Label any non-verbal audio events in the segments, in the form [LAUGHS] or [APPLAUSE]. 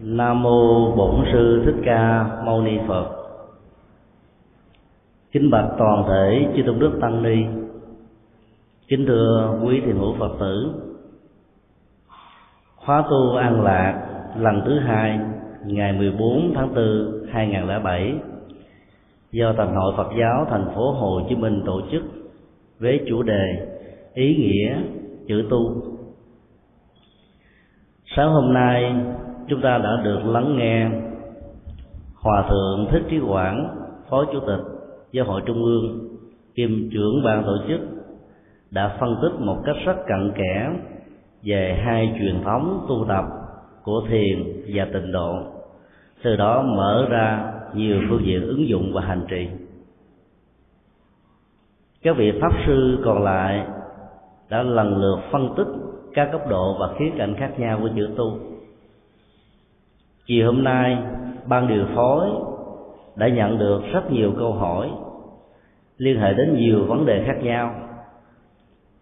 Nam mô Bổn sư Thích Ca Mâu Ni Phật. Kính bạch toàn thể chư tôn đức tăng ni. Kính thưa quý thiền hữu Phật tử. Khóa tu an lạc lần thứ hai, ngày 14 tháng 4 2007 do Thành hội Phật giáo thành phố Hồ Chí Minh tổ chức với chủ đề ý nghĩa chữ tu. Sáng hôm nay chúng ta đã được lắng nghe hòa thượng thích trí quảng, phó chủ tịch giáo hội trung ương, kiêm trưởng ban tổ chức, đã phân tích một cách rất cặn kẽ về hai truyền thống tu tập của thiền và tịnh độ, từ đó mở ra nhiều phương diện ứng dụng và hành trì. Các vị pháp sư còn lại đã lần lượt phân tích các cấp độ và khía cạnh khác nhau của chữ tu chiều hôm nay, ban điều phối đã nhận được rất nhiều câu hỏi, liên hệ đến nhiều vấn đề khác nhau,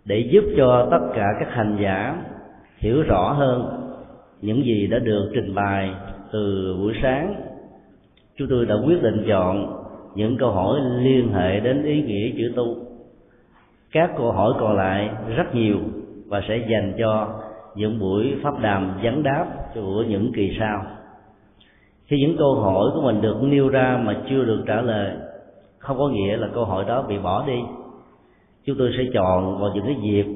để giúp cho tất cả các hành giả hiểu rõ hơn những gì đã được trình bày từ buổi sáng. Chúng tôi đã quyết định chọn những câu hỏi liên hệ đến ý nghĩa chữ tu. Các câu hỏi còn lại rất nhiều và sẽ dành cho những buổi pháp đàm vấn đáp của những kỳ sau khi những câu hỏi của mình được nêu ra mà chưa được trả lời, không có nghĩa là câu hỏi đó bị bỏ đi. Chúng tôi sẽ chọn vào những cái dịp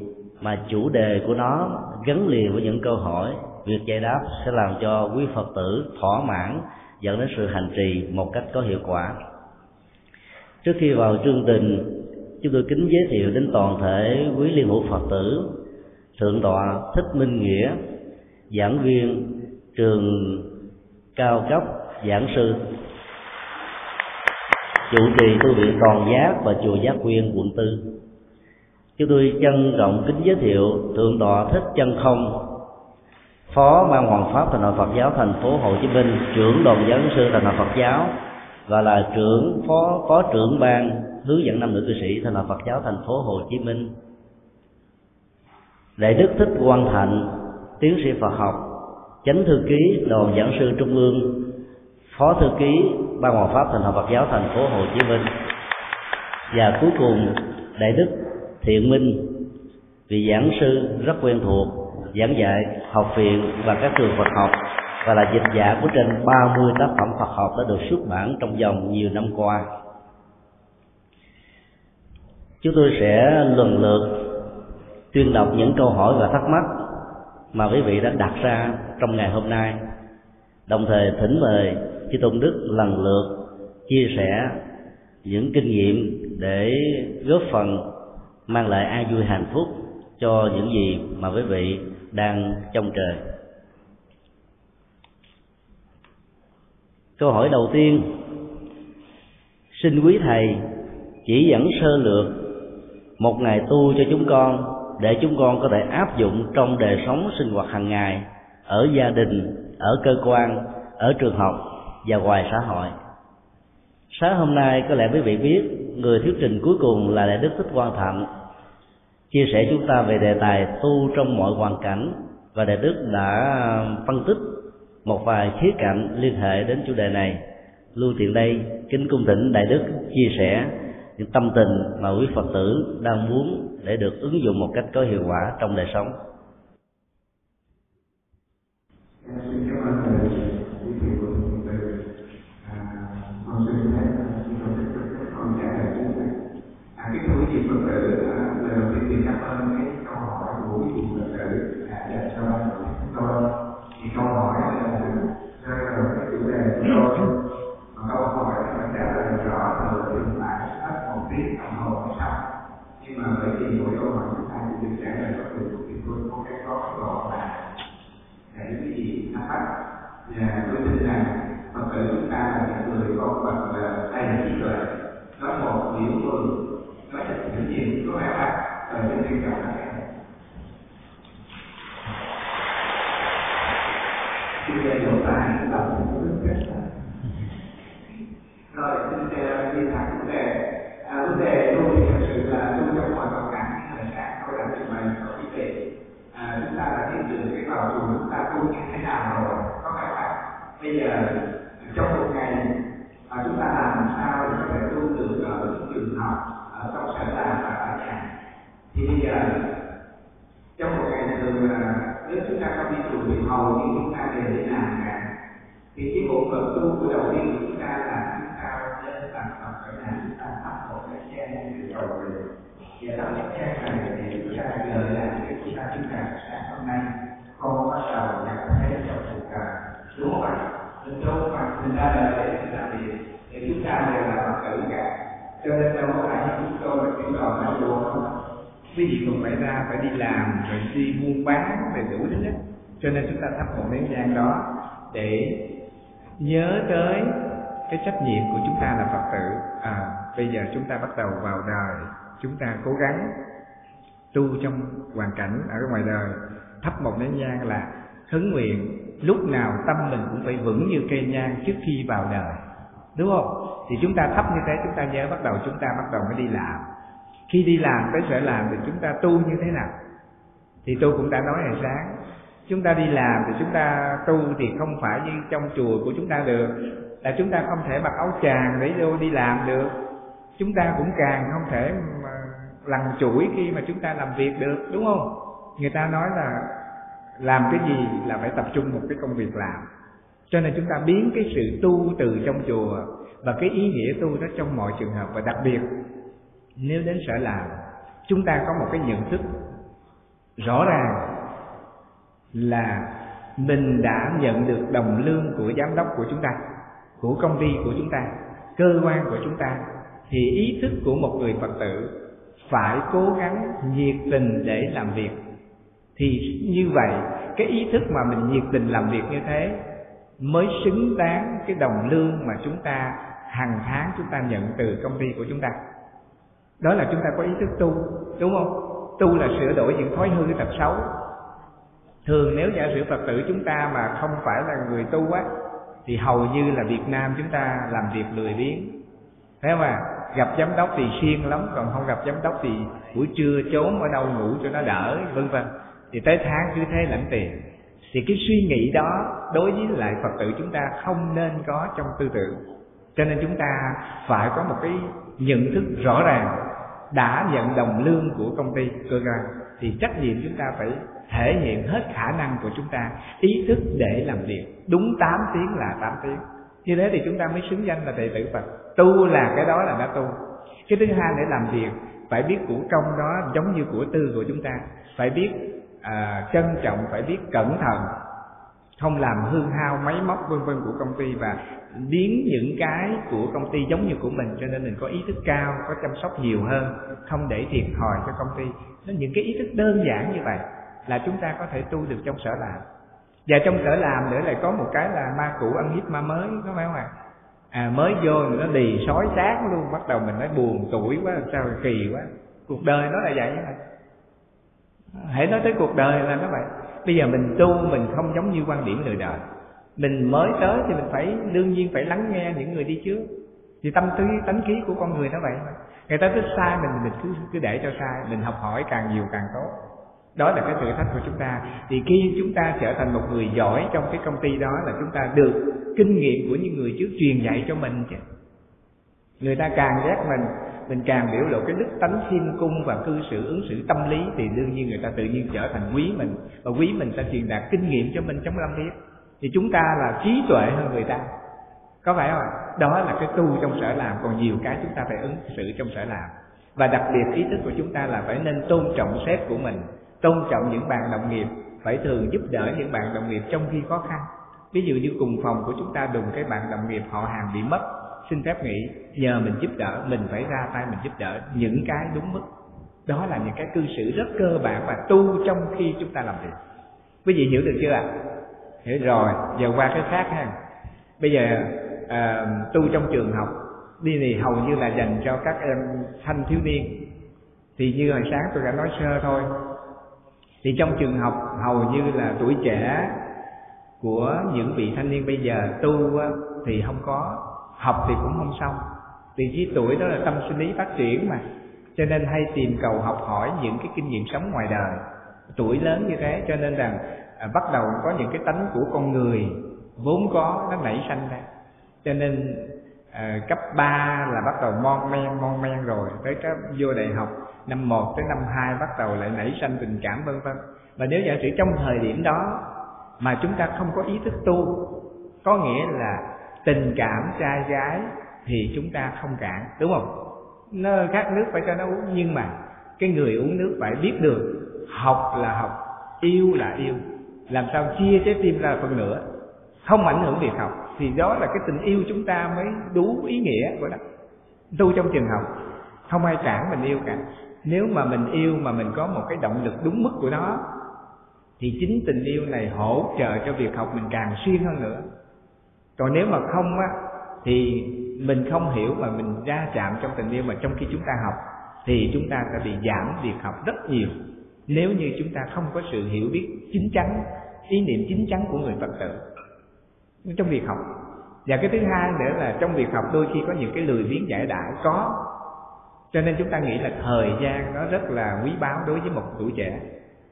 mà chủ đề của nó gắn liền với những câu hỏi. Việc giải đáp sẽ làm cho quý phật tử thỏa mãn, dẫn đến sự hành trì một cách có hiệu quả. Trước khi vào chương trình, chúng tôi kính giới thiệu đến toàn thể quý liên hữu phật tử, thượng tọa thích minh nghĩa, giảng viên trường cao cấp, giảng sư. Chủ trì tu viện toàn giác và chùa giác quyên quận tư. Chúng tôi trân trọng kính giới thiệu thượng tọa thích chân không, phó ban hoàng pháp thành hội phật giáo thành phố hồ chí minh, trưởng đoàn giáo sư thành hội phật giáo và là trưởng phó phó trưởng ban hướng dẫn nam nữ cư sĩ thành hội phật giáo thành phố hồ chí minh. Đại đức thích quan thạnh, tiến sĩ phật học chánh thư ký đoàn giảng sư trung ương, phó thư ký ban Hòa pháp thành hội phật giáo thành phố hồ chí minh và cuối cùng, đại đức thiện minh, vị giảng sư rất quen thuộc, giảng dạy, học viện và các trường Phật học và là dịch giả của trên 30 tác phẩm Phật học đã được xuất bản trong vòng nhiều năm qua. Chúng tôi sẽ lần lượt tuyên đọc những câu hỏi và thắc mắc mà quý vị đã đặt ra trong ngày hôm nay. Đồng thời thỉnh mời chư tôn đức lần lượt chia sẻ những kinh nghiệm để góp phần mang lại an vui hạnh phúc cho những gì mà quý vị đang trông trời câu hỏi đầu tiên, xin quý thầy chỉ dẫn sơ lược một ngày tu cho chúng con để chúng con có thể áp dụng trong đời sống sinh hoạt hàng ngày, ở gia đình, ở cơ quan, ở trường học và ngoài xã hội. Sáng hôm nay có lẽ quý vị biết, người thuyết trình cuối cùng là đại đức thích quan thạnh. Chia sẻ chúng ta về đề tài tu trong mọi hoàn cảnh và đại đức đã phân tích một vài khía cạnh liên hệ đến chủ đề này. Lưu tiện đây, kính cung thỉnh đại đức chia sẻ những tâm tình mà quý phật tử đang muốn để được ứng dụng một cách có hiệu quả trong đời sống. Tu của đầu tiên của chúng ta là chúng ta lên bằng tập cái này, chúng ta bắt một cái xe từ cầu về và tạo cái xe này để chúng ta gợi lại cái chúng ta chúng ta sáng hôm nay. Con bắt đầu nhận thấy trong cuộc đời. Đúng không ạ? Nên đâu mà người ta là để chúng ta việc, để chúng ta đều là phật tử cả. Cho nên đâu có phải chúng tôi là chúng trò nói vô đâu quý vị còn phải ra, phải đi làm, phải đi buôn bán, phải đủ thứ hết. Cho nên chúng ta thắp một nén nhang đó để nhớ tới cái trách nhiệm của chúng ta là phật tử. À bây giờ chúng ta bắt đầu vào đời. Chúng ta cố gắng tu trong hoàn cảnh ở ngoài đời. Thắp một nén nhang là khấn nguyện lúc nào tâm mình cũng phải vững như cây nhang trước khi vào đời. Đúng không? Thì chúng ta thắp như thế, chúng ta nhớ bắt đầu, chúng ta bắt đầu mới đi làm. Khi đi làm tới sở làm thì chúng ta tu như thế nào? Thì tôi cũng đã nói hồi sáng chúng ta đi làm thì chúng ta tu thì không phải như trong chùa của chúng ta được. Là chúng ta không thể mặc áo tràng để vô đi làm được. Chúng ta cũng càng không thể mà lằn chuỗi khi mà chúng ta làm việc được, đúng không? Người ta nói là làm cái gì là phải tập trung một cái công việc làm. Cho nên chúng ta biến cái sự tu từ trong chùa và cái ý nghĩa tu đó trong mọi trường hợp và đặc biệt, nếu đến sở làm, chúng ta có một cái nhận thức rõ ràng là mình đã nhận được đồng lương của giám đốc của chúng ta, của công ty của chúng ta, cơ quan của chúng ta, thì ý thức của một người phật tử phải cố gắng nhiệt tình để làm việc. Thì như vậy, cái ý thức mà mình nhiệt tình làm việc như thế mới xứng đáng cái đồng lương mà chúng ta, hàng tháng chúng ta nhận từ công ty của chúng ta. Đó là chúng ta có ý thức tu, đúng không? Tu là sửa đổi những thói hư tật xấu thường nếu giả sử phật tử chúng ta mà không phải là người tu á, thì hầu như là việt nam chúng ta làm việc lười biếng. Thế mà gặp giám đốc thì siêng lắm, còn không gặp giám đốc thì buổi trưa trốn ở đâu ngủ cho nó đỡ, vân vân. Thì tới tháng cứ thế lãnh tiền. Thì cái suy nghĩ đó đối với lại phật tử chúng ta không nên có trong tư tưởng. Cho nên chúng ta phải có một cái nhận thức rõ ràng đã nhận đồng lương của công ty cơ quan thì trách nhiệm chúng ta phải thể hiện hết khả năng của chúng ta ý thức để làm việc. Đúng 8 tiếng là 8 tiếng. Như thế thì chúng ta mới xứng danh là đệ tử Phật. Tu là cái đó là đã tu. Cái thứ hai để làm việc phải biết của công đó giống như của tư của chúng ta. Phải biết à, trân trọng phải biết cẩn thận không làm hư hao máy móc, vân vân của công ty và biến những cái của công ty giống như của mình. Cho nên mình có ý thức cao, có chăm sóc nhiều hơn, không để thiệt thòi cho công ty. Nên những cái ý thức đơn giản như vậy là chúng ta có thể tu được trong sở làm. Và trong sở làm nữa lại có một cái là ma cũ ăn hiếp ma mới, có phải không ạ? À? mới vô nó đì sói xác luôn, bắt đầu mình nói buồn tuổi quá sao kỳ quá. Cuộc đời nó là vậy mà hãy nói tới cuộc đời là nó vậy bây giờ mình tu, mình không giống như quan điểm đời đời mình mới tới thì mình phải, đương nhiên phải lắng nghe những người đi trước. Thì tâm tư tánh khí của con người nó vậy mà người ta thích sai mình mình cứ cứ để cho sai mình học hỏi càng nhiều càng tốt. Đó là cái thử thách của chúng ta. Thì khi chúng ta trở thành một người giỏi trong cái công ty đó là chúng ta được kinh nghiệm của những người trước truyền dạy cho mình chứ. Người ta càng ghét mình mình càng biểu lộ cái đức tánh khiêm cung và cư xử, ứng xử tâm lý thì đương nhiên người ta tự nhiên trở thành quý mình. Và quý mình ta truyền đạt kinh nghiệm cho mình trong lâm biết thì chúng ta là trí tuệ hơn người ta. Có phải không ạ? Đó là cái tu trong sở làm, còn nhiều cái chúng ta phải ứng xử trong sở làm. Và đặc biệt ý thức của chúng ta là phải nên tôn trọng sếp của mình, tôn trọng những bạn đồng nghiệp, phải thường giúp đỡ những bạn đồng nghiệp trong khi khó khăn. Ví dụ như cùng phòng của chúng ta đùng cái bạn đồng nghiệp họ hàng bị mất xin phép nghỉ. Nhờ mình giúp đỡ mình phải ra tay mình giúp đỡ những cái đúng mức. Đó là những cái cư xử rất cơ bản và tu trong khi chúng ta làm việc. Quý vị hiểu được chưa ạ? Hiểu rồi. Giờ qua cái khác ha. Bây giờ à, tu trong trường học đi thì hầu như là dành cho các em thanh thiếu niên. Thì như hồi sáng tôi đã nói sơ thôi. Thì trong trường học hầu như là tuổi trẻ của những vị thanh niên bây giờ tu thì không có học thì cũng không xong. Vì cái tuổi đó là tâm sinh lý phát triển mà. Cho nên hay tìm cầu học hỏi những cái kinh nghiệm sống ngoài đời. Tuổi lớn như thế cho nên rằng à, bắt đầu có những cái tánh của con người vốn có nó nảy sanh ra. Cho nên à, cấp 3 là bắt đầu mon men mon men rồi. Tới cái vô đại học năm 1 tới năm 2 bắt đầu lại nảy sanh tình cảm vân vân. Và nếu giả sử trong thời điểm đó mà chúng ta không có ý thức tu có nghĩa là tình cảm trai gái thì chúng ta không cản, đúng không? Nó khát nước phải cho nó uống, nhưng mà cái người uống nước phải biết được học là học, yêu là yêu. Làm sao chia trái tim ra phân nửa? Không ảnh hưởng việc học, thì đó là cái tình yêu chúng ta mới đủ ý nghĩa của nó. Tu trong trường học, không ai cản mình yêu cả. Nếu mà mình yêu mà mình có một cái động lực đúng mức của nó, thì chính tình yêu này hỗ trợ cho việc học mình càng xuyên hơn nữa còn nếu mà không á, thì mình không hiểu mà mình ra chạm trong tình yêu mà trong khi chúng ta học, thì chúng ta sẽ bị giảm việc học rất nhiều. Nếu như chúng ta không có sự hiểu biết chính chắn, ý niệm chính chắn của người phật tử trong việc học. Và cái thứ hai nữa là trong việc học đôi khi có những cái lười biếng giải đãi, có. Cho nên chúng ta nghĩ là thời gian nó rất là quý báu đối với một tuổi trẻ.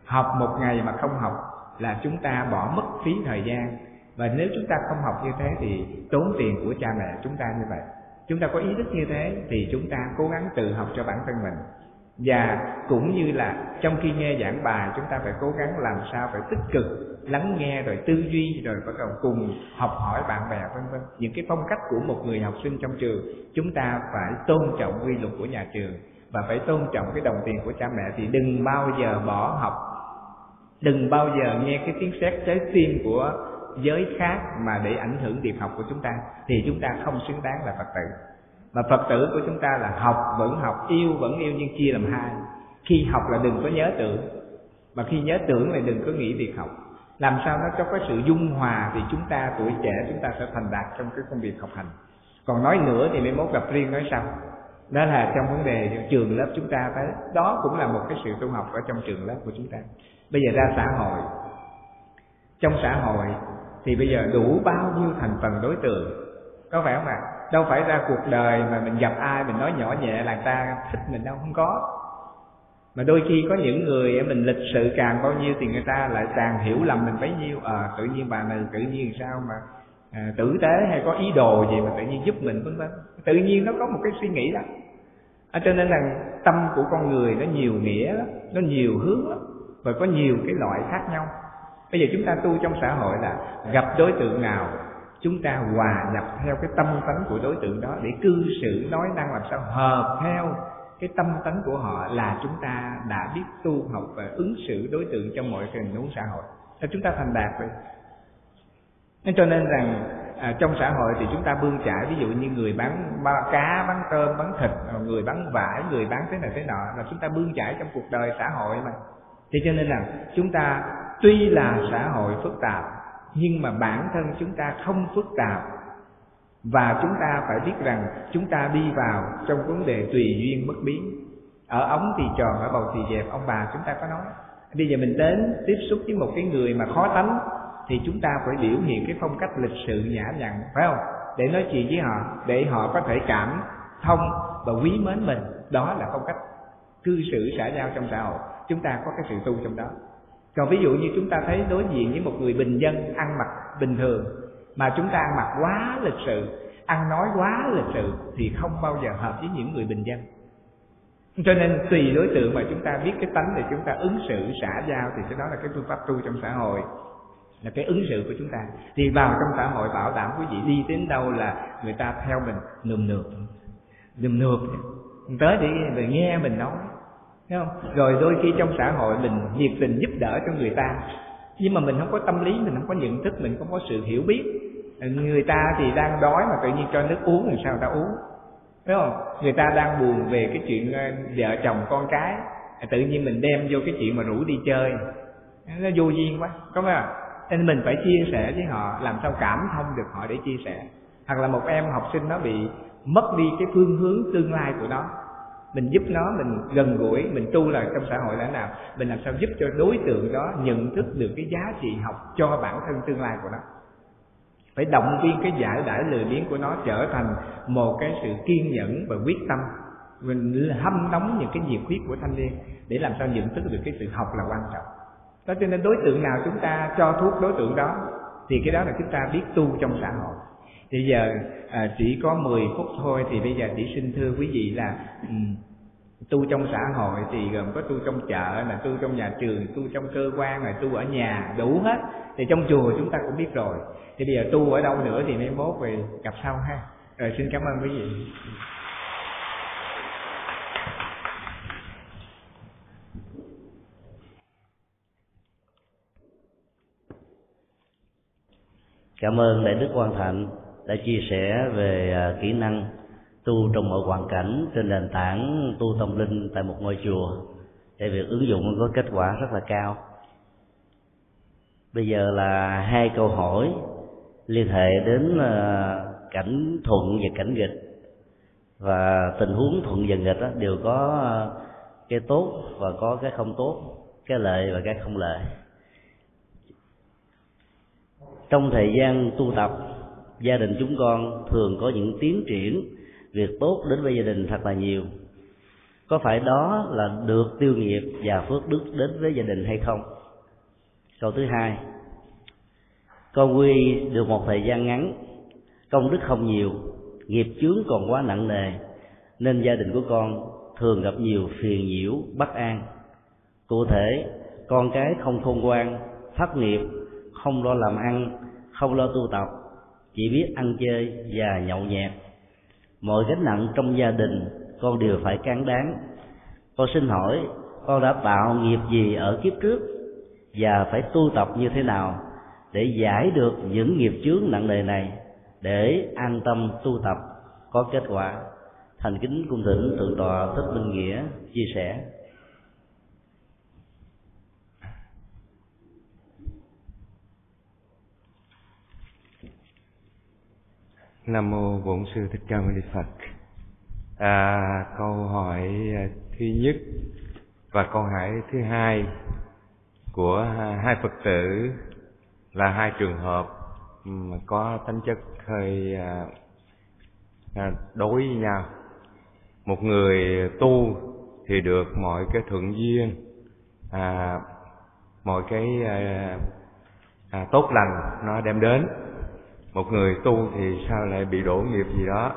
Học một ngày mà không học là chúng ta bỏ mất phí thời gian và nếu chúng ta không học như thế thì tốn tiền của cha mẹ chúng ta như vậy. Chúng ta có ý thức như thế thì chúng ta cố gắng tự học cho bản thân mình. Và cũng như là trong khi nghe giảng bài, chúng ta phải cố gắng làm sao phải tích cực lắng nghe rồi tư duy rồi bắt đầu cùng học hỏi bạn bè, vân vân. Những cái phong cách của một người học sinh trong trường, chúng ta phải tôn trọng quy luật của nhà trường và phải tôn trọng cái đồng tiền của cha mẹ. Thì đừng bao giờ bỏ học. Đừng bao giờ nghe cái tiếng sét trái tim của giới khác mà để ảnh hưởng việc học của chúng ta, thì chúng ta không xứng đáng là phật tử. Mà phật tử của chúng ta là học vẫn học, yêu vẫn yêu nhưng chia làm hai. Khi học là đừng có nhớ tưởng, mà khi nhớ tưởng là đừng có nghĩ việc học. Làm sao nó cho có sự dung hòa thì chúng ta, tuổi trẻ chúng ta sẽ thành đạt trong cái công việc học hành. Còn nói nữa thì mai mốt gặp riêng nói sau đó là trong vấn đề trường lớp chúng ta thấy đó cũng là một cái sự tu học ở trong trường lớp của chúng ta. Bây giờ ra xã hội. Trong xã hội thì bây giờ đủ bao nhiêu thành phần đối tượng? Có phải không ạ? À? đâu phải ra cuộc đời mà mình gặp ai mình nói nhỏ nhẹ là người ta thích mình đâu không có. Mà đôi khi có những người mình lịch sự càng bao nhiêu thì người ta lại càng hiểu lầm mình bấy nhiêu. À, tự nhiên bà này tự nhiên sao mà à, tử tế hay có ý đồ gì mà tự nhiên giúp mình vân vân. Tự nhiên nó có một cái suy nghĩ đó. À, cho nên là tâm của con người nó nhiều nghĩa lắm nó nhiều hướng lắm và có nhiều cái loại khác nhau bây giờ chúng ta tu trong xã hội là gặp đối tượng nào chúng ta hòa nhập theo cái tâm tánh của đối tượng đó để cư xử nói năng làm sao hợp theo cái tâm tánh của họ là chúng ta đã biết tu học và ứng xử đối tượng trong mọi tình huống xã hội. Cho chúng ta thành đạt vậy? Nên cho nên rằng à, trong xã hội thì chúng ta bươn trải ví dụ như người bán ba, cá bán tôm bán thịt người bán vải người bán thế này thế nọ là chúng ta bươn trải trong cuộc đời xã hội mà. Thì cho nên là chúng ta tuy là xã hội phức tạp, nhưng mà bản thân chúng ta không phức tạp. Và chúng ta phải biết rằng chúng ta đi vào trong vấn đề tùy duyên bất biến. Ở ống thì tròn, ở bầu thì dẹp, ông bà chúng ta có nói. Bây giờ mình đến tiếp xúc với một cái người mà khó tánh, thì chúng ta phải biểu hiện cái phong cách lịch sự nhã nhặn, phải không? Để nói chuyện với họ, để họ có thể cảm thông và quý mến mình. Đó là phong cách cư xử xã giao trong xã hội. Chúng ta có cái sự tu trong đó còn ví dụ như chúng ta thấy đối diện với một người bình dân ăn mặc bình thường, mà chúng ta ăn mặc quá lịch sự, ăn nói quá lịch sự thì không bao giờ hợp với những người bình dân. Cho nên tùy đối tượng mà chúng ta biết cái tánh để chúng ta ứng xử xã giao thì cái đó là cái phương pháp tu trong xã hội, là cái ứng xử của chúng ta. Thì vào trong xã hội bảo đảm quý vị đi đến đâu là người ta theo mình, nườm nượp nườm nượp. Tới để nghe mình nói. Thấy không? Rồi đôi khi trong xã hội mình nhiệt tình giúp đỡ cho người ta Nhưng mà mình không có tâm lý, mình không có nhận thức, mình không có sự hiểu biết Người ta thì đang đói mà tự nhiên cho nước uống thì sao người ta uống Thấy không? Người ta đang buồn về cái chuyện ờ, vợ chồng con cái Tự nhiên mình đem vô cái chuyện mà rủ đi chơi Nó vô duyên quá, có phải không? Nên mình phải chia sẻ với họ Làm sao cảm thông được họ để chia sẻ Hoặc là một em học sinh nó bị mất đi cái phương hướng tương lai của nó mình giúp nó mình gần gũi mình tu là trong xã hội là nào mình làm sao giúp cho đối tượng đó nhận thức được cái giá trị học cho bản thân tương lai của nó. Phải động viên cái giải đãi lười biếng của nó trở thành một cái sự kiên nhẫn và quyết tâm. Mình hâm nóng những cái nhiệt huyết của thanh niên để làm sao nhận thức được cái sự học là quan trọng. Đó cho nên đối tượng nào chúng ta cho thuốc đối tượng đó thì cái đó là chúng ta biết tu trong xã hội. Thì giờ à, chỉ có 10 phút thôi thì bây giờ chỉ xin thưa quý vị là um, tu trong xã hội thì gồm có tu trong chợ, là tu trong nhà trường, tu trong cơ quan là tu ở nhà, đủ hết. Thì trong chùa chúng ta cũng biết rồi. Thì bây giờ tu ở đâu nữa thì mấy mốt về gặp sau ha. Rồi xin cảm ơn quý vị. Cảm ơn đại đức quan thạnh đã chia sẻ về à, kỹ năng tu trong mọi hoàn cảnh trên nền tảng tu tâm linh tại một ngôi chùa để việc ứng dụng có kết quả rất là cao. Bây giờ là hai câu hỏi liên hệ đến ờ, cảnh thuận và cảnh nghịch. Và tình huống thuận và nghịch đó, đều có ờ, cái tốt và có cái không tốt cái lợi và cái không lợi. Trong thời gian tu tập gia đình chúng con thường có những tiến triển việc tốt đến với gia đình thật là nhiều. Có phải đó là được tiêu nghiệp và phước đức đến với gia đình hay không? Câu thứ hai. Con quy được một thời gian ngắn, công đức không nhiều, nghiệp chướng còn quá nặng nề, nên gia đình của con thường gặp nhiều phiền nhiễu, bất an. Cụ thể, con cái không khôn ngoan, thất nghiệp, không lo làm ăn, không lo tu tập, chỉ biết ăn chơi và nhậu nhẹt mọi gánh nặng trong gia đình, con đều phải cán đáng. Con xin hỏi, con đã tạo nghiệp gì ở kiếp trước? Và phải tu tập như thế nào để giải được những nghiệp chướng nặng nề này? Để an tâm tu tập, có kết quả. Thành kính cung thỉnh thượng tọa thích minh nghĩa chia sẻ. Nam mô Bổn sư Thích Ca Mâu Ni Phật. À, câu hỏi thứ nhất và câu hỏi thứ hai của hai Phật tử là hai trường hợp có tính chất hơi à, à, đối với nhau. Một người tu thì được mọi cái thuận duyên, à, mọi cái à, à, tốt lành nó đem đến một người tu thì sao lại bị đổ nghiệp gì đó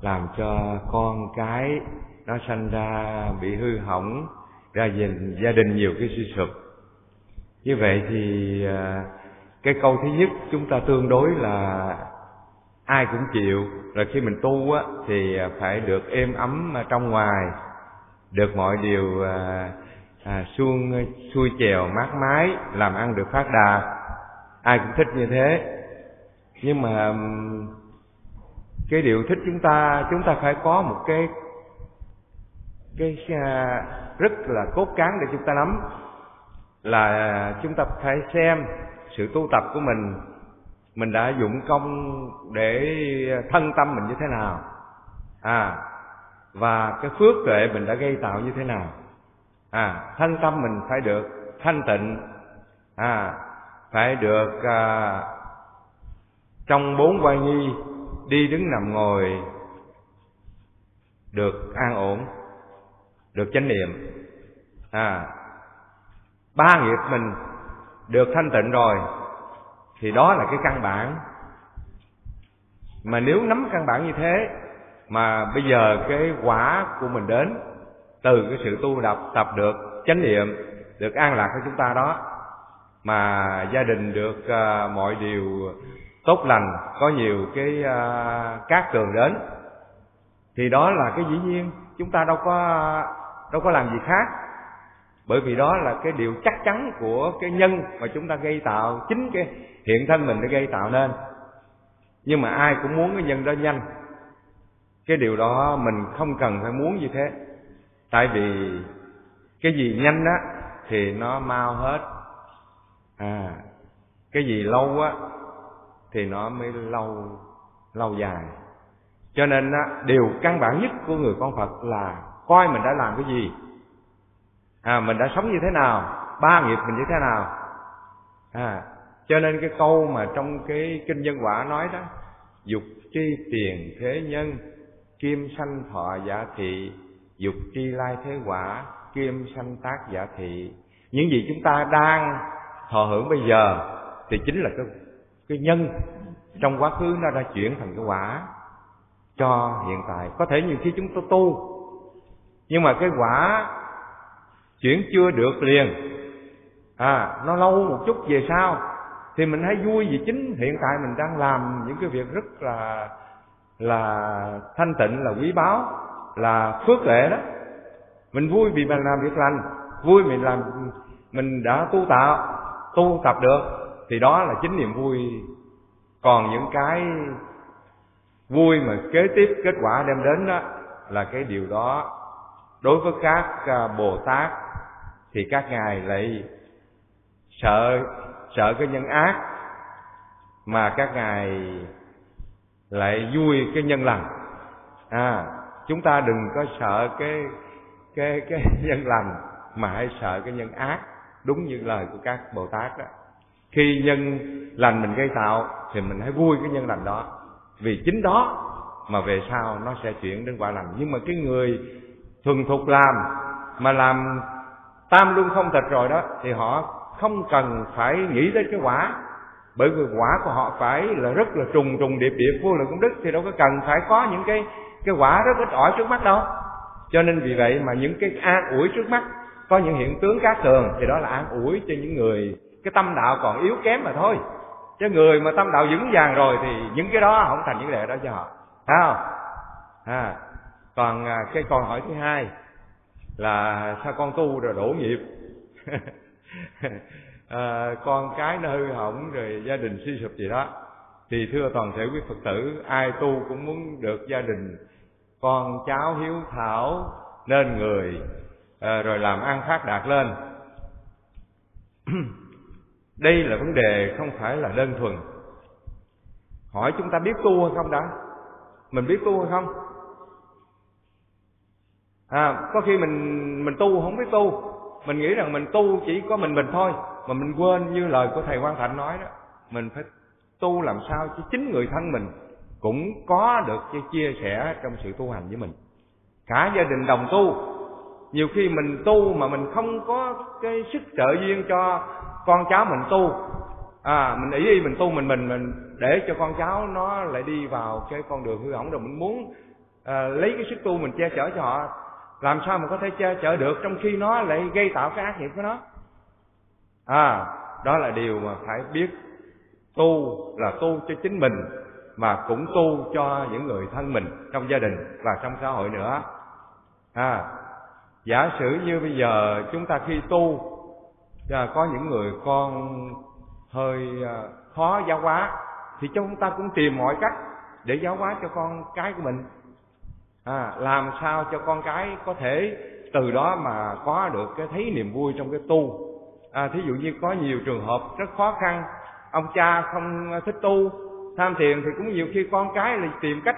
làm cho con cái nó sanh ra bị hư hỏng ra đình gia đình nhiều cái suy sụp? Như vậy thì à, cái câu thứ nhất chúng ta tương đối là ai cũng chịu. Là khi mình tu á thì phải được êm ấm trong ngoài được mọi điều à, à, xuông xuôi chèo mát mái làm ăn được phát đạt. Ai cũng thích như thế nhưng mà cái điều thích chúng ta chúng ta phải có một cái cái à, rất là cốt cán để chúng ta nắm là chúng ta phải xem sự tu tập của mình mình đã dụng công để thân tâm mình như thế nào. À và cái phước tuệ mình đã gây tạo như thế nào. À thân tâm mình phải được thanh tịnh. À phải được à, trong bốn vai nhi đi đứng nằm ngồi được an ổn được chánh niệm. À ba nghiệp mình được thanh tịnh rồi thì đó là cái căn bản. Mà nếu nắm căn bản như thế mà bây giờ cái quả của mình đến từ cái sự tu tập tập được chánh niệm được an lạc của chúng ta đó mà gia đình được uh, mọi điều tốt lành có nhiều cái uh, cát tường đến. Thì đó là cái dĩ nhiên chúng ta đâu có đâu có làm gì khác. Bởi vì đó là cái điều chắc chắn của cái nhân mà chúng ta gây tạo chính cái hiện thân mình đã gây tạo nên. Nhưng mà ai cũng muốn cái nhân đó nhanh. Cái điều đó mình không cần phải muốn như thế. Tại vì cái gì nhanh á thì nó mau hết. À cái gì lâu á thì nó mới lâu lâu dài. Cho nên á, điều căn bản nhất của người con Phật là coi mình đã làm cái gì. À mình đã sống như thế nào ba nghiệp mình như thế nào. À cho nên cái câu mà trong cái kinh nhân quả nói đó dục tri tiền thế nhân kim sanh thọ giả thị. Dục tri lai thế quả kim sanh tác giả thị. Những gì chúng ta đang thọ hưởng bây giờ thì chính là cái cái nhân trong quá khứ nó đã chuyển thành cái quả cho hiện tại. Có thể nhiều khi chúng ta tu, nhưng mà cái quả chuyển chưa được liền à nó lâu một chút về sau, thì mình hãy vui vì chính hiện tại mình đang làm những cái việc rất là là thanh tịnh, là quý báu, là phước lệ đó. Mình vui vì mình làm việc lành, vui mình làm, mình đã tu tạo, tu tập được thì đó là chính niềm vui. Còn những cái vui mà kế tiếp, kết quả đem đến đó là cái điều đó. Đối với các à, bồ tát thì các ngài lại sợ sợ cái nhân ác mà các ngài lại vui cái nhân lành. À chúng ta đừng có sợ cái cái cái [LAUGHS] nhân lành mà hãy sợ cái nhân ác. Đúng như lời của các bồ tát đó khi nhân lành mình gây tạo, thì mình hãy vui cái nhân lành đó. Vì chính đó mà về sau nó sẽ chuyển đến quả lành. Nhưng mà cái người thuần thục làm, mà làm tam luôn không thật rồi đó, thì họ không cần phải nghĩ tới cái quả. Bởi vì quả của họ phải là rất là trùng trùng điệp điệp vô lượng công đức, thì đâu có cần phải có những cái cái quả rất ít ỏi trước mắt đâu. Cho nên vì vậy mà những cái an ủi trước mắt, có những hiện tướng cát thường, thì đó là an ủi cho những người cái tâm đạo còn yếu kém mà thôi. Chứ người mà tâm đạo vững vàng rồi thì những cái đó không thành vấn đề đó cho họ. Thấy không? À còn à, cái câu hỏi thứ hai là sao con tu rồi đổ nghiệp? [LAUGHS] À, con cái nó hư hỏng rồi gia đình suy sụp gì đó. Thì thưa toàn thể quý phật tử ai tu cũng muốn được gia đình. Con cháu hiếu thảo nên người à, rồi làm ăn phát đạt lên. [CLEARS THROAT] đây là vấn đề không phải là đơn thuần. Hỏi chúng ta biết tu hay không đã? Mình biết tu hay không? À có khi mình mình tu không biết tu. Mình nghĩ rằng mình tu chỉ có mình mình thôi, mà mình quên như lời của thầy Quan Thạnh nói đó. Mình phải tu làm sao cho chính người thân mình cũng có được cái chia sẻ trong sự tu hành với mình. Cả gia đình đồng tu. Nhiều khi mình tu mà mình không có cái sức trợ duyên cho con cháu mình tu. À mình ý y mình tu mình mình mình để cho con cháu nó lại đi vào cái con đường hư hỏng rồi mình muốn à, lấy cái sức tu mình che chở cho họ. Làm sao mình có thể che chở được trong khi nó lại gây tạo cái ác nghiệp của nó? À đó là điều mà phải biết. Tu là tu cho chính mình mà cũng tu cho những người thân mình trong gia đình và trong xã hội nữa. À giả sử như bây giờ chúng ta khi tu và có những người con hơi à, khó giáo hóa thì chúng ta cũng tìm mọi cách để giáo hóa cho con cái của mình. À, làm sao cho con cái có thể từ đó mà có được cái thấy niềm vui trong cái tu? À, thí dụ như có nhiều trường hợp rất khó khăn ông cha không thích tu tham thiền thì cũng nhiều khi con cái là tìm cách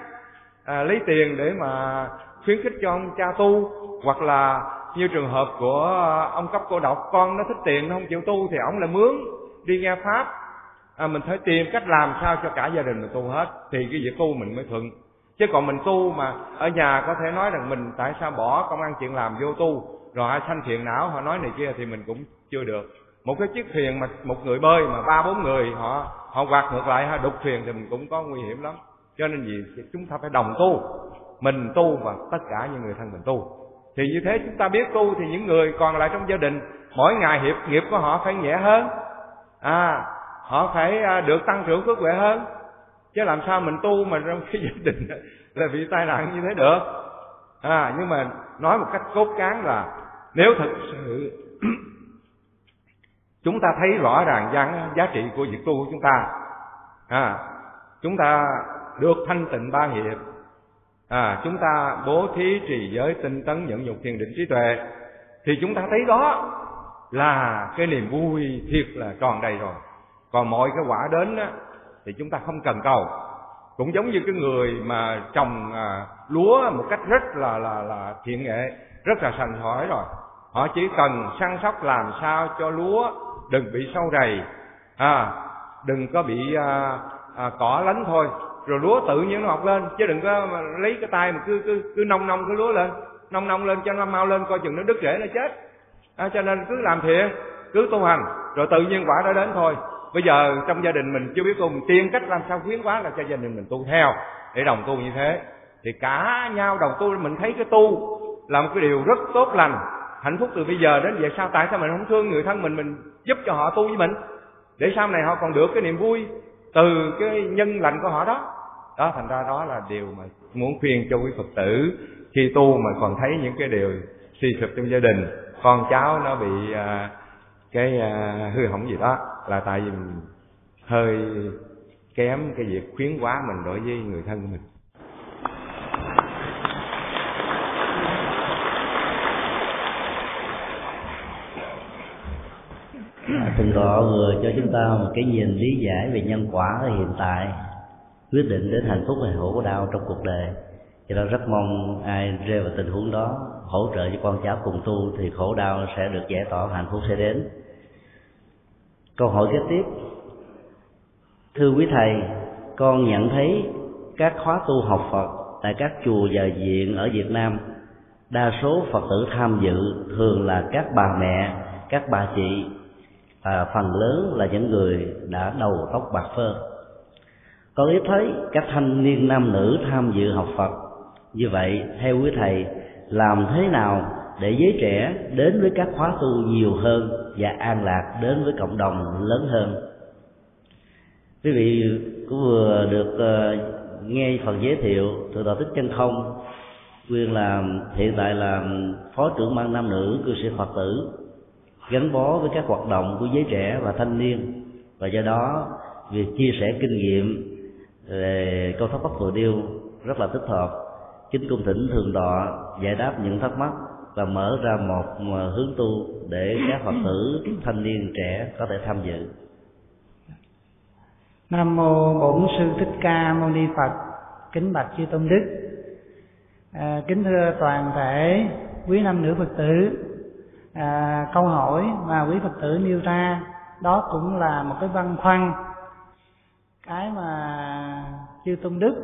à, lấy tiền để mà khuyến khích cho ông cha tu hoặc là như trường hợp của à, ông cấp cô độc con nó thích tiền nó không chịu tu thì ông lại mướn đi nghe pháp. À, mình phải tìm cách làm sao cho cả gia đình mình tu hết thì cái việc tu mình mới thuận. Chứ còn mình tu mà ở nhà có thể nói rằng mình tại sao bỏ công ăn chuyện làm vô tu rồi ai sanh thiện não họ nói này kia thì mình cũng chưa được. Một cái chiếc thuyền mà một người bơi mà ba bốn người họ họ quạt ngược lại hay đục thuyền thì mình cũng có nguy hiểm lắm. Cho nên gì chúng ta phải đồng tu mình tu và tất cả những người thân mình tu thì như thế chúng ta biết tu thì những người còn lại trong gia đình mỗi ngày hiệp nghiệp của họ phải nhẹ hơn. À họ phải à, được tăng trưởng phước huệ hơn. Chứ làm sao mình tu mà trong cái [LAUGHS] gia đình là bị tai nạn như thế được? À nhưng mà nói một cách cốt cán là nếu thực sự [CLEARS THROAT] chúng ta thấy rõ ràng giá, giá trị của việc tu của chúng ta à chúng ta được thanh tịnh ba hiệp à chúng ta bố thí trì giới tinh tấn nhẫn nhục thiền định trí tuệ. Thì chúng ta thấy đó là cái niềm vui thiệt là tròn đầy rồi. Còn mọi cái quả đến á, thì chúng ta không cần cầu. Cũng giống như cái người mà trồng à, lúa một cách rất là là là thiện nghệ rất là sành sỏi rồi. Họ chỉ cần săn sóc làm sao cho lúa đừng bị sâu rầy. À đừng có bị à, à, cỏ lánh thôi rồi lúa tự nhiên nó mọc lên chứ đừng có mà lấy cái tay mà cứ cứ cứ nông nông cái lúa lên. Nông nông lên cho nó mau lên coi chừng nó đứt rễ nó chết. À, cho nên cứ làm thiện cứ tu hành rồi tự nhiên quả đã đến thôi. Bây giờ trong gia đình mình chưa biết tu tiên cách làm sao khuyến quá là cho gia đình mình tu theo để đồng tu như thế. Thì cả nhau đồng tu mình thấy cái tu là một cái điều rất tốt lành hạnh phúc từ bây giờ đến về sau. Tại sao mình không thương người thân mình mình giúp cho họ tu với mình? Để sau này họ còn được cái niềm vui từ cái nhân lành của họ đó đó thành ra đó là điều mà muốn khuyên cho quý phật tử. Khi tu mà còn thấy những cái điều suy sụp trong gia đình con cháu nó bị à, cái à, hư hỏng gì đó là tại vì mình hơi kém cái việc khuyến quá mình đối với người thân của mình. Thỉnh tọa vừa cho chúng ta một cái nhìn lý giải về nhân quả ở hiện tại quyết định đến hạnh phúc hay khổ đau trong cuộc đời. Cho nên rất mong ai rơi vào tình huống đó hỗ trợ cho con cháu cùng tu thì khổ đau sẽ được giải tỏa hạnh phúc sẽ đến. Câu hỏi kế tiếp. Thưa quý thầy, con nhận thấy các khóa tu học phật tại các chùa và viện ở việt nam, đa số phật tử tham dự thường là các bà mẹ, các bà chị. Và phần lớn là những người đã đầu tóc bạc phơ con ý thấy các thanh niên nam nữ tham dự học phật. Như vậy, theo quý thầy, làm thế nào để giới trẻ đến với các khóa tu nhiều hơn và an lạc đến với cộng đồng lớn hơn? Quý vị cũng vừa được ờ, nghe phần giới thiệu từ đạo tích chân không quyền là, hiện tại là phó trưởng ban nam nữ cư sĩ phật tử, gắn bó với các hoạt động của giới trẻ và thanh niên. Và do đó, việc chia sẻ kinh nghiệm về câu thắc mắc vừa điêu rất là thích hợp. Kính cung thỉnh thường tọa giải đáp những thắc mắc và mở ra một hướng tu để các phật tử [COUGHS] thanh niên trẻ có thể tham dự. Nam mô bổn sư thích ca mâu ni phật. Kính bạch chư tôn đức. À, kính thưa toàn thể quý nam nữ phật tử. À, câu hỏi mà quý phật tử nêu ra đó cũng là một cái văn khoăn. Cái mà chư tôn đức.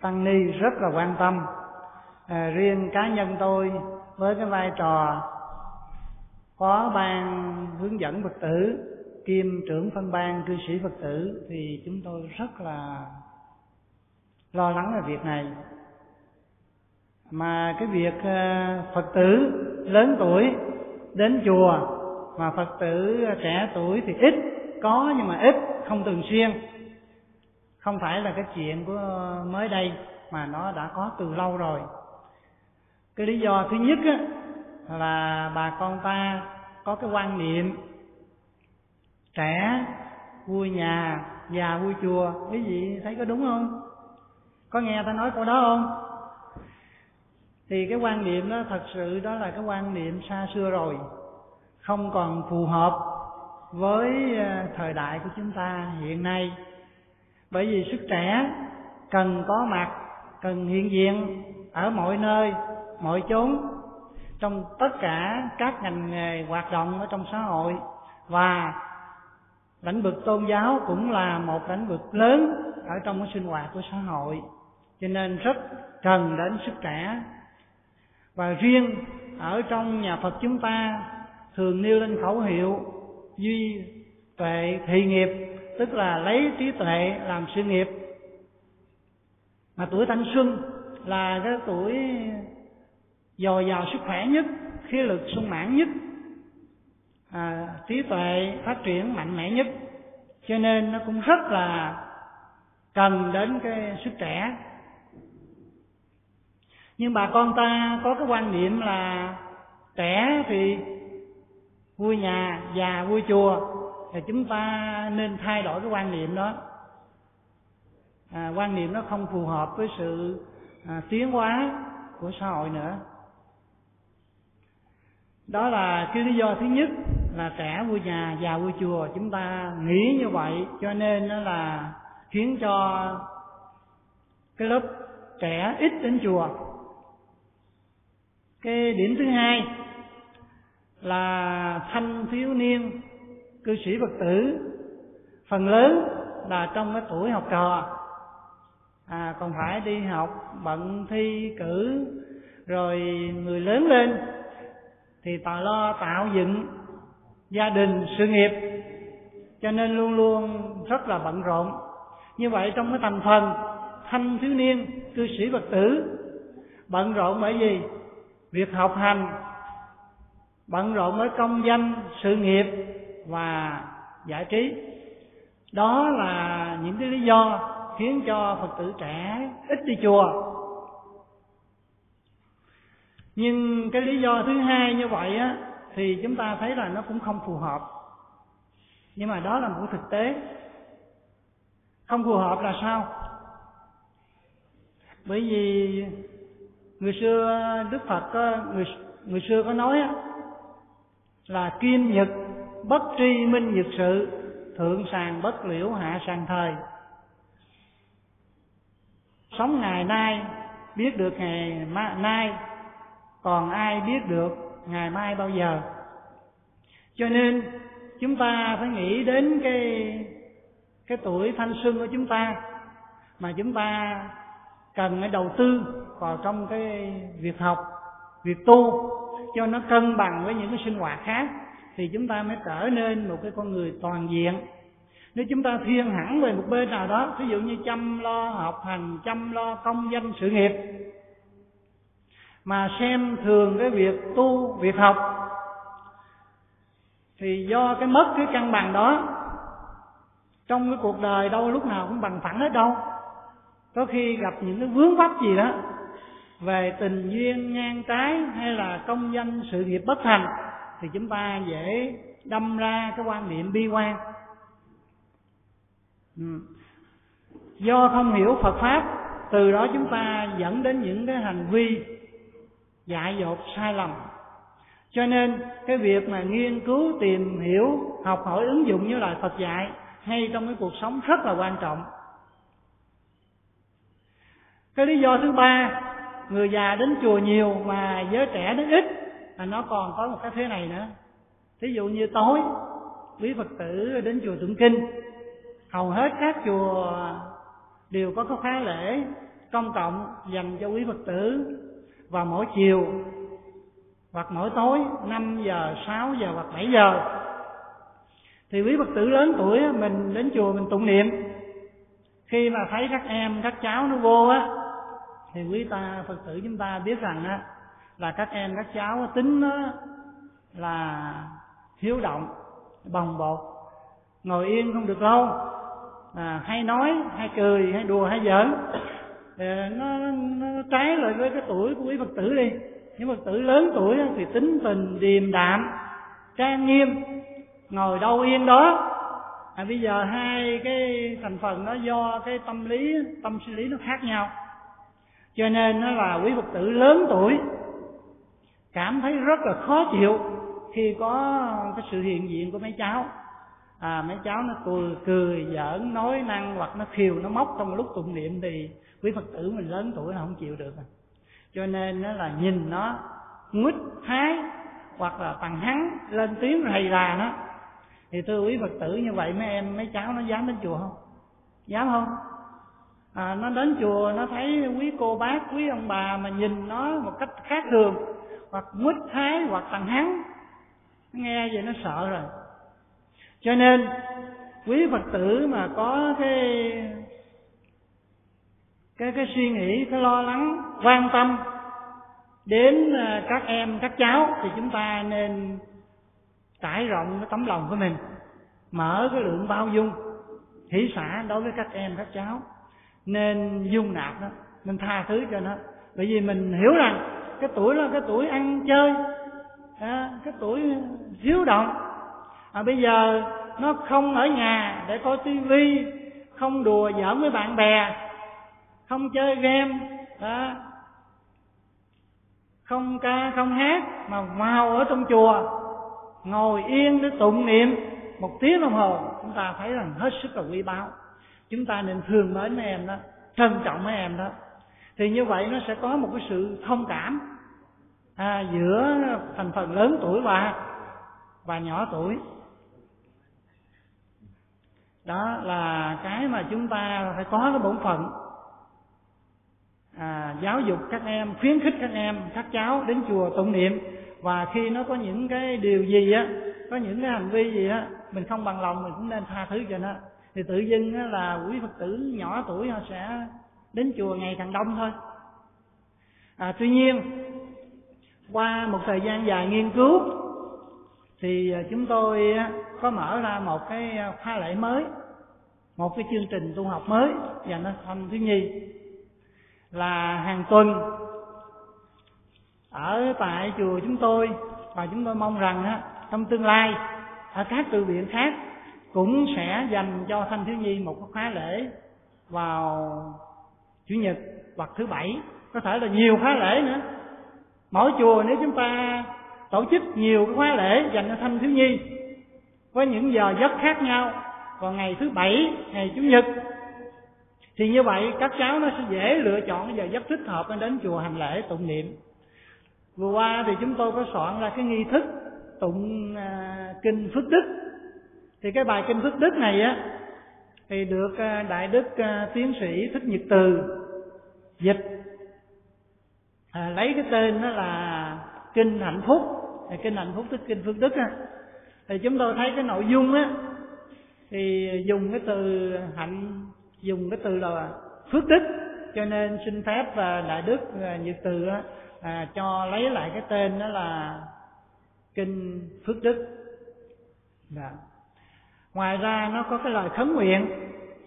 Tăng ni rất là quan tâm. À, riêng cá nhân tôi với cái vai trò phó ban hướng dẫn phật tử kiêm trưởng phân ban cư sĩ phật tử thì chúng tôi rất là lo lắng về việc này. Mà cái việc à, phật tử lớn tuổi đến chùa mà phật tử trẻ tuổi thì ít có nhưng mà ít không thường xuyên không phải là cái chuyện của mới đây mà nó đã có từ lâu rồi. Cái lý do thứ nhất á, là bà con ta có cái quan niệm trẻ vui nhà già vui chùa. Quý vị thấy có đúng không? Có nghe ta nói câu đó không? Thì cái quan niệm đó thật sự đó là cái quan niệm xa xưa rồi. Không còn phù hợp với ờ, thời đại của chúng ta hiện nay bởi vì sức trẻ cần có mặt, cần hiện diện ở mọi nơi, mọi chốn, trong tất cả các ngành nghề hoạt động ở trong xã hội. Và lĩnh vực tôn giáo cũng là một lĩnh vực lớn ở trong cái sinh hoạt của xã hội. Cho nên rất cần đến sức trẻ. Và riêng ở trong nhà Phật chúng ta thường nêu lên khẩu hiệu duy tuệ thị nghiệp tức là lấy trí tuệ làm sự nghiệp. Mà tuổi thanh xuân là cái tuổi dồi dào sức khỏe nhất khí lực sung mãn nhất à, trí tuệ phát triển mạnh mẽ nhất. Cho nên nó cũng rất là cần đến cái sức trẻ. Nhưng bà con ta có cái quan niệm là trẻ thì vui nhà già vui chùa thì chúng ta nên thay đổi cái quan niệm đó. À, quan niệm nó không phù hợp với sự à, tiến hóa của xã hội nữa. Đó là cái lý do thứ nhất là trẻ vui nhà già vui chùa. Chúng ta nghĩ như vậy cho nên nó là khiến cho cái lớp trẻ ít đến chùa. Cái điểm thứ hai là thanh thiếu niên cư sĩ phật tử, phần lớn là trong cái tuổi học trò. À còn phải đi học bận thi cử, rồi người lớn lên thì tò lo tạo dựng gia đình, sự nghiệp. Cho nên luôn luôn rất là bận rộn. Như vậy trong cái thành phần thanh thiếu niên, cư sĩ phật tử, bận rộn bởi vì việc học hành, bận rộn với công danh, sự nghiệp và giải trí. Đó là những cái lý do khiến cho phật tử trẻ ít đi chùa. Nhưng cái lý do thứ hai như vậy á, thì chúng ta thấy là nó cũng không phù hợp. Nhưng mà đó là một thực tế. Không phù hợp là sao? Bởi vì người xưa đức phật có, người người xưa có nói á, là kim nhật bất tri minh nhật sự, thượng sàng bất liễu hạ sàng thời. Sống ngày nay, biết được ngày nay, còn ai biết được ngày mai bao giờ? Cho nên, chúng ta phải nghĩ đến cái cái tuổi thanh xuân của chúng ta, mà chúng ta cần phải đầu tư vào trong cái việc học, việc tu cho nó cân bằng với những cái sinh hoạt khác thì chúng ta mới trở nên một cái con người toàn diện. Nếu chúng ta thiên hẳn về một bên nào đó ví dụ như chăm lo học hành, chăm lo công danh sự nghiệp, mà xem thường cái việc tu, việc học, thì do cái mất cái cân bằng đó, trong cái cuộc đời đâu lúc nào cũng bằng phẳng hết đâu. Có khi gặp những cái vướng vấp gì đó, về tình duyên ngang trái hay là công danh sự nghiệp bất thành thì chúng ta dễ đâm ra cái quan niệm bi quan. Ừ. do không hiểu phật pháp, từ đó chúng ta dẫn đến những cái hành vi dại dột sai lầm. Cho nên cái việc mà nghiên cứu, tìm hiểu, học hỏi, ứng dụng như lời phật dạy hay trong cái cuộc sống rất là quan trọng. Cái lý do thứ ba, người già đến chùa nhiều mà giới trẻ đến ít là nó còn có một cái thế này nữa. Thí dụ như tối quý phật tử đến chùa tụng kinh hầu hết các chùa đều có cái khóa lễ công cộng dành cho quý phật tử vào mỗi chiều hoặc mỗi tối 5 giờ, 6 giờ hoặc 7 giờ. Thì quý phật tử lớn tuổi mình đến chùa mình tụng niệm. Khi mà thấy các em các cháu nó vô á thì quý ta phật tử chúng ta biết rằng á là các em các cháu tính nó là hiếu động bồng bột ngồi yên không được lâu. À, hay nói hay cười hay đùa hay giỡn. Ờ, nó, nó trái lại với cái tuổi của quý phật tử đi. Những phật tử lớn tuổi thì tính tình điềm đạm trang nghiêm ngồi đâu yên đó. À, bây giờ hai cái thành phần nó do cái tâm lý tâm sinh lý nó khác nhau. Cho nên nó là quý phật tử lớn tuổi cảm thấy rất là khó chịu khi có cái sự hiện diện của mấy cháu. À mấy cháu nó cười cười giỡn nói năng hoặc nó khiều nó móc. Trong lúc tụng niệm thì quý phật tử mình lớn tuổi là không chịu được à. cho nên nó là nhìn nó nguýt thái hoặc là bằng hắn lên tiếng rầy rà nó. Thì thưa quý phật tử như vậy mấy em mấy cháu nó dám đến chùa không? Dám không? À, nó đến chùa nó thấy quý cô bác quý ông bà mà nhìn nó một cách khác thường hoặc mít thái hoặc thằng hắn. Nghe vậy nó sợ rồi. Cho nên, quý phật tử mà có cái cái cái suy nghĩ, cái lo lắng, quan tâm đến à, các em, các cháu thì chúng ta nên trải rộng cái tấm lòng của mình, mở cái lượng bao dung, hỷ xã đối với các em, các cháu, nên dung nạp đó nên tha thứ cho nó. Bởi vì mình hiểu rằng cái tuổi là cái tuổi ăn chơi à, cái tuổi hiếu động. À, bây giờ nó không ở nhà để coi tivi không đùa giỡn với bạn bè không chơi game đó không ca không hát mà vào ở trong chùa ngồi yên để tụng niệm. Một tiếng đồng hồ chúng ta thấy rằng hết sức là quý báu. Chúng ta nên thương mến mấy em đó trân trọng mấy em đó thì như vậy nó sẽ có một cái sự thông cảm à, giữa thành phần lớn tuổi và và nhỏ tuổi. Đó là cái mà chúng ta phải có cái bổn phận à, giáo dục các em khuyến khích các em các cháu đến chùa tụng niệm. Và khi nó có những cái điều gì á có những cái hành vi gì á mình không bằng lòng mình cũng nên tha thứ cho nó. Thì tự dưng là quý phật tử nhỏ tuổi họ sẽ đến chùa ngày càng đông thôi. À, tuy nhiên qua một thời gian dài nghiên cứu thì à, chúng tôi có mở ra một cái à, khóa lễ mới một cái chương trình tu học mới dành cho thanh thiếu nhi là hàng tuần ở tại chùa chúng tôi. Và chúng tôi mong rằng á, trong tương lai ở các tự viện khác cũng sẽ dành cho thanh thiếu nhi một khóa lễ vào chủ nhật hoặc thứ bảy có thể là nhiều khóa lễ nữa. Mỗi chùa nếu chúng ta tổ chức nhiều cái khóa lễ dành cho thanh thiếu nhi với những giờ giấc khác nhau vào ngày thứ bảy ngày chủ nhật thì như vậy các cháu nó sẽ dễ lựa chọn giờ giấc thích hợp để đến chùa hành lễ tụng niệm. Vừa qua thì chúng tôi có soạn ra cái nghi thức tụng à, kinh phước đức. Thì cái bài kinh phước đức này á thì được à, đại đức à, tiến sĩ thích nhật từ dịch. À, lấy cái tên đó là kinh hạnh phúc. Kinh hạnh phúc tức kinh phước đức á. Thì chúng tôi thấy cái nội dung á thì dùng cái từ hạnh dùng cái từ là phước đức. Cho nên xin phép và đại đức à, nhật từ á, à, cho lấy lại cái tên đó là kinh phước đức. Đó ngoài ra nó có cái lời khấn nguyện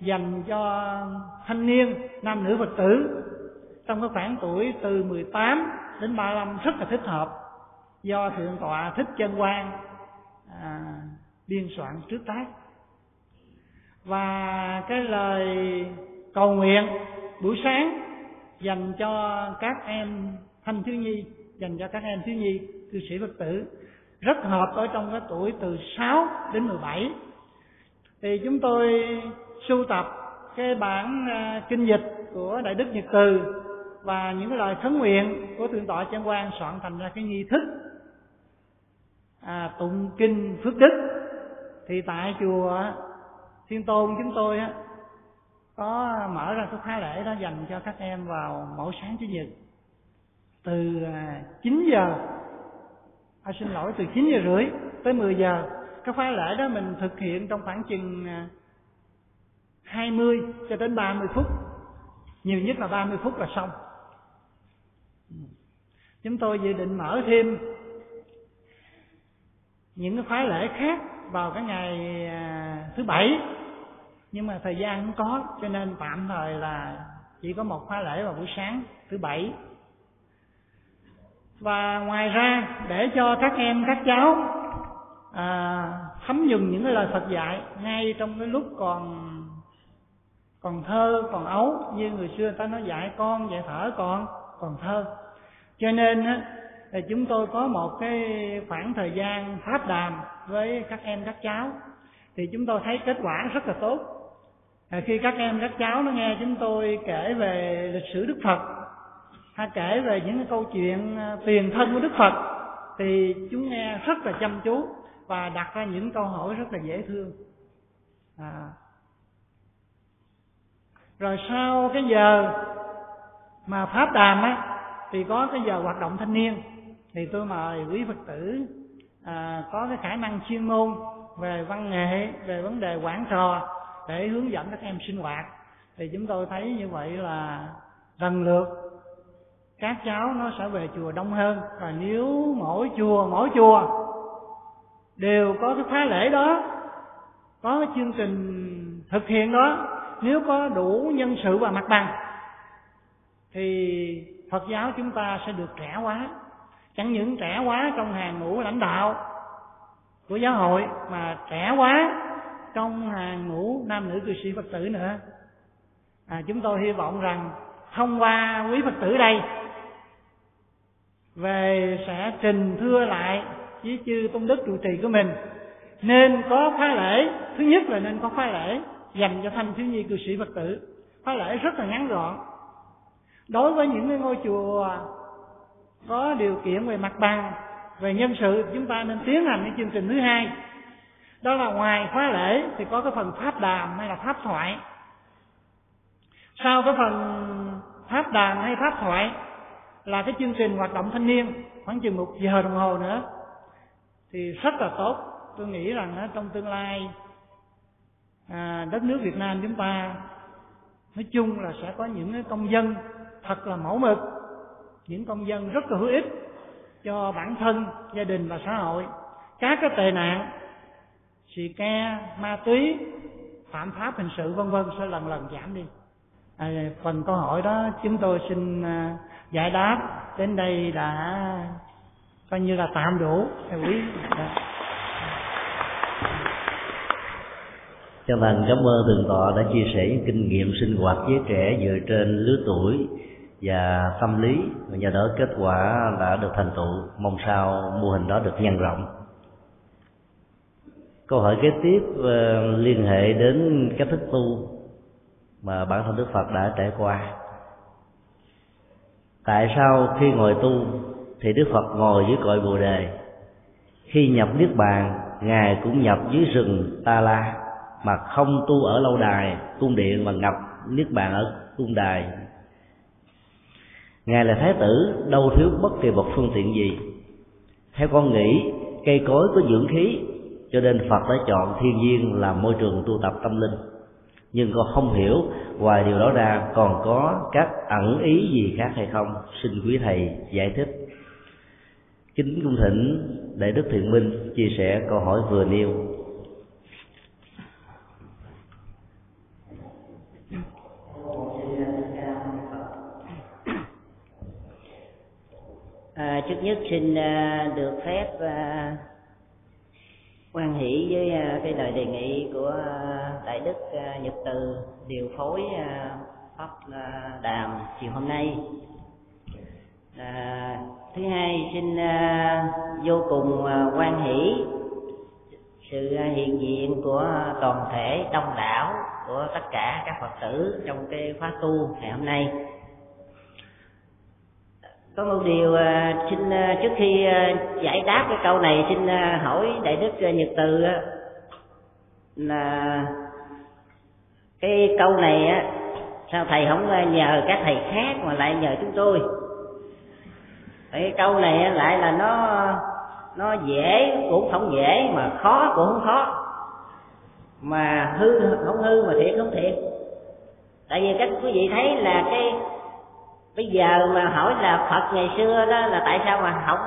dành cho thanh niên nam nữ phật tử. Trong cái khoảng tuổi từ 18 đến 35 rất là thích hợp do thượng tọa thích chân quan à, biên soạn trước tác. Và cái lời cầu nguyện buổi sáng dành cho các em thanh thiếu nhi dành cho các em thiếu nhi cư sĩ phật tử rất hợp ở trong cái tuổi từ 6 đến 17 thì chúng tôi sưu tập cái bản à, kinh dịch của đại đức nhật từ và những cái lời khấn nguyện của thượng tọa trang quan soạn thành ra cái nghi thức à, tụng kinh phước đức. Thì tại chùa thiên tôn chúng tôi á có mở ra cái khóa lễ đó dành cho các em vào mỗi sáng chủ nhật. Từ à, 9 giờ à, xin lỗi từ 9 giờ rưỡi tới 10 giờ cái khóa lễ đó mình thực hiện trong khoảng chừng à, 20 cho đến 30 phút. Nhiều nhất là 30 phút là xong. Chúng tôi dự định mở thêm những cái khóa lễ khác vào cái ngày à, thứ bảy. Nhưng mà thời gian không có, cho nên tạm thời là chỉ có một khóa lễ vào buổi sáng, thứ bảy. Và ngoài ra, để cho các em, các cháu à, thấm nhuần những cái lời Phật dạy ngay trong cái lúc còn còn thơ còn ấu như người xưa ta nói dạy con dạy thở con còn thơ. Cho nên á thì chúng tôi có một cái khoảng thời gian pháp đàm với các em các cháu. Thì chúng tôi thấy kết quả rất là tốt. À, khi các em các cháu nó nghe chúng tôi kể về lịch sử đức phật hay kể về những cái câu chuyện à, tiền thân của đức phật thì chúng nghe rất là chăm chú và đặt ra những câu hỏi rất là dễ thương. À. rồi sau cái giờ mà pháp đàm á thì có cái giờ hoạt động thanh niên. Thì tôi mời quý phật tử à, có cái khả năng chuyên môn về văn nghệ về vấn đề quản trò để hướng dẫn các em sinh hoạt. Thì chúng tôi thấy như vậy là lần lượt các cháu nó sẽ về chùa đông hơn. Và nếu mỗi chùa mỗi chùa đều có cái khóa lễ đó có cái chương trình thực hiện đó. Nếu có đủ nhân sự và mặt bằng thì Phật giáo chúng ta sẽ được trẻ hóa. Chẳng những trẻ hóa trong hàng ngũ lãnh đạo của giáo hội mà trẻ hóa trong hàng ngũ nam nữ cư sĩ phật tử nữa. À, chúng tôi hy vọng rằng thông qua quý phật tử đây về sẽ trình thưa lại với chư tôn đức trụ trì của mình. Nên có khóa lễ, thứ nhất là nên có khóa lễ, dành cho thanh thiếu nhi cư sĩ phật tử. Khóa lễ rất là ngắn gọn. Đối với những cái ngôi chùa có điều kiện về mặt bằng, về nhân sự, chúng ta nên tiến hành cái chương trình thứ hai. Đó là ngoài khóa lễ thì có cái phần pháp đàm hay là pháp thoại. Sau cái phần pháp đàm hay pháp thoại là cái chương trình hoạt động thanh niên, khoảng chừng một giờ đồng hồ nữa thì rất là tốt. Tôi nghĩ rằng trong tương lai à, đất nước Việt Nam chúng ta nói chung là sẽ có những công dân thật là mẫu mực những công dân rất là hữu ích cho bản thân gia đình và xã hội. Các cái tệ nạn xì ke ma túy phạm pháp hình sự vân vân sẽ lần lần giảm đi. À, phần câu hỏi đó chúng tôi xin à, giải đáp. Đến đây đã coi như là tạm đủ, theo quý dạ. chân thành cảm ơn thượng tọa đã chia sẻ những kinh nghiệm sinh hoạt với trẻ dựa trên lứa tuổi và tâm lý. Và nhờ đó kết quả đã được thành tựu. Mong sao mô hình đó được nhân rộng. Câu hỏi kế tiếp ờ, liên hệ đến cách thức tu mà bản thân đức phật đã trải qua. Tại sao khi ngồi tu thì đức phật ngồi dưới cội bồ đề. Khi nhập niết bàn, ngài cũng nhập dưới rừng ta la, mà không tu ở lâu đài, cung điện mà ngập niết bàn ở cung đài. Ngài là thái tử, đâu thiếu bất kỳ một phương tiện gì. Theo con nghĩ, cây cối có dưỡng khí, cho nên phật đã chọn thiên nhiên làm môi trường tu tập tâm linh. Nhưng con không hiểu ngoài điều đó ra còn có các ẩn ý gì khác hay không. Xin quý thầy giải thích kính cung thỉnh để đức thiện minh chia sẻ câu hỏi vừa nêu. À, trước nhất xin à, được phép à, quan hỷ với à, cái lời đề nghị của đại đức nhật từ điều phối pháp đàm chiều hôm nay. À, thứ hai, xin ờ, vô cùng ờ, quan hỷ sự ờ, hiện diện của toàn thể đông đảo của tất cả các phật tử trong cái khóa tu ngày hôm nay. Có một điều xin trước khi giải đáp cái câu này, xin hỏi đại đức nhật từ là cái câu này á, sao thầy không nhờ các thầy khác mà lại nhờ chúng tôi? Cái câu này lại là nó nó dễ, cũng không dễ, mà khó cũng không khó. Mà hư, không hư mà thiệt không thiệt. Tại vì các quý vị thấy là cái, bây giờ mà hỏi là phật ngày xưa đó là tại sao mà không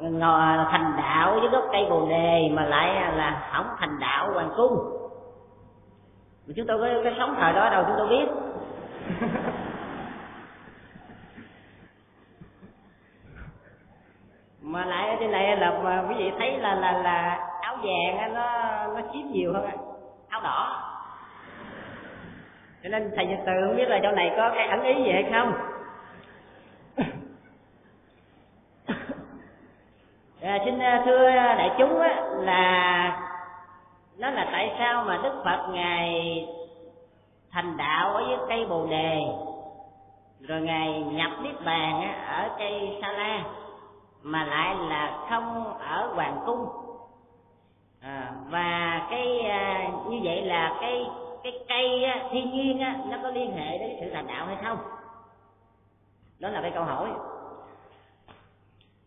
ngồi thành đạo với gốc cây bồ đề mà lại là không thành đạo hoàng cung? Chúng tôi có cái sống thời đó đâu, chúng tôi biết. [LAUGHS] mà lại ở trên này là mà quý vị thấy là là là áo vàng nó nó chiếm nhiều hơn áo đỏ. Cho nên thầy nhật từ không biết là chỗ này có cái ẩn ý gì hay không. [COUGHS] À, xin à, thưa đại chúng á, là nó là tại sao mà đức phật ngài thành đạo ở dưới cây bồ đề rồi ngài nhập niết bàn á, ở cây sa la mà lại là không ở hoàng cung. À, và cái à, như vậy là cái cái cây á, thiên nhiên á, nó có liên hệ đến sự thành đạo hay không? Đó là cái câu hỏi.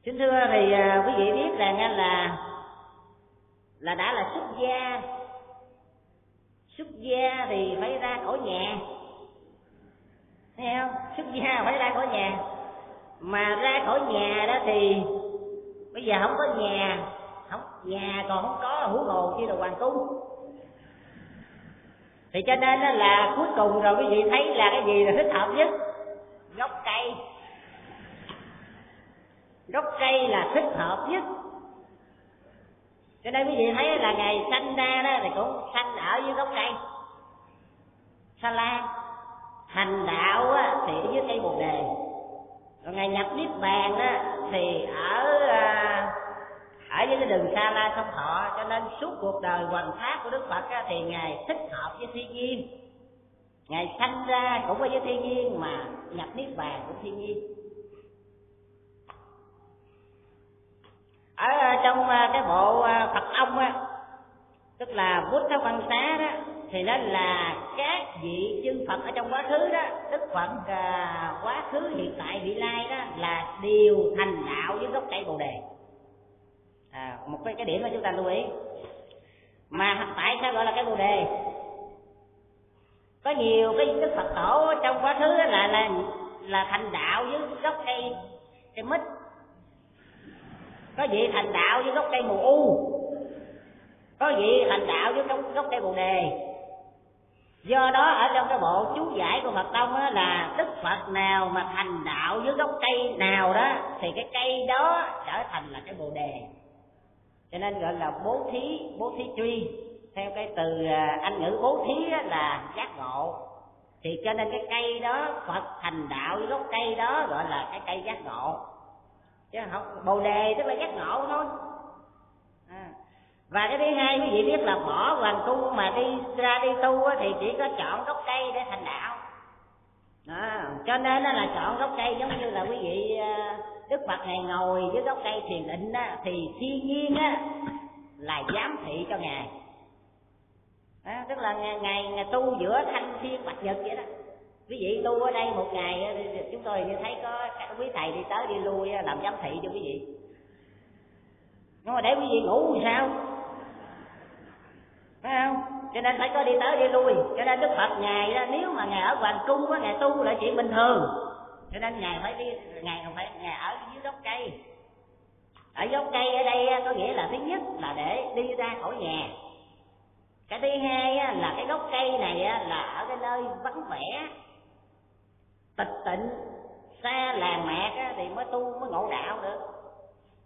Xin thưa thì à, quý vị biết rằng là là đã là xuất gia. Xuất gia thì phải ra khỏi nhà. Thấy không? Xuất gia phải ra khỏi nhà mà ra khỏi nhà đó thì bây giờ không có nhà. Không nhà còn không có hú hồ chứ là hoàng cung. Thì cho nên là cuối cùng rồi quý vị thấy là cái gì là thích hợp nhất? Gốc cây. Gốc cây là thích hợp nhất. Cho nên quý vị thấy là ngày sanh ra đó thì cũng sanh ở dưới gốc cây. Sa la. Hành đạo á, thì ở dưới cây bồ đề rồi ngày nhập niết bàn á, thì ở à, ở với cái đường xa la sông thọ cho nên suốt cuộc đời hoành pháp của đức phật á, thì ngài thích hợp với thiên nhiên. Ngài sanh ra cũng với thiên nhiên mà nhập niết bàn của thiên nhiên. Ở à, trong à, cái bộ phật ông á tức là bút theo văn xá đó thì nó là các vị chư phật ở trong quá khứ đó đức phật à, quá khứ hiện tại vị lai đó là đều thành đạo với gốc cây bồ đề. À, một cái cái điểm mà chúng ta lưu ý. Mà tại sao gọi là cái bồ đề? Có nhiều cái đức phật tổ trong quá khứ là là là thành đạo với gốc cây cây mít. Có vị thành đạo với gốc cây mù u. Có vị thành đạo với gốc, gốc cây bồ đề do đó ở trong cái bộ chú giải của phật tông đó là đức phật nào mà thành đạo dưới gốc cây nào đó, thì cái cây đó trở thành là cái bồ đề. Cho nên gọi là bố thí bố thí truy theo cái từ à, anh ngữ bố thí là giác ngộ. Thì cho nên cái cây đó, phật thành đạo dưới gốc cây đó, gọi là cái cây giác ngộ. Chứ không, bồ đề tức là giác ngộ thôi và cái thứ hai quý vị biết là bỏ hoàng tu mà đi ra đi tu thì chỉ có chọn gốc cây để thành đạo. À, cho nên là chọn gốc cây giống như là quý vị ờ, đức phật ngài ngồi với gốc cây thiền định á, thì thiên nhiên á là giám thị cho ngài. À, tức là ngày, ngày, ngày tu giữa thanh thiên bạch nhật vậy đó. Quý vị tu ở đây một ngày chúng tôi như thấy có các quý thầy đi tới đi lui làm giám thị cho quý vị. Nhưng mà để quý vị ngủ thì sao? Phải không? Cho nên phải có đi tới đi lui. Cho nên đức phật ngài đó, nếu mà ngài ở hoàng cung á ngài tu là chuyện bình thường. Cho nên ngài phải đi, ngài không phải, ngài ở dưới gốc cây. Ở gốc cây ở đây có nghĩa là thứ nhất là để đi ra khỏi nhà. Cái thứ hai là cái gốc cây này là ở cái nơi vắng vẻ. Tịch tịnh, xa làng mạc thì mới tu, mới ngộ đạo được.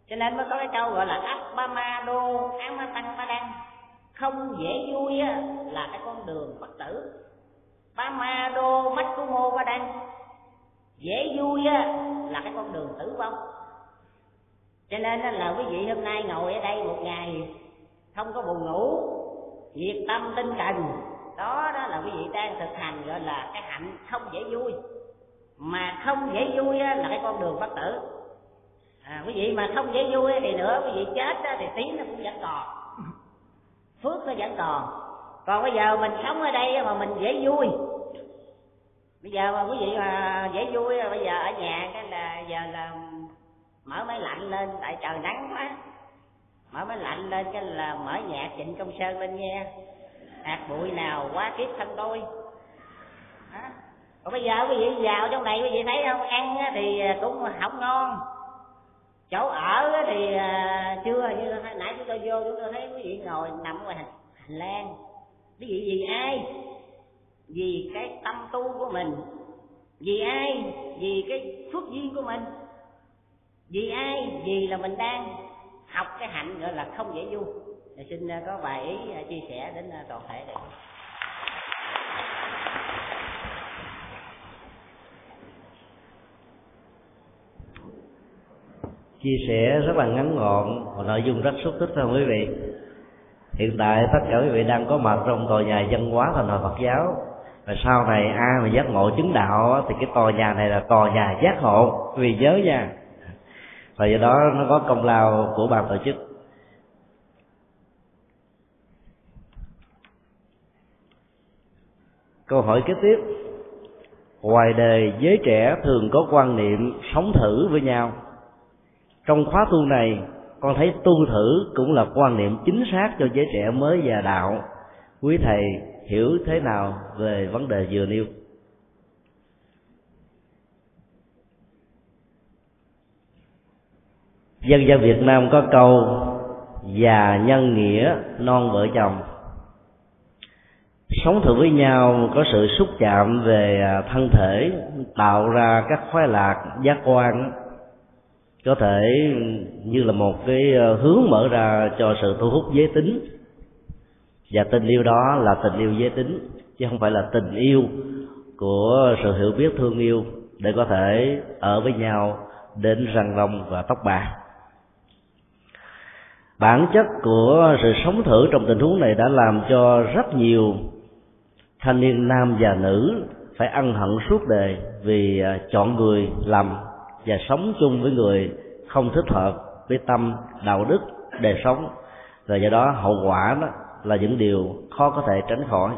Cho nên mới có cái câu gọi là ấp ba ma đô áo ma tăng ma đăng không dễ vui là cái con đường bất tử. Ba ma đô mắt của mô ba đăng. Dễ vui là cái con đường tử vong. Cho nên là quý vị hôm nay ngồi ở đây một ngày không có buồn ngủ nhiệt tâm tinh cần đó đó là quý vị đang thực hành gọi là cái hạnh không dễ vui. Mà không dễ vui là cái con đường bất tử. À, quý vị mà không dễ vui thì nữa quý vị chết thì tiếng nó cũng vẫn còn phước nó vẫn còn. Còn bây giờ mình sống ở đây mà mình dễ vui. Bây giờ mà quý vị mà dễ vui, bây giờ ở nhà cái là giờ là mở máy lạnh lên, tại trời nắng quá. Mở máy lạnh lên cái là mở nhạc trịnh công sơn lên nghe. Hạt bụi nào quá kiếp thân tôi. Đó. còn bây giờ quý vị vào trong này, quý vị thấy không? Ăn thì cũng không ngon chỗ ở thì à, chưa như nãy chúng tôi vô chúng tôi thấy quý vị ngồi nằm ngoài hành, hành lang. Quý vị vì ai? Vì cái tâm tu của mình. Vì ai? Vì cái phước duyên của mình. Vì ai? Vì là mình đang học cái hạnh gọi là không dễ vui thì xin à, có vài ý à, chia sẻ đến toàn thể đây chia sẻ rất là ngắn gọn. Và nội dung rất xúc tích, thưa quý vị. Hiện tại tất cả quý vị đang có mặt trong tòa nhà dân hóa thành hội Phật giáo. Và sau này ai mà giác ngộ chứng đạo thì cái tòa nhà này là tòa nhà giác ngộ, vì nhớ nha. Và do đó nó có công lao của ban tổ chức. Câu hỏi kế tiếp. Ngoài đời giới trẻ thường có quan niệm sống thử với nhau trong khóa tu này, con thấy tu thử cũng là quan niệm chính xác cho giới trẻ mới già đạo. Quý thầy hiểu thế nào về vấn đề vừa nêu? Dân gian việt nam có câu, già nhân nghĩa, non vợ chồng. Sống thử với nhau, có sự xúc chạm về à, thân thể, tạo ra các khoái lạc, giác quan có thể như là một cái ờ, hướng mở ra cho sự thu hút giới tính. Và tình yêu đó là tình yêu giới tính, chứ không phải là tình yêu của sự hiểu biết thương yêu để có thể ở với nhau đến răng long và tóc bạc. Bản chất của sự sống thử trong tình huống này đã làm cho rất nhiều thanh niên nam và nữ phải ân hận suốt đời vì ờ, chọn người lầm và sống chung với người không thích hợp với tâm, đạo đức, đời sống. Và do đó hậu quả đó là những điều khó có thể tránh khỏi.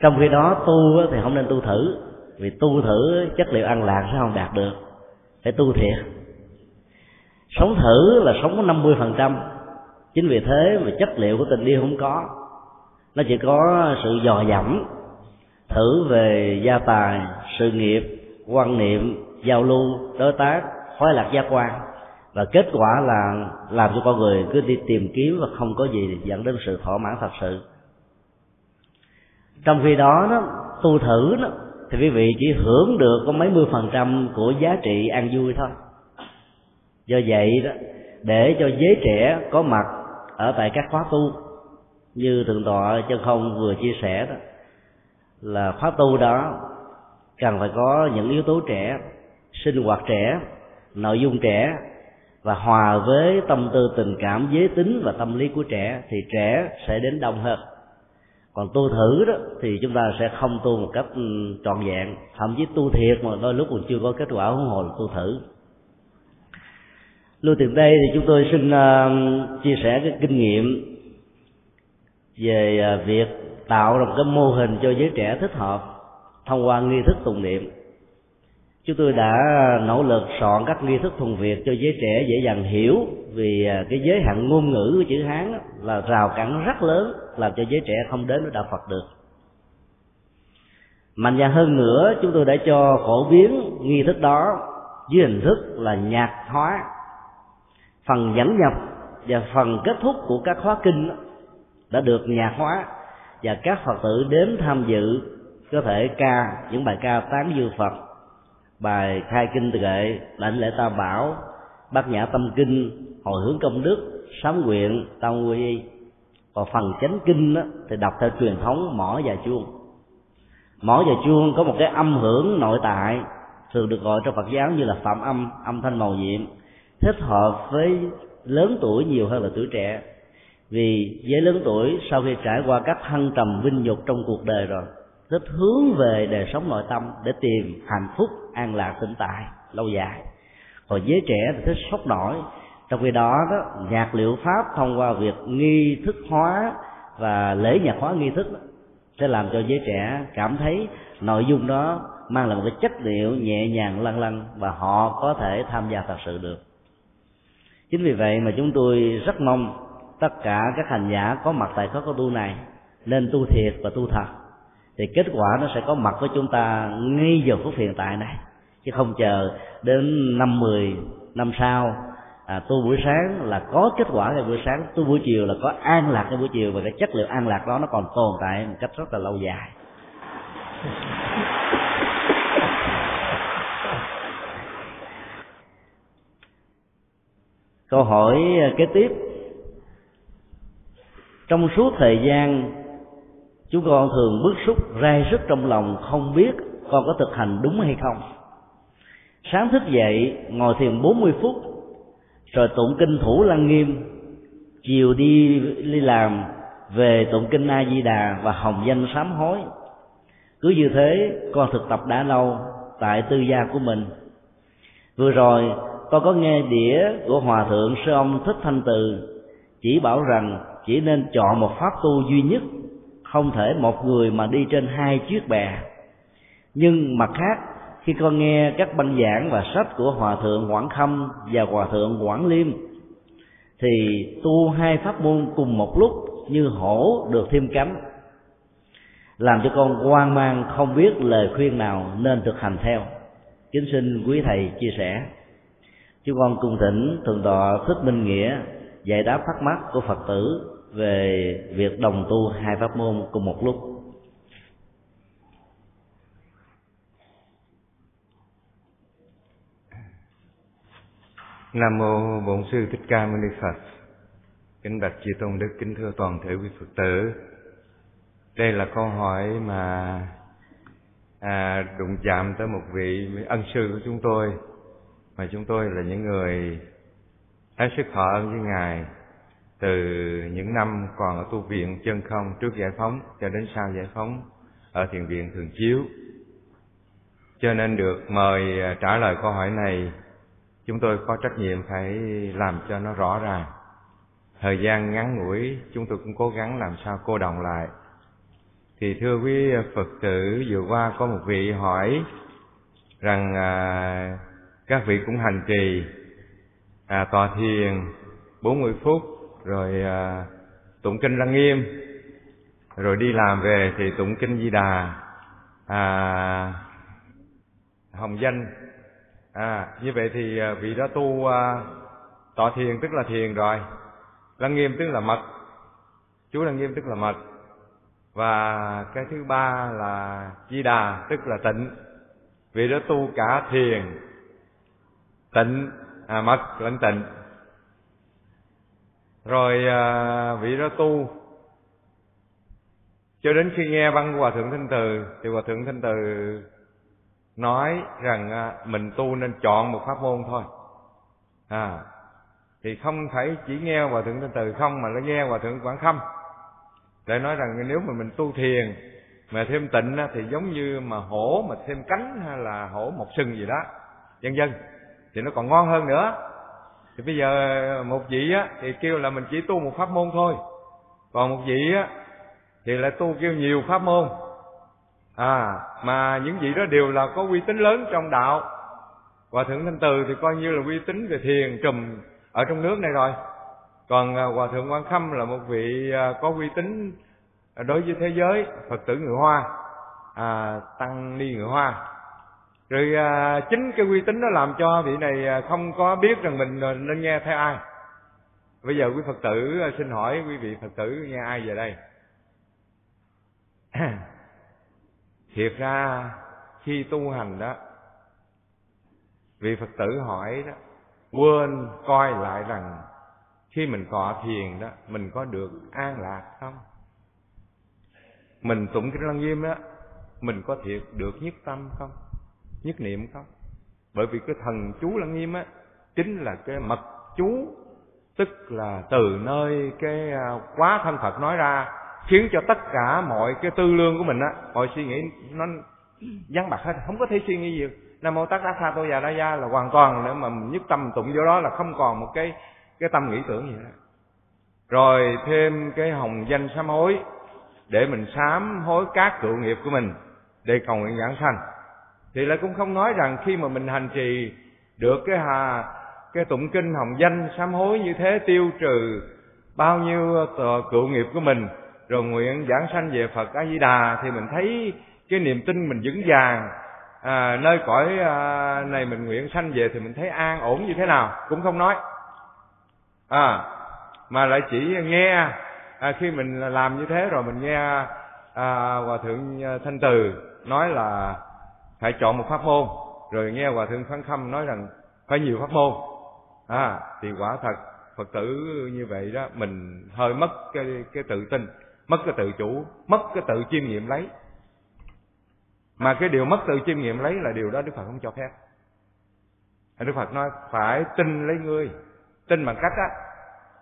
Trong khi đó tu thì không nên tu thử, vì tu thử chất liệu ăn lạc sẽ không đạt được, phải tu thiệt. Sống thử là sống có năm mươi phần trăm. Chính vì thế mà chất liệu của tình yêu không có. Nó chỉ có sự dò dẫm, thử về gia tài, sự nghiệp quan niệm, giao lưu, đối tác khoái lạc giác quan. Và kết quả là làm cho con người cứ đi tìm kiếm và không có gì dẫn đến sự thỏa mãn thật sự. Trong khi đó đó, tu thử đó, thì quý vị chỉ hưởng được có mấy mươi phần trăm của giá trị an vui thôi. Do vậy đó, để cho giới trẻ có mặt ở tại các khóa tu, như thượng tọa chân không vừa chia sẻ đó, là khóa tu đó cần phải có những yếu tố trẻ sinh hoạt trẻ nội dung trẻ và hòa với tâm tư tình cảm giới tính và tâm lý của trẻ thì trẻ sẽ đến đông hơn. Còn tu thử đó thì chúng ta sẽ không tu một cách ừ, trọn vẹn. Thậm chí tu thiệt mà đôi lúc còn chưa có kết quả huống hồ là tu thử. Lưu tiền đây thì chúng tôi xin uh, chia sẻ cái kinh nghiệm về uh, việc tạo ra một cái mô hình cho giới trẻ thích hợp thông qua nghi thức tụng niệm. Chúng tôi đã nỗ lực soạn các nghi thức thuần việt cho giới trẻ dễ dàng hiểu vì à, cái giới hạn ngôn ngữ của chữ hán là rào cản rất lớn, làm cho giới trẻ không đến với đạo phật được. Mạnh dạn hơn nữa, chúng tôi đã cho phổ biến nghi thức đó dưới hình thức là nhạc hóa. Phần dẫn nhập và phần kết thúc của các khóa kinh đã được nhạc hóa và các phật tử đến tham dự có thể ca những bài ca tán dương phật bài khai kinh tự tuệ lãnh lễ tam bảo bát nhã tâm kinh hồi hướng công đức sám nguyện tam quy. Còn phần chánh kinh đó, thì đọc theo truyền thống mỏ và chuông. Mỏ và chuông có một cái âm hưởng nội tại thường được gọi trong phật giáo như là phạm âm âm thanh màu nhiệm thích hợp với lớn tuổi nhiều hơn là tuổi trẻ. Vì với lớn tuổi sau khi trải qua các thăng trầm vinh nhục trong cuộc đời rồi thích hướng về đời sống nội tâm để tìm hạnh phúc an lạc tĩnh tại lâu dài. Còn giới trẻ thì thích sốc nổi. Trong khi đó, đó nhạc liệu pháp thông qua việc nghi thức hóa và lễ nhạc hóa nghi thức đó, sẽ làm cho giới trẻ cảm thấy nội dung đó mang lại một cái chất liệu nhẹ nhàng lăn lăn và họ có thể tham gia thật sự được. Chính vì vậy mà chúng tôi rất mong tất cả các hành giả có mặt tại khóa tu này nên tu thiệt và tu thật thì kết quả nó sẽ có mặt với chúng ta ngay giờ phút hiện tại này. Chứ không chờ đến năm mười năm sau. À, tu buổi sáng là có kết quả ngày buổi sáng tu buổi chiều là có an lạc ngay buổi chiều và cái chất liệu an lạc đó nó còn tồn tại một cách rất là lâu dài. Câu hỏi à, kế tiếp. Trong suốt thời gian chúng con thường bức xúc rai rứt trong lòng không biết con có thực hành đúng hay không. Sáng thức dậy, ngồi thiền 40 phút, rồi tụng kinh thủ lăng nghiêm. Chiều đi đi làm, về tụng kinh a di đà và hồng danh sám hối. Cứ như thế, con thực tập đã lâu tại tư gia của mình. Vừa rồi, con có nghe đĩa của hòa thượng sư ông thích thanh từ, chỉ bảo rằng chỉ nên chọn một pháp tu duy nhất không thể một người mà đi trên hai chiếc bè. Nhưng mặt khác, khi con nghe các băng giảng và sách của hòa thượng quảng khâm và hòa thượng quảng liêm, thì tu hai pháp môn cùng một lúc như hổ được thêm cánh, làm cho con hoang mang không biết lời khuyên nào nên thực hành theo. Kính xin quý thầy chia sẻ. Chúng con cùng thỉnh thượng tọa thích minh nghĩa giải đáp thắc mắc của phật tử về việc đồng tu hai pháp môn cùng một lúc Nam mô Bổn sư Thích Ca Mâu Ni Phật. Kính bạch chư tôn đức kính thưa toàn thể quý Phật tử. Đây là câu hỏi mà à, đụng chạm tới một vị ân sư của chúng tôi mà chúng tôi là những người hết sức họ ân với ngài từ những năm còn ở tu viện chân không trước giải phóng cho đến sau giải phóng ở thiền viện thường chiếu. Cho nên được mời à, trả lời câu hỏi này chúng tôi có trách nhiệm phải làm cho nó rõ ràng. Thời gian ngắn ngủi chúng tôi cũng cố gắng làm sao cô đồng lại. Thì thưa quý phật tử vừa qua có một vị hỏi rằng à, các vị cũng hành trì à, tòa thiền 40 phút rồi à, tụng kinh lăng nghiêm. Rồi đi làm về thì tụng kinh di đà. À, hồng danh. À như vậy thì à, vị đã tu à, tọa thiền tức là thiền rồi. Lăng nghiêm tức là mật. Chú lăng nghiêm tức là mật. Và cái thứ ba là di đà tức là tịnh. Vì đó tu cả thiền tịnh à, mật lẫn tịnh rồi à, vị đó tu. Cho đến khi nghe văn của hòa thượng thanh từ thì hòa thượng thanh từ nói rằng à, mình tu nên chọn một pháp môn thôi. À thì không phải chỉ nghe hòa thượng thanh từ không mà nó nghe hòa thượng quảng khâm. Để nói rằng nếu mà mình tu thiền mà thêm tịnh thì giống như mà hổ mà thêm cánh hay là hổ một sừng gì đó vân vân thì nó còn ngon hơn nữa thì bây giờ một vị á thì kêu là mình chỉ tu một pháp môn thôi. Còn một vị á thì lại tu kêu nhiều pháp môn. À mà những vị đó đều là có uy tín lớn trong đạo. Hòa thượng thanh từ thì coi như là uy tín về thiền trùm ở trong nước này rồi. Còn à, hòa thượng quan khâm là một vị à, có uy tín đối với thế giới phật tử người hoa à, tăng ni người hoa rồi à, chính cái uy tín nó làm cho vị này à, không có biết rằng mình nên nghe theo ai. Bây giờ quý phật tử à, xin hỏi quý vị phật tử nghe ai về đây? [CLEARS THROAT] Thiệt ra khi tu hành đó vị phật tử hỏi đó quên coi lại rằng khi mình cọ thiền đó mình có được an lạc không? Mình tụng kinh lăng nghiêm đó mình có thiệt được nhất tâm không? Nhất niệm không? Bởi vì cái thần chú lăng nghiêm á, chính là cái mật chú, tức là từ nơi cái à, quá thân phật nói ra, khiến cho tất cả mọi cái tư lương của mình á, mọi suy nghĩ nó vắng bạc hết, không có thể suy nghĩ gì nam mô tát đa sa tô già đa gia là hoàn toàn để mà nhất tâm tụng vô đó là không còn một cái cái tâm nghĩ tưởng gì nữa rồi thêm cái hồng danh sám hối, để mình sám hối các cựu nghiệp của mình để cầu nguyện giảng sanh thì lại cũng không nói rằng khi mà mình hành trì được cái hà cái tụng kinh hồng danh sám hối như thế tiêu trừ bao nhiêu ờ, cựu nghiệp của mình rồi nguyện giảng sanh về Phật A Di Đà thì mình thấy cái niềm tin mình vững vàng. À, nơi cõi à, này mình nguyện sanh về thì mình thấy an ổn như thế nào cũng không nói. À mà lại chỉ nghe à, khi mình làm như thế rồi mình nghe à, hòa thượng thanh từ nói là phải chọn một pháp môn. Rồi nghe hòa thượng phán khâm nói rằng phải nhiều pháp môn. À thì quả thật, phật tử như vậy đó, mình hơi mất cái cái tự tin, mất cái tự chủ, mất cái tự chiêm nghiệm lấy. Mà cái điều mất tự chiêm nghiệm lấy là điều đó đức phật không cho phép. Đức phật nói, phải tin lấy ngươi. Tin bằng cách á,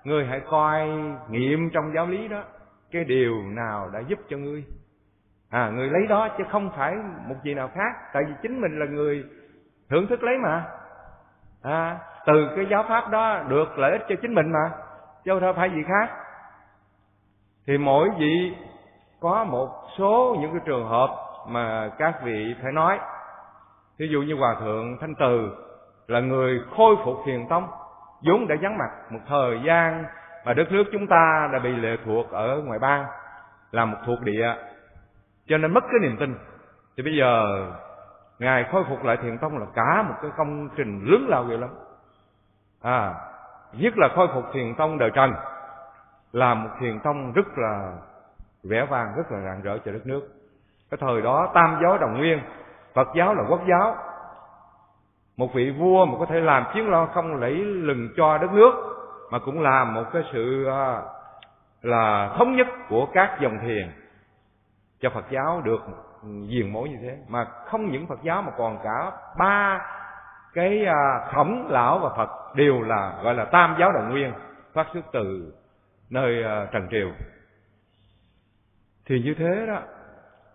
ngươi hãy coi nghiệm trong giáo lý đó, cái điều nào đã giúp cho ngươi à người lấy đó chứ không phải một gì nào khác. Tại vì chính mình là người thưởng thức lấy mà. À từ cái giáo pháp đó được lợi ích cho chính mình mà. Chứ đâu phải gì khác. Thì mỗi vị có một số những cái trường hợp mà các vị phải nói. Ví dụ như hòa thượng thanh từ là người khôi phục thiền tông. Vốn đã vắng mặt. Một thời gian mà đất nước chúng ta đã bị lệ thuộc ở ngoài bang là một thuộc địa cho nên mất cái niềm tin. Thì bây giờ, ngài khôi phục lại thiền tông là cả một cái công trình lớn lao ghê lắm. À nhất là khôi phục thiền tông đời trần, là một thiền tông rất là vẻ vang, rất là rạng rỡ cho đất nước. Cái thời đó, tam giáo đồng nguyên, phật giáo là quốc giáo. Một vị vua mà có thể làm chiến lo không lẫy lừng cho đất nước, mà cũng làm một cái sự à, là thống nhất của các dòng thiền cho Phật giáo được diền mối như thế. Mà không những Phật giáo mà còn cả ba cái à, khổng lão và Phật đều là gọi là tam giáo đồng nguyên phát xuất từ nơi à, Trần Triều. Thì như thế đó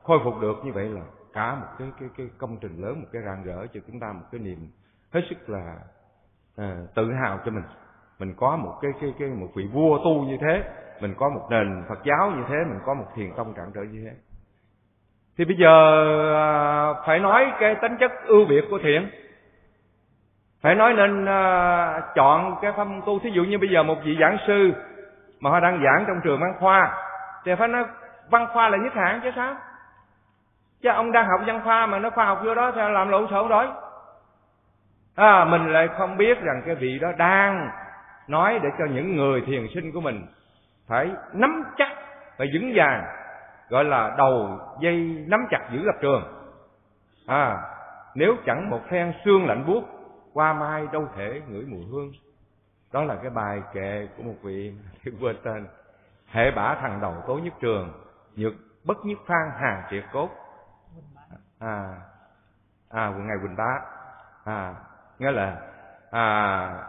khôi phục được như vậy là cả một cái cái cái công trình lớn một cái rạng rỡ cho chúng ta một cái niềm hết sức là à, tự hào cho mình. Mình có một cái cái cái một vị vua tu như thế mình có một nền Phật giáo như thế mình có một thiền tông trạng trở như thế thì bây giờ à, phải nói cái tính chất ưu việt của thiện. Phải nói nên à, chọn cái phong tu. Thí dụ như bây giờ một vị giảng sư mà họ đang giảng trong trường văn khoa thì phải nói văn khoa là nhất hạng chứ sao? Chứ ông đang học văn khoa mà nó khoa học vô đó thì làm lộn xộn rồi. À, mình lại không biết rằng cái vị đó đang nói để cho những người thiền sinh của mình phải nắm chắc và vững vàng gọi là đầu dây nắm chặt giữ lập trường. À nếu chẳng một phen xương lạnh buốt, qua mai đâu thể ngửi mùi hương. Đó là cái bài kệ của một vị [LAUGHS] quên tên hệ bả thằng đầu tố nhất trường, nhược bất nhất phan hà triệt cốt. À à quận ngài quỳnh bá à nghĩa là à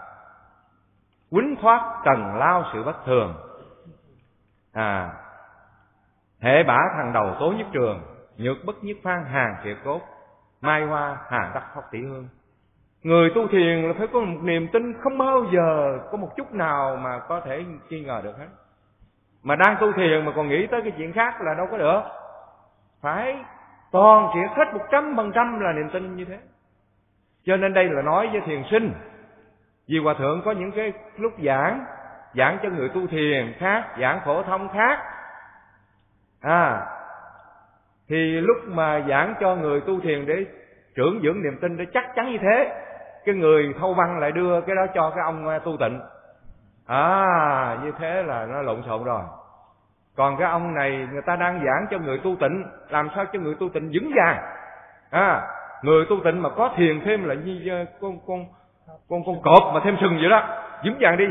quýnh thoát cần lao sự bất thường. À hệ bả thằng đầu tố nhất trường, nhược bất nhất phan, hàng kiệt cốt. Mai hoa hà đắc thóc tỷ hương. Người tu thiền là phải có một niềm tin không bao giờ có một chút nào mà có thể nghi ngờ được hết. Mà đang tu thiền mà còn nghĩ tới cái chuyện khác là đâu có được. Phải toàn triệt hết một trăm phần trăm là niềm tin như thế. Cho nên đây là nói với thiền sinh. Vì hòa thượng có những cái lúc giảng giảng cho người tu thiền khác, giảng phổ thông khác à thì lúc mà giảng cho người tu thiền để trưởng dưỡng niềm tin, để chắc chắn như thế, cái người thâu văn lại đưa cái đó cho cái ông à, tu tịnh. À như thế là nó lộn xộn rồi. Còn cái ông này, người ta đang giảng cho người tu tịnh, làm sao cho người tu tịnh vững vàng? À người tu tịnh mà có thiền thêm là như ờ, con con con con cọp mà thêm sừng vậy đó, vững vàng đi.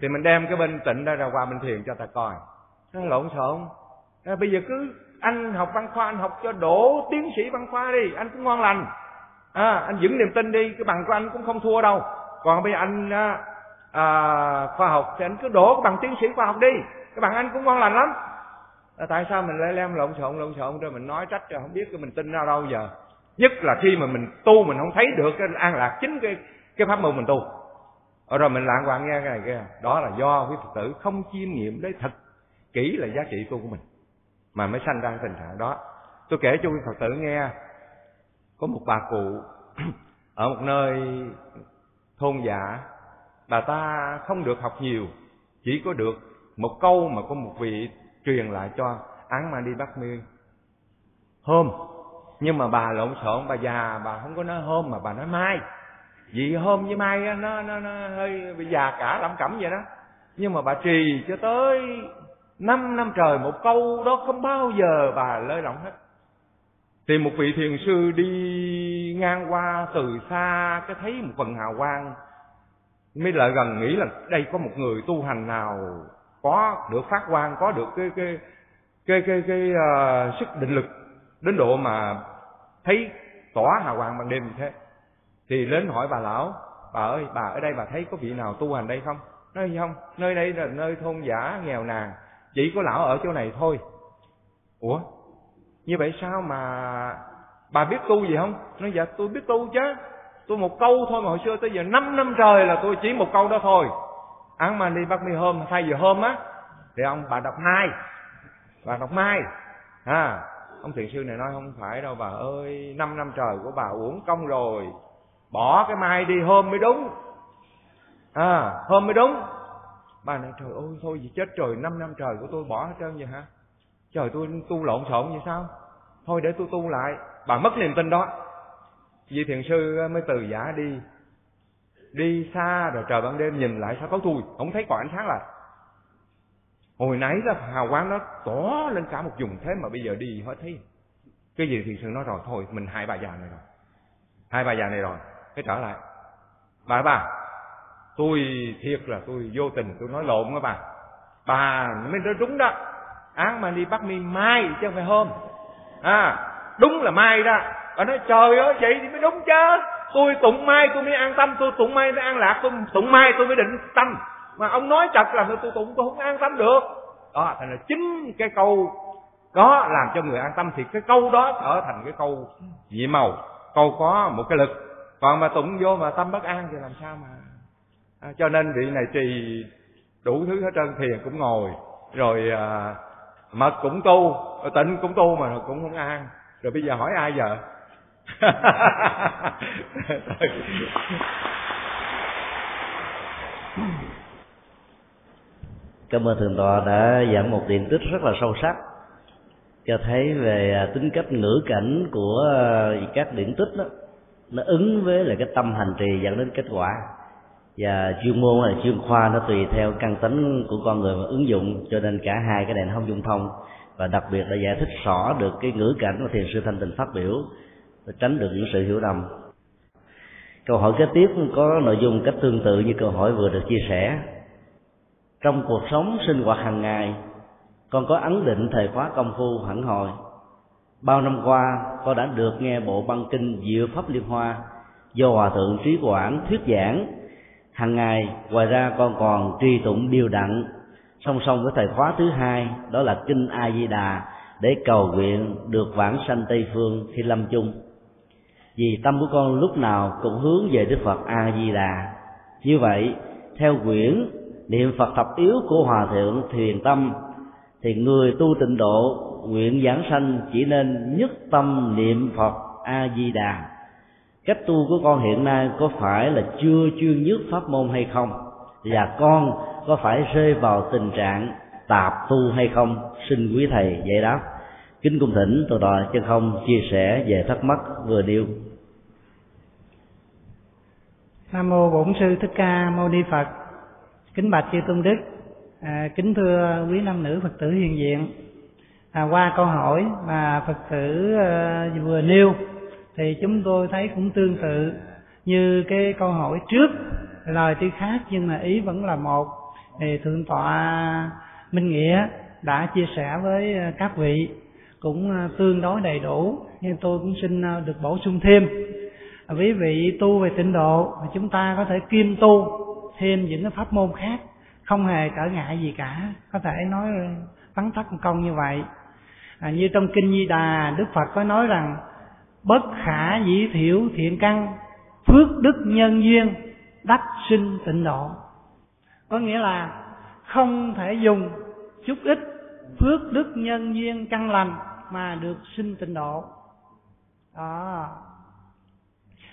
Thì mình đem cái bên tịnh ra ra qua bên thiền cho ta coi. Nó lộn xộn à, bây giờ cứ anh học văn khoa anh học cho đổ tiến sĩ văn khoa đi anh cũng ngon lành. À, anh vững niềm tin đi cái bằng của anh cũng không thua đâu. Còn bây giờ anh à, à, khoa học thì anh cứ đổ cái bằng tiến sĩ khoa học đi cái bằng anh cũng ngon lành lắm. À, tại sao mình lại lem lộn xộn lộn xộn rồi mình nói trách rồi không biết cái mình tin ra đâu giờ. Nhất là khi mà mình tu mình không thấy được cái an lạc chính cái cái pháp môn mình tu. Ờ, rồi mình lạng hoàng nghe cái này kia đó là do quý phật tử không chiêm nghiệm đấy thật kỹ là giá trị tu của mình mà mới sanh ra cái tình trạng đó. Tôi kể cho quý phật tử nghe có một bà cụ [CLEARS THROAT] ở một nơi thôn giả, bà ta không được học nhiều chỉ có được một câu mà có một vị truyền lại cho án ma đi bắt mi hôm nhưng mà bà lộn xộn bà già bà không có nói hôm mà bà nói mai. Vì hôm với mai nó nó nó hơi bị già cả lẩm cẩm vậy đó. Nhưng mà bà trì cho tới năm năm trời một câu đó không bao giờ bà lơi lỏng hết? Thì một vị thiền sư đi ngang qua từ xa cái thấy một phần hào quang mới lại gần nghĩ là đây có một người tu hành nào có được phát quang có được cái cái cái cái cái uh, sức định lực đến độ mà thấy tỏa hào quang ban đêm như thế. Thì đến hỏi bà lão bà ơi bà ở đây bà thấy có vị nào tu hành đây không? Nói không? Nơi đây là nơi thôn giả nghèo nàn chỉ có lão ở chỗ này thôi. Ủa? Như vậy sao mà bà biết tu gì không? Nói dạ tôi biết tu chứ. Tôi một câu thôi mà hồi xưa tới giờ năm năm trời là tôi chỉ một câu đó thôi. Ăn mà đi bắt mi hôm, thay giờ hôm á, thì ông bà đọc mai. Bà đọc mai. À ông thiền sư này nói, không phải đâu bà ơi, năm năm trời của bà uổng công rồi. Bỏ cái mai đi hôm mới đúng. À hôm mới đúng bà này, trời ơi, thôi gì chết trời, năm năm trời của tôi bỏ hết trơn vậy hả? Trời, tôi tu lộn xộn vậy sao? Thôi để tôi tu lại. Bà mất niềm tin đó. Vị thiền sư ờ, mới từ giả đi. Đi xa rồi trời ban đêm nhìn lại sao có tôi không thấy còn ánh sáng lại. Hồi nãy là hào quang nó tỏ lên cả một vùng, thế mà bây giờ đi hết thấy. Cái gì thiền sư nói rồi, thôi mình hai bà già này rồi. Hai bà già này rồi, cái trở lại. Bà bà tôi thiệt là tôi vô tình tôi nói lộn đó bà bà mới nói đúng đó. Án mà đi bắt mi mai chứ không phải hôm. À đúng là mai đó. Bà nói, trời ơi, vậy thì mới đúng chứ. Tôi tụng mai tôi mới an tâm, tôi tụng mai mới an lạc, tôi tụng mai tôi mới định tâm. Mà ông nói chật là tôi tụng tôi không an tâm được. Đó, thành là chính cái câu đó làm cho người an tâm thì cái câu đó trở thành cái câu dị màu. Câu có một cái lực. Còn mà tụng vô mà tâm bất an thì làm sao mà à, cho nên vị này trì đủ thứ hết trơn thiền cũng ngồi rồi à, mật cũng tu tịnh cũng tu mà cũng không an. Rồi bây giờ hỏi ai giờ [LAUGHS] cảm ơn thượng tọa đã giảng một điện tích rất là sâu sắc cho thấy về à, tính cách ngữ cảnh của à, các điển tích đó nó ứng với lại cái tâm hành trì dẫn đến kết quả và chuyên môn hay chuyên khoa nó tùy theo căn tính của con người mà ứng dụng, cho nên cả hai cái đèn không dung thông. Và đặc biệt là giải thích rõ được cái ngữ cảnh mà thiền sư thanh tịnh phát biểu và tránh được những sự hiểu lầm. Câu hỏi kế tiếp có nội dung cách tương tự như câu hỏi vừa được chia sẻ. Trong cuộc sống sinh hoạt hàng ngày, con có ấn định thời khóa công phu hẳn hồi bao năm qua, con đã được nghe bộ băng kinh diệu pháp liên hoa do hòa thượng trí quảng thuyết giảng hàng ngày, ngoài ra con còn tri tụng điều đặn song song với thời khóa thứ hai, đó là kinh a di đà để cầu nguyện được vãng sanh tây phương khi lâm chung. Vì tâm của con lúc nào cũng hướng về đức phật a di đà như vậy, theo quyển niệm phật thập yếu của hòa thượng thiền tâm, thì người tu tịnh độ nguyện giảng sanh chỉ nên nhất tâm niệm phật a di đà cách tu của con hiện nay có phải là chưa chuyên nhất pháp môn hay không? Và con có phải rơi vào tình trạng tạp tu hay không? Xin quý thầy giải đáp. Kính cung thỉnh tôi đòi chân không chia sẻ về thắc mắc vừa nêu. Nam mô bổn sư thích ca mâu ni phật. Kính bạch chư tôn đức. À, kính thưa quý nam nữ phật tử hiện diện. À, qua câu hỏi mà phật tử à, vừa nêu thì chúng tôi thấy cũng tương tự như cái câu hỏi trước lời tuy khác nhưng mà ý vẫn là một. Thì thượng tọa minh nghĩa đã chia sẻ với ờ, các vị cũng ờ, tương đối đầy đủ nhưng tôi cũng xin ờ, được bổ sung thêm. Quý vị tu về tịnh độ chúng ta có thể kiêm tu thêm những cái pháp môn khác không hề trở ngại gì cả. Có thể nói vắn tắt một câu như vậy. À, như trong kinh di đà đức phật có nói rằng bất khả dĩ thiểu thiện căn, phước đức nhân duyên, đắc sinh tịnh độ. Có nghĩa là không thể dùng chút ít phước đức nhân duyên căn lành mà được sinh tịnh độ. Đó.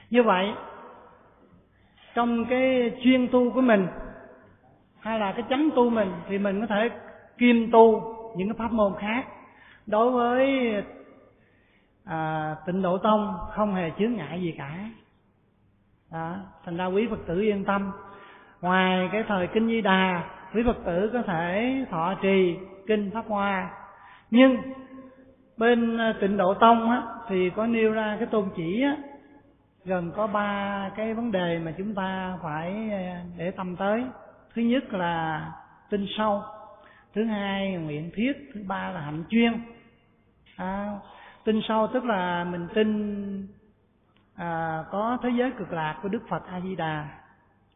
Như vậy, trong cái chuyên tu của mình hay là cái chấm tu mình thì mình có thể kiêm tu những cái pháp môn khác. Đối với à, tịnh độ tông không hề chướng ngại gì cả. Đó. thành ra quý phật tử yên tâm. Ngoài cái thời kinh di đà quý phật tử có thể thọ trì kinh pháp hoa. Nhưng bên à, tịnh độ tông á, thì có nêu ra cái tôn chỉ á, gần có ba cái vấn đề mà chúng ta phải à, để tâm tới. Thứ nhất là tin sâu thứ hai nguyện thiết thứ ba là hạnh chuyên. À, tin sâu tức là mình tin à, có thế giới cực lạc của đức phật a di đà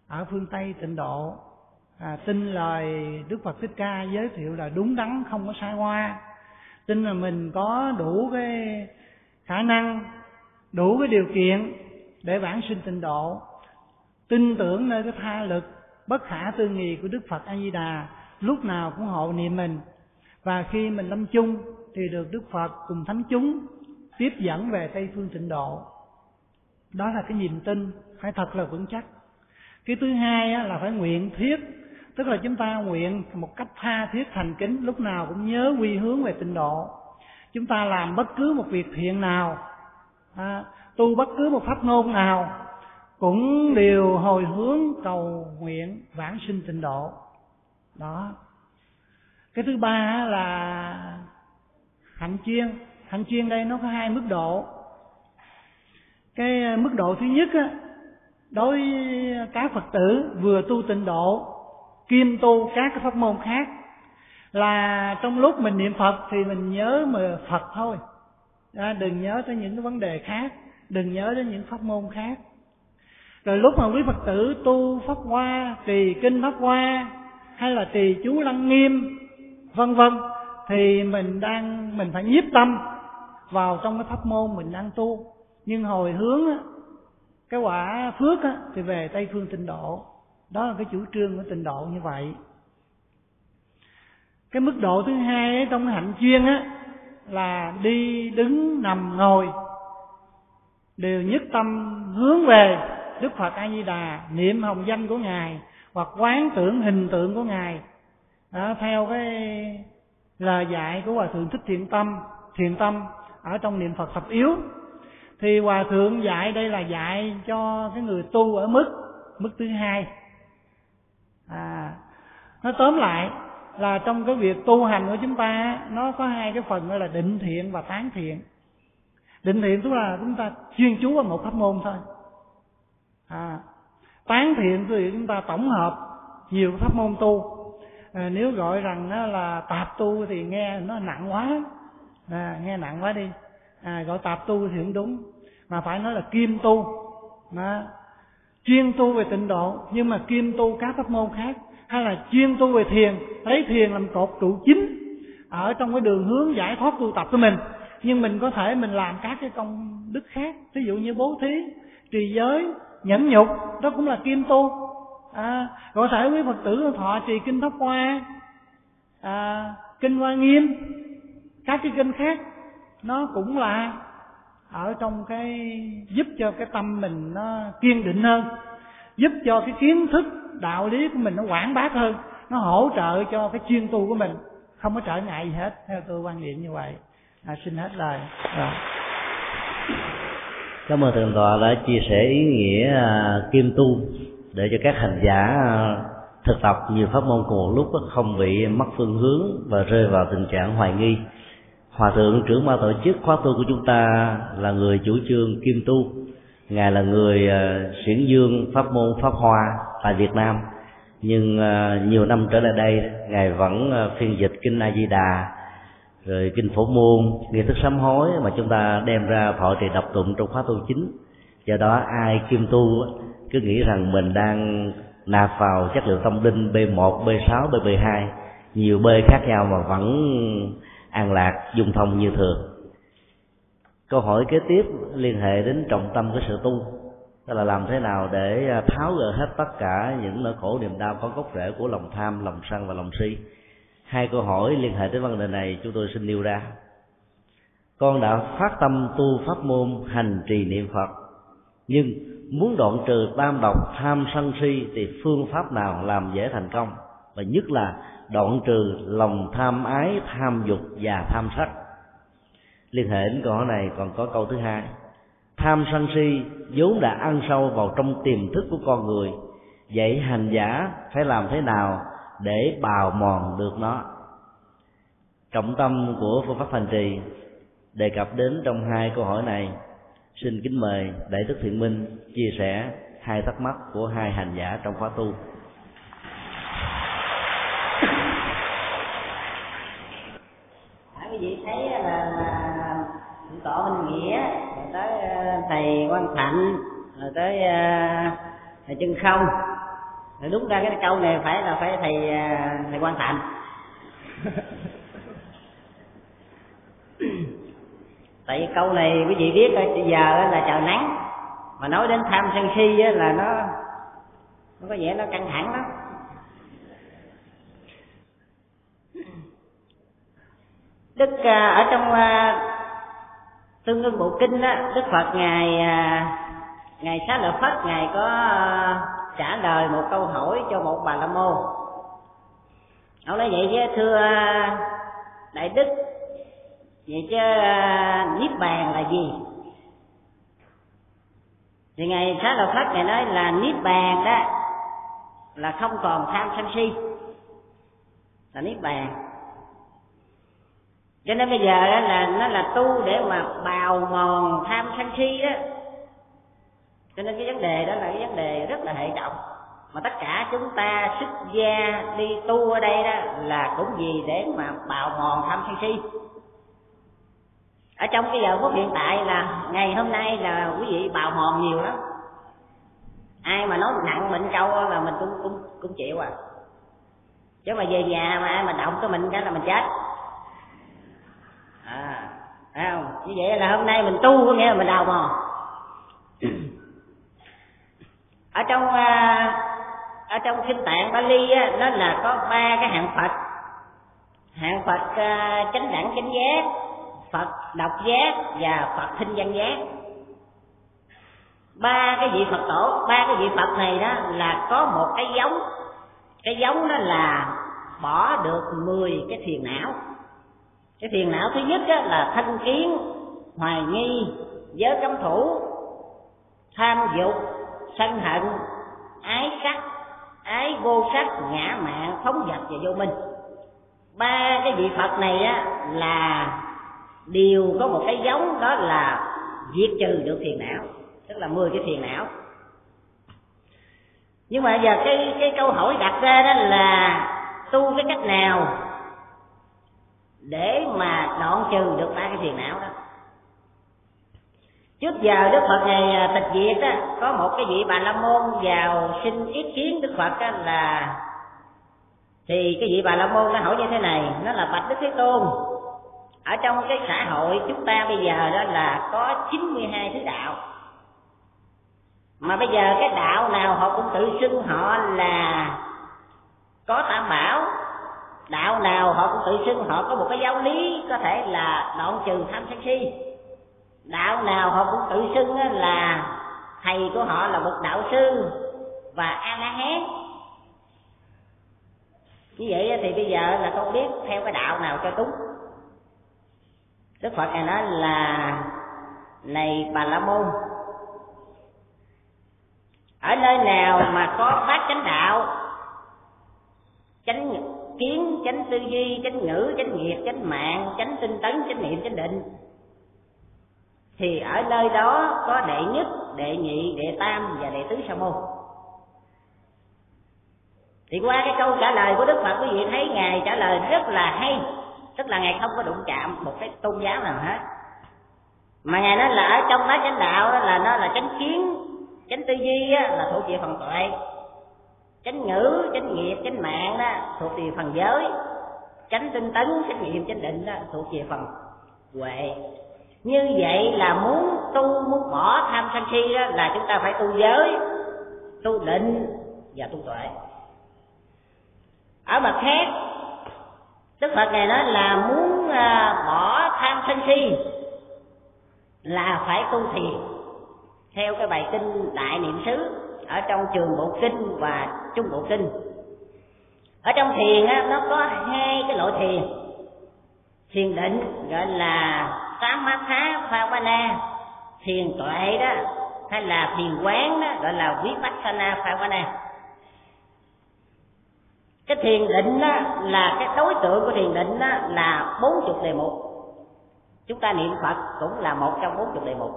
ở phương tây tịnh độ. À, tin lời đức phật thích ca giới thiệu là đúng đắn không có sai hoa tin là mình có đủ cái khả năng đủ cái điều kiện để vãng sinh tịnh độ. Tin tưởng nơi cái tha lực bất khả tư nghì của đức phật a di đà lúc nào cũng hộ niệm mình. Và khi mình lâm chung thì được đức phật cùng thánh chúng tiếp dẫn về tây phương tịnh độ. Đó là cái niềm tin phải thật là vững chắc. Cái thứ hai là phải nguyện thiết tức là chúng ta nguyện một cách tha thiết thành kính lúc nào cũng nhớ quy hướng về tịnh độ. Chúng ta làm bất cứ một việc thiện nào à, tu bất cứ một pháp ngôn nào cũng đều hồi hướng cầu nguyện vãng sinh tịnh độ. Đó. Cái thứ ba là hạnh chuyên hạnh chuyên đây nó có hai mức độ. Cái ờ, mức độ thứ nhất á đối với các phật tử vừa tu tịnh độ kiêm tu các cái pháp môn khác là trong lúc mình niệm phật thì mình nhớ mà phật thôi. À, đừng nhớ tới những cái vấn đề khác đừng nhớ đến những pháp môn khác. Rồi lúc mà quý phật tử tu pháp hoa trì kinh pháp hoa hay là trì chú lăng nghiêm vân vân thì mình đang mình phải nhiếp tâm vào trong cái pháp môn mình đang tu. Nhưng hồi hướng á, cái quả phước á, thì về tây phương tịnh độ. Đó là cái chủ trương của tịnh độ như vậy. Cái mức độ thứ hai trong hạnh chuyên á là đi đứng nằm ngồi. Đều nhất tâm hướng về đức phật a di đà niệm hồng danh của ngài hoặc quán tưởng hình tượng của ngài. Đó, theo cái lời dạy của hòa thượng thích thiện tâm thiện tâm ở trong niệm phật thập yếu. Thì hòa thượng dạy đây là dạy cho cái người tu ở mức mức thứ hai. À nó tóm lại là trong cái việc tu hành của chúng ta nó có hai cái phần đó là định thiện và tán thiện. Định thiện tức là chúng ta chuyên chú vào một pháp môn thôi. À, tán thiện thì chúng ta tổng hợp nhiều pháp môn tu. Ờ, nếu gọi rằng nó là tạp tu thì nghe nó nặng quá. À, nghe nặng quá đi. À, gọi tạp tu thì cũng đúng. Mà phải nói là kim tu. Đó. chuyên tu về tịnh độ nhưng mà kim tu các pháp môn khác. Hay là chuyên tu về thiền lấy thiền làm cột trụ chính. Ở trong cái đường hướng giải thoát tu tập của mình. Nhưng mình có thể mình làm các cái công đức khác. Ví dụ như bố thí trì giới nhẫn nhục đó cũng là kim tu à, có thể quý phật tử thọ trì kinh pháp hoa à, kinh hoa nghiêm các cái kinh khác nó cũng là ở trong cái giúp cho cái tâm mình nó kiên định hơn giúp cho cái kiến thức đạo lý của mình nó quảng bác hơn nó hỗ trợ cho cái chuyên tu của mình không có trở ngại gì hết theo tôi quan niệm như vậy. À, xin hết lời. Rồi cảm ơn thượng tọa đã chia sẻ ý nghĩa à, kim tu để cho các hành giả ờ, thực tập nhiều pháp môn cùng một lúc không bị mất phương hướng và rơi vào tình trạng hoài nghi. Hòa thượng trưởng ban tổ chức khóa tu của chúng ta là người chủ trương kim tu. Ngài là người ờ, xuyển dương pháp môn pháp hoa tại việt nam. Nhưng ờ, nhiều năm trở lại đây, ngài vẫn phiên dịch kinh a di đà, rồi kinh phổ môn, nghi thức sám hối mà chúng ta đem ra thọ trì đọc tụng trong khóa tu chính. Do đó, ai kim tu cứ nghĩ rằng mình đang nạp vào chất liệu tâm linh B1, B6, B12 nhiều B khác nhau mà vẫn an lạc dung thông như thường. Câu hỏi kế tiếp liên hệ đến trọng tâm của sự tu. Đó là làm thế nào để à, tháo gỡ hết tất cả những nỗi khổ niềm đau có gốc rễ của lòng tham lòng sân và lòng si? Hai câu hỏi liên hệ đến vấn đề này chúng tôi xin nêu ra. Con đã phát tâm tu pháp môn hành trì niệm phật. Nhưng muốn đoạn trừ tam độc tham sân si thì phương pháp nào làm dễ thành công? Và nhất là đoạn trừ lòng tham ái, tham dục và tham sắc. Liên hệ đến câu hỏi này còn có câu thứ hai. Tham sân si vốn đã ăn sâu vào trong tiềm thức của con người, vậy hành giả phải làm thế nào để bào mòn được nó? Trọng tâm của phương pháp hành trì đề cập đến trong hai câu hỏi này xin kính mời đại đức thiện minh chia sẻ hai thắc mắc của hai hành giả trong khóa tu. Quý vị thấy là, là tọa minh nghĩa tới ờ, thầy quan thạnh rồi tới uh, thầy chân không. Rồi đúng ra cái câu này phải là phải thầy uh, thầy quan thạnh [LAUGHS] tại vì câu này quý vị biết bây giờ là trời nắng. Mà nói đến tham sân si là nó nó có vẻ nó căng thẳng lắm. Đức à, ở trong à, tương ưng bộ kinh đó đức phật ngài à, ngài xá lợi phất, ngài có trả lời một câu hỏi cho một bà la môn ông nói vậy chứ, thưa đại đức vậy chứ à, niết bàn là gì? Thì ngài xá lợi phất ngài nói là niết bàn đó là không còn tham sân si, là niết bàn. Cho nên bây giờ đó là nó là tu để mà bào mòn tham sân si đó cho nên cái vấn đề đó là cái vấn đề rất là hệ trọng mà tất cả chúng ta xuất gia đi tu ở đây đó là cũng gì để mà bào mòn tham sân si ở trong cái giờ phút hiện tại là ngày hôm nay là quý vị bào mòn nhiều lắm. Ai mà nói nặng bệnh câu là mình cũng cũng cũng chịu à. Chứ mà về nhà mà ai mà động cái mình cái là mình chết. À thấy không? Như vậy là hôm nay mình tu có nghĩa là mình đào mòn [CLEARS THROAT] ở trong à, ở trong kinh tạng Bali á, nó là có ba cái hạng Phật. Hạng Phật à, chánh đẳng chánh giác. Phật độc giác và Phật thinh văn giác. Ba cái vị Phật tổ, ba cái vị Phật này đó là có một cái giống. Cái giống đó là bỏ được 10 cái phiền não. Cái phiền não thứ nhất đó là thanh kiến, hoài nghi, giới cấm thủ, tham dục, sân hận, ái sắc, ái vô sắc, ngã mạng, phóng dật và vô minh. Ba cái vị phật này á là đều có một cái giống đó là diệt trừ được phiền não, tức là mười cái phiền não. Nhưng mà giờ cái cái câu hỏi đặt ra đó là tu cái cách nào để mà đoạn trừ được ba cái phiền não đó? Trước giờ đức phật ngày à, tịch diệt á có một cái vị bà la môn vào xin ý kiến đức phật á là, thì cái vị bà la môn nó hỏi như thế này, nó là bạch đức thế tôn ở trong cái xã hội chúng ta bây giờ đó là có 92 thứ đạo. Mà bây giờ cái đạo nào họ cũng tự xưng họ là có tam bảo. Đạo nào họ cũng tự xưng họ có một cái giáo lý, có thể là đoạn trừ tham sân si. Đạo nào họ cũng tự xưng là thầy của họ là một đạo sư và a la hán. Như vậy thì bây giờ là không biết theo cái đạo nào cho đúng đức phật ngài nói là này bà la môn. Ở nơi nào mà có bát chánh đạo, chánh kiến, chánh tư duy, chánh ngữ, chánh nghiệp, chánh mạng, chánh tinh tấn, chánh niệm, chánh định, thì ở nơi đó có đệ nhất, đệ nhị, đệ tam và đệ tứ sa môn. Thì qua cái câu trả lời của đức phật, quý vị thấy ngài trả lời rất là hay tức là ngài không có đụng chạm một cái tôn giáo nào hết. Mà ngài nói là ở trong bát chánh đạo đó là nó là chánh kiến chánh tư duy á, là thuộc về phần tuệ. Chánh ngữ chánh nghiệp chánh mạng đó thuộc về phần giới. Chánh tinh tấn chánh niệm chánh định đó thuộc về phần huệ. Như vậy là muốn tu muốn bỏ tham sân si đó là chúng ta phải tu giới tu định và tu tuệ. Ở mặt khác đức phật ngài nói là muốn à, bỏ tham sân si là phải tu thiền. Theo cái bài kinh đại niệm xứ ở trong trường bộ kinh và trung bộ kinh. Ở trong thiền á, nó có hai cái loại thiền. Thiền định gọi là samatha na thiền tuệ đó hay là thiền quán đó gọi là vipassana na cái thiền định đó là cái đối tượng của thiền định đó là bốn chục đề mục. Chúng ta niệm phật cũng là một trong bốn chục đề mục.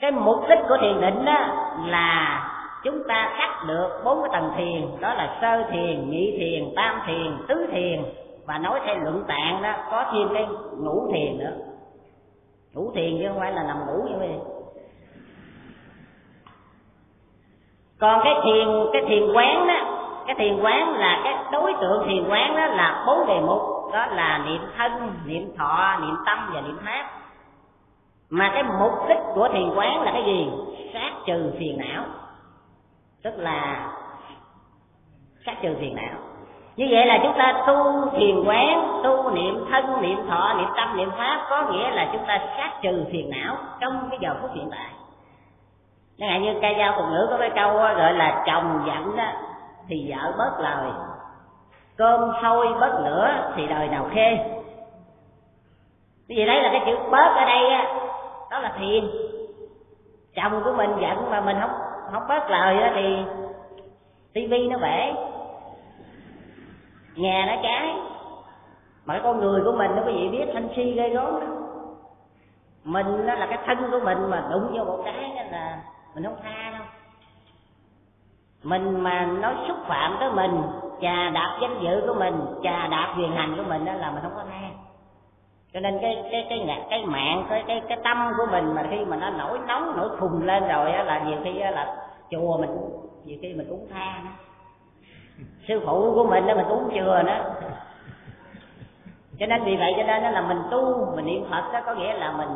Cái mục đích của thiền định đó là chúng ta cắt được bốn cái tầng thiền, đó là sơ thiền, nhị thiền, tam thiền, tứ thiền. Và nói theo luận tạng đó, có thêm cái ngũ thiền nữa. Ngủ thiền chứ không phải là nằm ngủ như vậy. Còn cái thiền cái thiền quán đó cái thiền quán là cái đối tượng thiền quán đó là bốn đề mục. Đó là niệm thân, niệm thọ, niệm tâm và niệm pháp mà cái mục đích của thiền quán là cái gì? Sát trừ phiền não. Tức là sát trừ phiền não. Như vậy là chúng ta tu thiền quán, tu niệm thân, niệm thọ, niệm tâm, niệm pháp có nghĩa là chúng ta sát trừ phiền não trong cái giờ phút hiện tại. Chẳng hạn như ca dao tục ngữ có cái câu gọi là chồng giận đó thì vợ bớt lời. Cơm sôi bớt lửa thì đời nào khê. Cái gì đấy là cái chữ bớt ở đây á, đó là thiền. Chồng của mình giận mà mình không không bớt lời á thì tivi nó bể. Nhà nó cháy. Mà cái con người của mình nó quý vị biết thanh si ghê gớm đó mình nó là cái thân của mình mà đụng vô một cái là mình không tha đâu mình mà nói xúc phạm tới mình chà đạp danh dự của mình chà đạp quyền hành của mình đó là mình không có tha cho nên cái cái cái cái, cái mạng cái cái cái tâm của mình mà khi mà nó nổi nóng nổi khùng lên rồi á là nhiều khi là chùa mình nhiều khi mình cũng tha đó sư phụ của mình đó mình cũng chừa đó. cho nên vì vậy cho nên là mình tu mình niệm phật đó có nghĩa là mình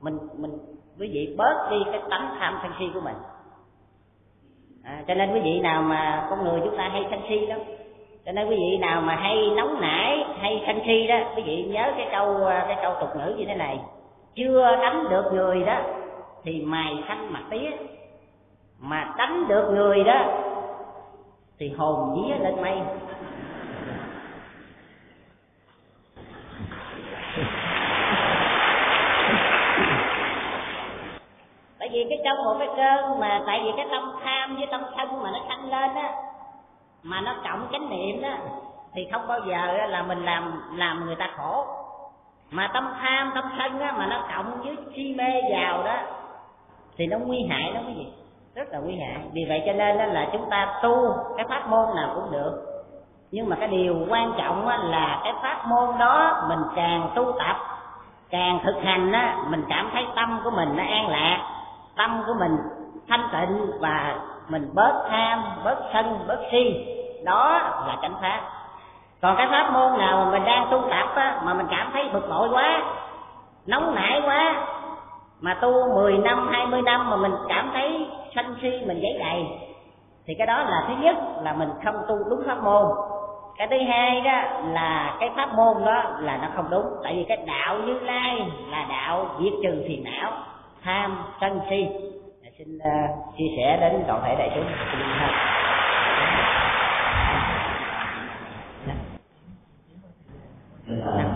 mình mình quý vị bớt đi cái tánh tham sân si của mình à, cho nên quý vị nào mà con người chúng ta hay sân si lắm cho nên quý vị nào mà hay nóng nảy hay sân si đó quý vị nhớ cái câu à, cái câu tục ngữ như thế này chưa đánh được người đó thì mày xanh mặt tía mà đánh được người đó thì hồn vía lên mây tại vì cái trong một cái cơn mà tại vì cái tâm tham với tâm sân mà nó sanh lên á, mà nó cộng chánh niệm đó thì không bao giờ là mình làm làm người ta khổ. Mà tâm tham, tâm sân á mà nó cộng với si mê vào đó, thì nó nguy hại lắm cái gì rất là nguy hại. Vì vậy cho nên đó là chúng ta tu cái pháp môn nào cũng được. Nhưng mà cái điều quan trọng là cái pháp môn đó mình càng tu tập, càng thực hành á, mình cảm thấy tâm của mình nó an lạc tâm của mình thanh tịnh và mình bớt tham bớt sân bớt si. Đó là chánh pháp. Còn cái pháp môn nào mà mình đang tu tập á, mà mình cảm thấy bực bội quá nóng nảy quá mà tu 10 năm 20 năm mà mình cảm thấy sân si mình giấy đầy thì cái đó là thứ nhất là mình không tu đúng pháp môn. Cái thứ hai đó là cái pháp môn đó là nó không đúng tại vì cái đạo như lai là đạo diệt trừ phiền não tham sân si. Dạ, xin uh, chia sẻ đến toàn thể đại chúng. Dạ.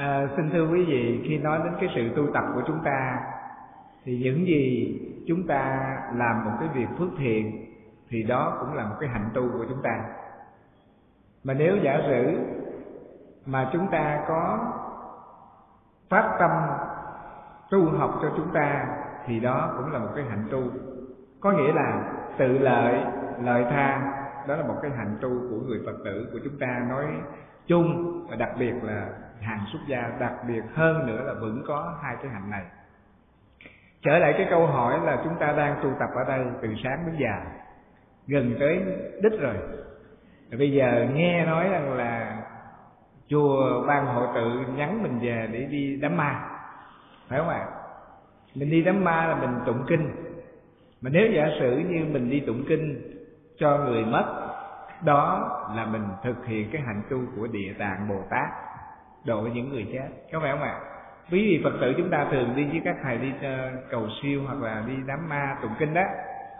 à, xin thưa quý vị khi nói đến cái sự tu tập của chúng ta thì những gì chúng ta làm một cái việc phước thiện thì đó cũng là một cái hạnh tu của chúng ta. Mà nếu giả sử mà chúng ta có phát tâm tu học cho chúng ta thì đó cũng là một cái hạnh tu. Có nghĩa là tự lợi lợi tha đó là một cái hạnh tu của người phật tử của chúng ta nói chung và đặc biệt là hàng xuất gia, đặc biệt hơn nữa là vẫn có hai cái hạnh này. Trở lại cái câu hỏi là chúng ta đang tu tập ở đây từ sáng đến già gần tới đích rồi. Bây giờ nghe nói rằng là chùa ban hội tự nhắn mình về để đi đám ma, phải không ạ? Mình đi đám ma là mình tụng kinh. Mà nếu giả sử như mình đi tụng kinh cho người mất, đó là mình thực hiện cái hạnh tu của địa tạng bồ tát độ những người chết. Có phải không ạ? Quý vị phật tử chúng ta thường đi với các thầy đi ờ, cầu siêu hoặc là đi đám ma tụng kinh đó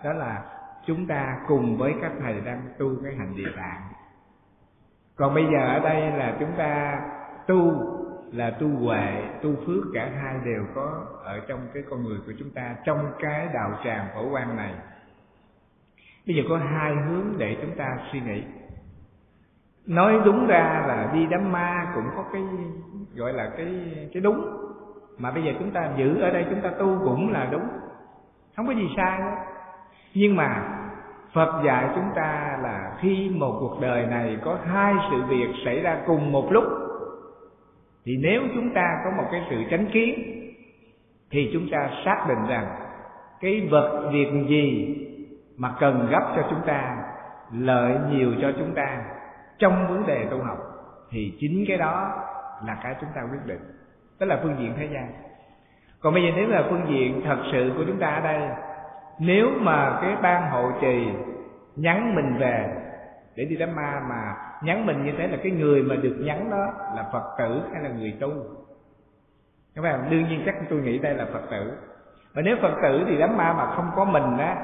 đó là chúng ta cùng với các thầy đang tu cái hành địa tạng. Còn bây giờ ở đây là chúng ta tu, là tu huệ, tu phước, cả hai đều có ở trong cái con người của chúng ta, trong cái đạo tràng phổ quan này. Bây giờ có hai hướng để chúng ta suy nghĩ nói đúng ra là đi đám ma cũng có cái gọi là cái cái đúng. Mà bây giờ chúng ta giữ ở đây, chúng ta tu cũng là đúng. Không có gì sai đó. nhưng mà Phật dạy chúng ta là khi một cuộc đời này có hai sự việc xảy ra cùng một lúc, thì nếu chúng ta có một cái sự tránh kiến, thì chúng ta xác định rằng cái vật việc gì mà cần gấp cho chúng ta, lợi nhiều cho chúng ta trong vấn đề tu học, thì chính cái đó là cái chúng ta quyết định. Đó là phương diện thế gian. Còn bây giờ nếu là phương diện thật sự của chúng ta ở đây, nếu mà cái ban hộ trì nhắn mình về để đi đám ma mà nhắn mình như thế là cái người mà được nhắn đó là phật tử hay là người tu? Các bạn đương nhiên chắc tôi nghĩ đây là phật tử. Và nếu phật tử thì đám ma mà không có mình á,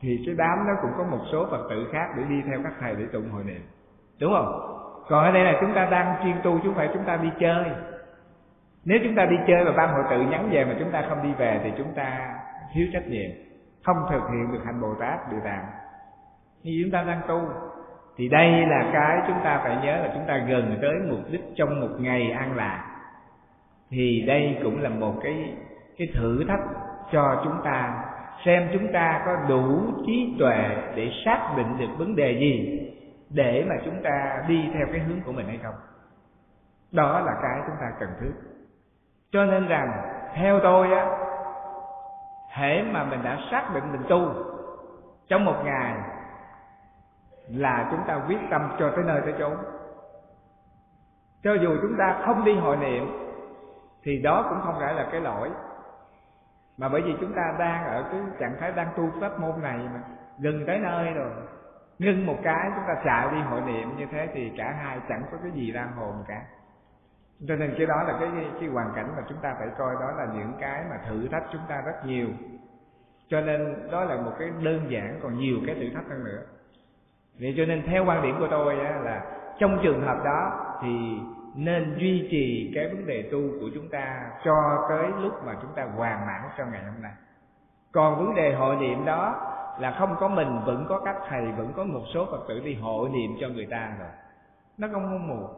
thì cái đám nó cũng có một số phật tử khác để đi theo các thầy để tụng hội niệm đúng không? Còn ở đây là chúng ta đang chuyên tu, chứ không phải chúng ta đi chơi. Nếu chúng ta đi chơi và ban hội tự nhắn về mà chúng ta không đi về thì chúng ta thiếu trách nhiệm, không thực hiện được hạnh bồ tát điều tạng. Như chúng ta đang tu, thì đây là cái chúng ta phải nhớ là chúng ta gần tới mục đích trong một ngày an lạc. Thì đây cũng là một cái cái thử thách cho chúng ta, xem chúng ta có đủ trí tuệ để xác định được vấn đề gì để mà chúng ta đi theo cái hướng của mình hay không. Đó là cái chúng ta cần thiết. Cho nên rằng, theo tôi á hễ mà mình đã xác định mình tu trong một ngày là chúng ta quyết tâm cho tới nơi tới chốn. Cho dù chúng ta không đi hội niệm, thì đó cũng không phải là cái lỗi. Mà bởi vì chúng ta đang ở cái trạng thái đang tu pháp môn này mà, gần tới nơi rồi ngưng một cái chúng ta chạy đi hội niệm như thế thì cả hai chẳng có cái gì ra hồn cả. Cho nên cái đó là cái cái hoàn cảnh mà chúng ta phải coi đó là những cái mà thử thách chúng ta rất nhiều. Cho nên đó là một cái đơn giản còn nhiều cái thử thách hơn nữa. Vậy cho nên theo quan điểm của tôi á, là trong trường hợp đó thì nên duy trì cái vấn đề tu của chúng ta cho tới lúc mà chúng ta hoàn mãn cho ngày hôm nay. Còn vấn đề hội niệm đó là không có mình vẫn có các thầy vẫn có một số phật tử đi hội niệm cho người ta rồi. Nó không có mù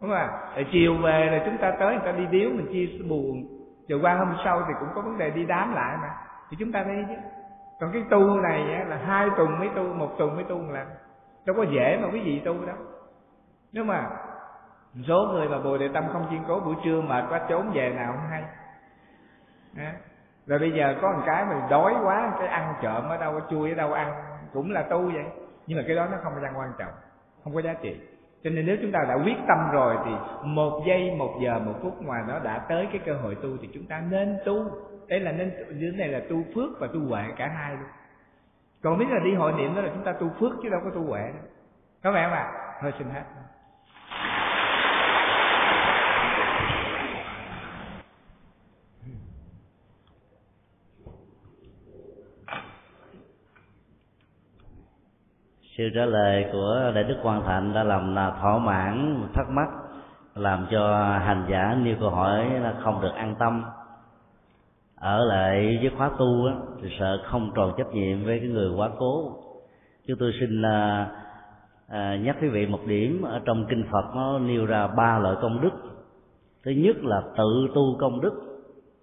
đúng không ạ? Chiều về là chúng ta tới người ta đi điếu mình chia buồn. Rồi qua hôm sau thì cũng có vấn đề đi đám lại mà. Thì chúng ta đi chứ. Còn cái tu này á, là hai tuần mới tu một tuần mới tu một lần. Đâu có dễ mà quý vị tu đâu. Nếu mà số người mà bồ đề tâm không chuyên cố buổi trưa mệt quá trốn về nào không hay. À rồi bây giờ có một cái mình đói quá, cái ăn trộm ở đâu chui ở đâu ăn, cũng là tu vậy. Nhưng mà cái đó nó không có quan trọng, không có giá trị. Cho nên nếu chúng ta đã quyết tâm rồi thì một giây, một giờ, một phút ngoài nó đã tới cái cơ hội tu thì chúng ta nên tu. Đây là nên dưới này là tu phước và tu huệ cả hai luôn. Còn biết là đi hội niệm đó là chúng ta tu phước chứ đâu có tu huệ. Đâu có vẻ không ạ? À? thôi xin hết. Sự trả lời của đại đức quan thạnh đã làm là thỏa mãn thắc mắc làm cho hành giả nêu câu hỏi là không được an tâm. Ở lại với khóa tu á, thì sợ không tròn trách nhiệm với cái người quá cố. Chúng tôi xin là à, nhắc quý vị một điểm. Ở trong kinh phật nó nêu ra ba loại công đức. Thứ nhất là tự tu công đức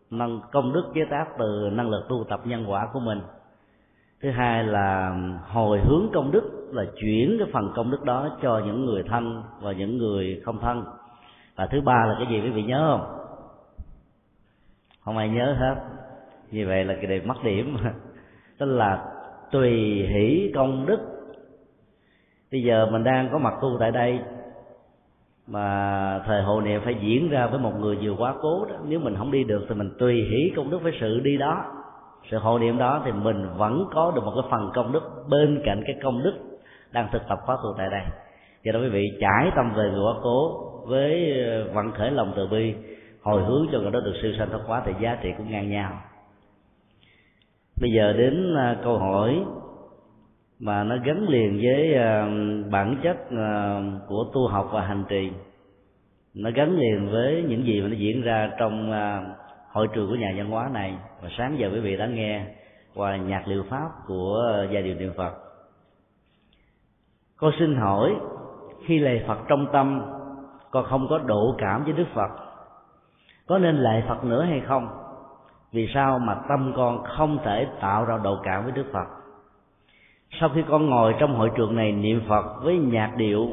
năng công đức chế tác từ năng lực tu tập nhân quả của mình. Thứ hai là hồi hướng công đức là chuyển cái phần công đức đó cho những người thân và những người không thân. Và thứ ba là cái gì quý vị nhớ không? Không ai nhớ hết. Như vậy là cái đề mất điểm. [LAUGHS] Tức là tùy hỷ công đức. Bây giờ mình đang có mặt tu tại đây, mà thời hộ niệm phải diễn ra với một người vừa quá cố đó. Nếu mình không đi được thì mình tùy hỷ công đức với sự đi đó. Sự hộ niệm đó thì mình vẫn có được một cái phần công đức bên cạnh cái công đức đang thực tập khóa tu tại đây. Do đó quý vị, trải tâm về người quá cố với ờ, vận khởi lòng từ bi, hồi hướng cho người đó được siêu sanh thoát quá thì giá trị cũng ngang nhau. Bây giờ đến ờ, câu hỏi mà nó gắn liền với ờ, bản chất của tu học và hành trì. Nó gắn liền với những gì mà nó diễn ra trong hội trường của nhà văn hóa này. Và sáng giờ quý vị đã nghe qua nhạc liệu pháp của giai điệu niệm phật con xin hỏi, khi lạy phật trong tâm, con không có độ cảm với đức phật, có nên lạy phật nữa hay không? Vì sao mà tâm con không thể tạo ra độ cảm với đức phật? Sau khi con ngồi trong hội trường này niệm phật với nhạc điệu,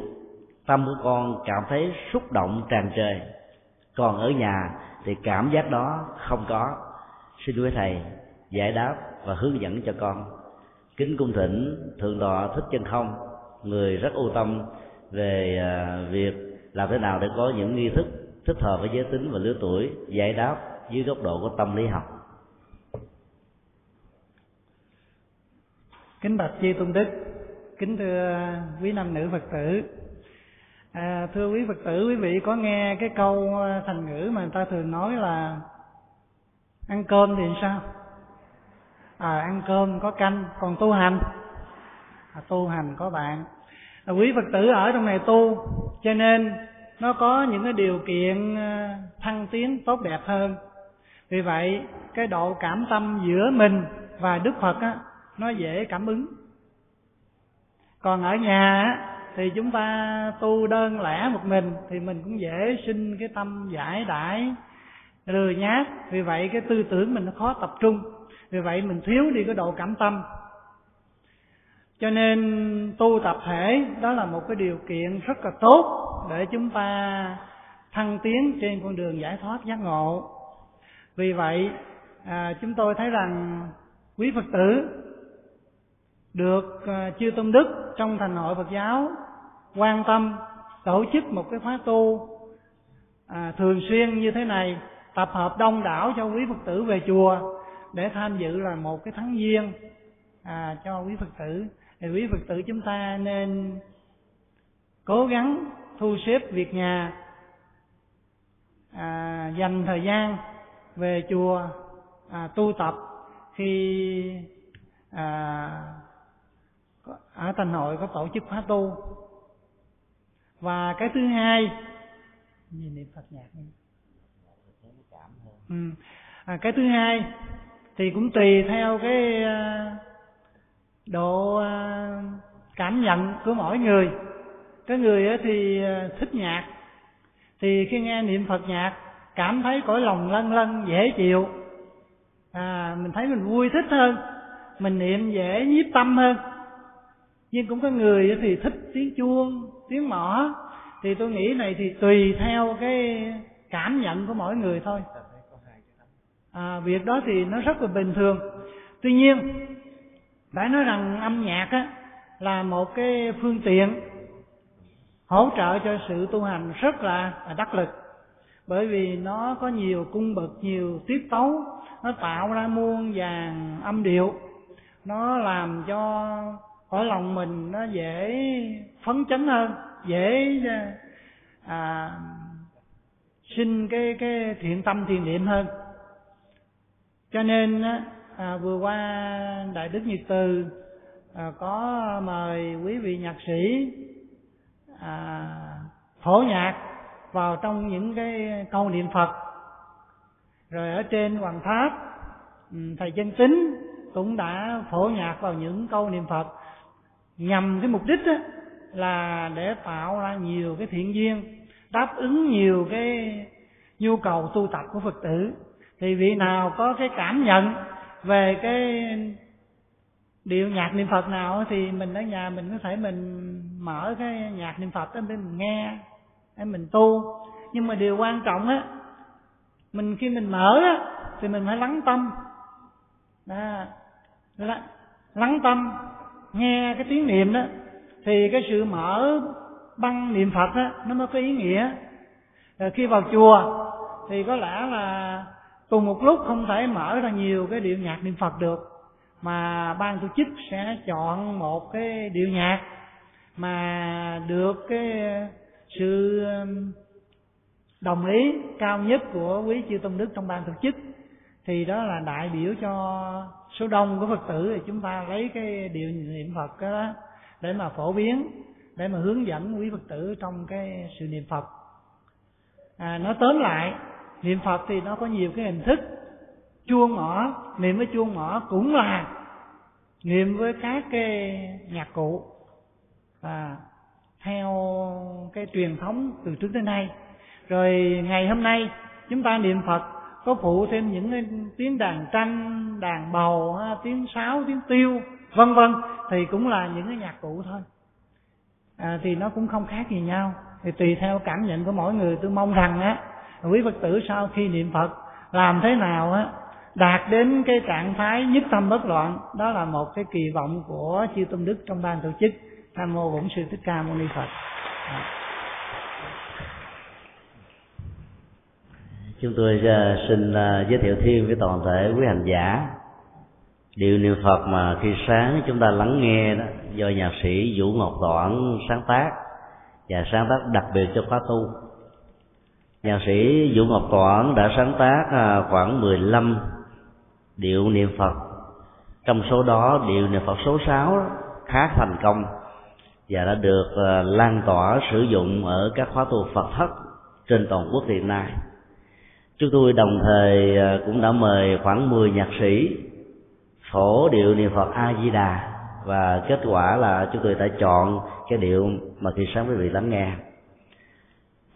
tâm của con cảm thấy xúc động tràn trề. Còn ở nhà thì cảm giác đó không có. Xin quý thầy giải đáp và hướng dẫn cho con. Kính cung thỉnh thượng tọa thích chân không người rất ưu tâm về à, việc làm thế nào để có những nghi thức thích hợp với giới tính và lứa tuổi giải đáp dưới góc độ của tâm lý học. Kính bạch chi tôn đức kính thưa quý nam nữ phật tử. À, thưa quý phật tử quý vị có nghe cái câu à, thành ngữ mà người ta thường nói là ăn cơm thì sao? À, ăn cơm có canh còn tu hành. À, tu hành có bạn quý phật tử ở trong này tu, cho nên nó có những cái điều kiện ờ, thăng tiến tốt đẹp hơn. Vì vậy, cái độ cảm tâm giữa mình và đức phật á, nó dễ cảm ứng. Còn ở nhà á, thì chúng ta tu đơn lẻ một mình thì mình cũng dễ sinh cái tâm giải đãi lười nhát. Vì vậy, cái tư tưởng mình nó khó tập trung. Vì vậy, mình thiếu đi cái độ cảm tâm cho nên tu tập thể đó là một cái điều kiện rất là tốt để chúng ta thăng tiến trên con đường giải thoát giác ngộ. Vì vậy à, chúng tôi thấy rằng quý phật tử được à, chư tôn đức trong thành hội phật giáo quan tâm tổ chức một cái khóa tu à, thường xuyên như thế này tập hợp đông đảo cho quý phật tử về chùa để tham dự là một cái tháng duyên à, cho quý phật tử thì quý phật tử chúng ta nên cố gắng thu xếp việc nhà à, dành thời gian về chùa à, tu tập khi à, ở thành hội có tổ chức khóa tu và cái thứ hai nhìn niệm phật nhạc. Ừ. À, cái thứ hai thì cũng tùy theo cái à, độ à, cảm nhận của mỗi người. Có người thì à, thích nhạc. Thì khi nghe niệm phật nhạc cảm thấy cõi lòng lân lân dễ chịu. À mình thấy mình vui thích hơn mình niệm dễ nhiếp tâm hơn. Nhưng cũng có người thì thích tiếng chuông tiếng mõ. Thì tôi nghĩ này thì tùy theo cái cảm nhận của mỗi người thôi. À, việc đó thì nó rất là bình thường. Tuy nhiên phải nói rằng âm nhạc á là một cái phương tiện hỗ trợ cho sự tu hành rất là đắc lực. Bởi vì nó có nhiều cung bậc nhiều tiết tấu nó tạo ra muôn vàng âm điệu. Nó làm cho khỏi lòng mình nó dễ phấn chấn hơn dễ à, sinh cái cái thiện tâm thiền niệm hơn. Cho nên à, vừa qua đại đức nhật từ à, có mời quý vị nhạc sĩ à, phổ nhạc vào trong những cái câu niệm phật. Rồi ở trên hoàng tháp ừ, thầy chân tính cũng đã phổ nhạc vào những câu niệm phật. Nhằm cái mục đích đó, là để tạo ra nhiều cái thiện duyên đáp ứng nhiều cái nhu cầu tu tập của phật tử. Thì vị nào có cái cảm nhận về cái điệu nhạc niệm phật nào thì mình ở nhà mình có thể mình mở cái nhạc niệm phật đó để mình nghe để mình tu. Nhưng mà điều quan trọng á mình khi mình mở á thì mình phải lắng tâm. Đó, lắng tâm nghe cái tiếng niệm đó thì cái sự mở băng niệm phật á nó mới có ý nghĩa. Rồi khi vào chùa thì có lẽ là cùng một lúc không thể mở ra nhiều cái điệu nhạc niệm phật được mà ban tổ chức sẽ chọn một cái điệu nhạc mà được cái sự um, đồng ý cao nhất của quý chư tôn đức trong ban tổ chức. Thì đó là đại biểu cho số đông của phật tử thì chúng ta lấy cái điều niệm phật đó để mà phổ biến để mà hướng dẫn quý phật tử trong cái sự niệm phật. À, nói tóm lại niệm phật thì nó có nhiều cái hình thức. Chuông mỏ niệm với chuông mỏ cũng là niệm với các cái nhạc cụ. À, theo cái truyền thống từ trước đến nay. Rồi ngày hôm nay chúng ta niệm phật có phụ thêm những cái tiếng đàn tranh đàn bầu tiếng sáo tiếng tiêu vân vân thì cũng là những cái nhạc cụ thôi. À, thì nó cũng không khác gì nhau. Thì tùy theo cảm nhận của mỗi người. Tôi mong rằng á quý phật tử sau khi niệm phật, làm thế nào á, đạt đến cái trạng thái nhất tâm bất loạn, đó là một cái kỳ vọng của chư tôn đức trong ban tổ chức. Tham mô bổn sư thích ca mâu ni phật. À. chúng tôi à, xin à, giới thiệu thêm với toàn thể quý hành giả. Điều niệm phật mà khi sáng chúng ta lắng nghe đó, do nhạc sĩ vũ ngọc toản sáng tác. Và sáng tác đặc biệt cho khóa tu nhạc sĩ vũ ngọc toản đã sáng tác à, khoảng 15 điệu niệm phật. Trong số đó, điệu niệm phật số 6 khá thành công và đã được à, lan tỏa sử dụng ở các khóa tu phật thất trên toàn quốc hiện nay. Chúng tôi đồng thời à, cũng đã mời khoảng 10 nhạc sĩ phổ điệu niệm phật a di đà và kết quả là chúng tôi đã chọn cái điệu mà khi sáng quý vị lắng nghe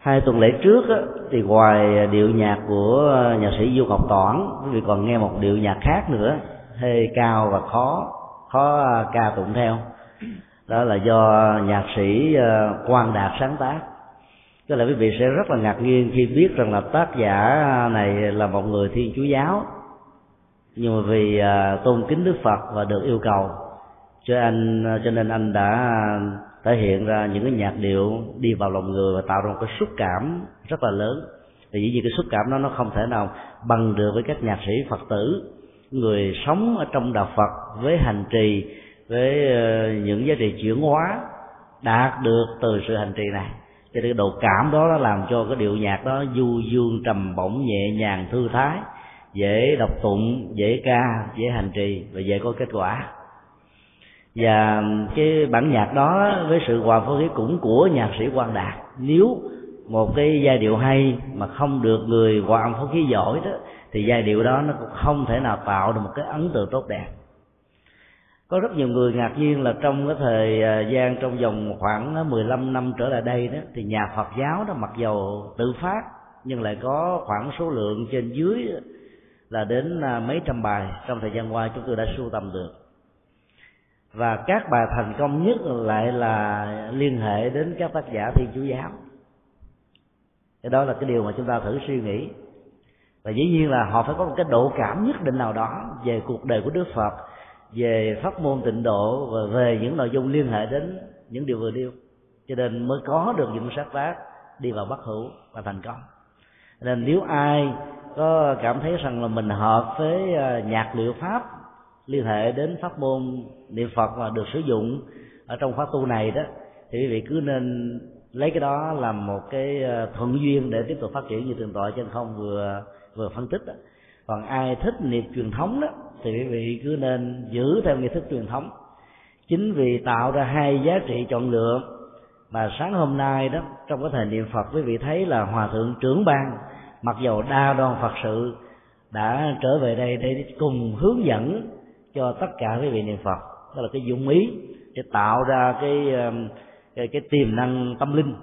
hai tuần lễ trước á, thì ngoài điệu nhạc của nhạc sĩ du ngọc toản quý vị còn nghe một điệu nhạc khác nữa hơi cao và khó khó ca tụng theo. Đó là do nhạc sĩ ờ, Quang đạt sáng tác. Tức là quý vị sẽ rất là ngạc nhiên khi biết rằng là tác giả này là một người thiên chúa giáo. Nhưng mà vì ờ, tôn kính đức phật và được yêu cầu cho anh cho nên anh đã thể hiện ra những cái nhạc điệu đi vào lòng người và tạo ra một cái xúc cảm rất là lớn. Thì dĩ nhiên cái xúc cảm đó nó không thể nào bằng được với các nhạc sĩ phật tử, người sống ở trong đạo phật với hành trì, với ờ, những giá trị chuyển hóa đạt được từ sự hành trì này. Cho nên cái độ cảm đó nó làm cho cái điệu nhạc đó du dương trầm bổng, nhẹ nhàng thư thái, dễ đọc tụng, dễ ca, dễ hành trì và dễ có kết quả và cái bản nhạc đó với sự hòa phối khí cũng của nhạc sĩ Quang đạt. Nếu một cái giai điệu hay mà không được người hòa âm phối khí giỏi đó, thì giai điệu đó nó cũng không thể nào tạo được một cái ấn tượng tốt đẹp. Có rất nhiều người ngạc nhiên là trong cái thời à, gian trong vòng khoảng à, 15 năm trở lại đây đó, thì nhà Phật giáo đó mặc dầu tự phát, nhưng lại có khoảng số lượng trên dưới là đến à, mấy trăm bài trong thời gian qua chúng tôi đã sưu tầm được và các bài thành công nhất lại là liên hệ đến các tác giả thiên chúa giáo. Cái đó là cái điều mà chúng ta thử suy nghĩ. Và dĩ nhiên là họ phải có một cái độ cảm nhất định nào đó về cuộc đời của đức phật, về pháp môn tịnh độ và về những nội dung liên hệ đến những điều vừa điêu cho nên mới có được những sát tác đi vào bất hữu và thành công. Nên nếu ai có cảm thấy rằng là mình hợp với à, nhạc liệu pháp liên hệ đến pháp môn niệm phật mà được sử dụng ở trong khóa tu này đó, thì quý vị cứ nên lấy cái đó làm một cái ờ, thuận duyên để tiếp tục phát triển như tường tọa trên không vừa vừa phân tích đó. còn ai thích niệm truyền thống đó, thì quý vị cứ nên giữ theo nghi thức truyền thống chính vì tạo ra hai giá trị chọn lựa mà sáng hôm nay đó, trong cái thời niệm phật, quý vị thấy là hòa thượng trưởng ban, mặc dầu đa đoan phật sự, đã trở về đây để cùng hướng dẫn cho tất cả quý vị niệm phật. Đó là cái dụng ý để tạo ra cái um, cái, cái tiềm năng tâm linh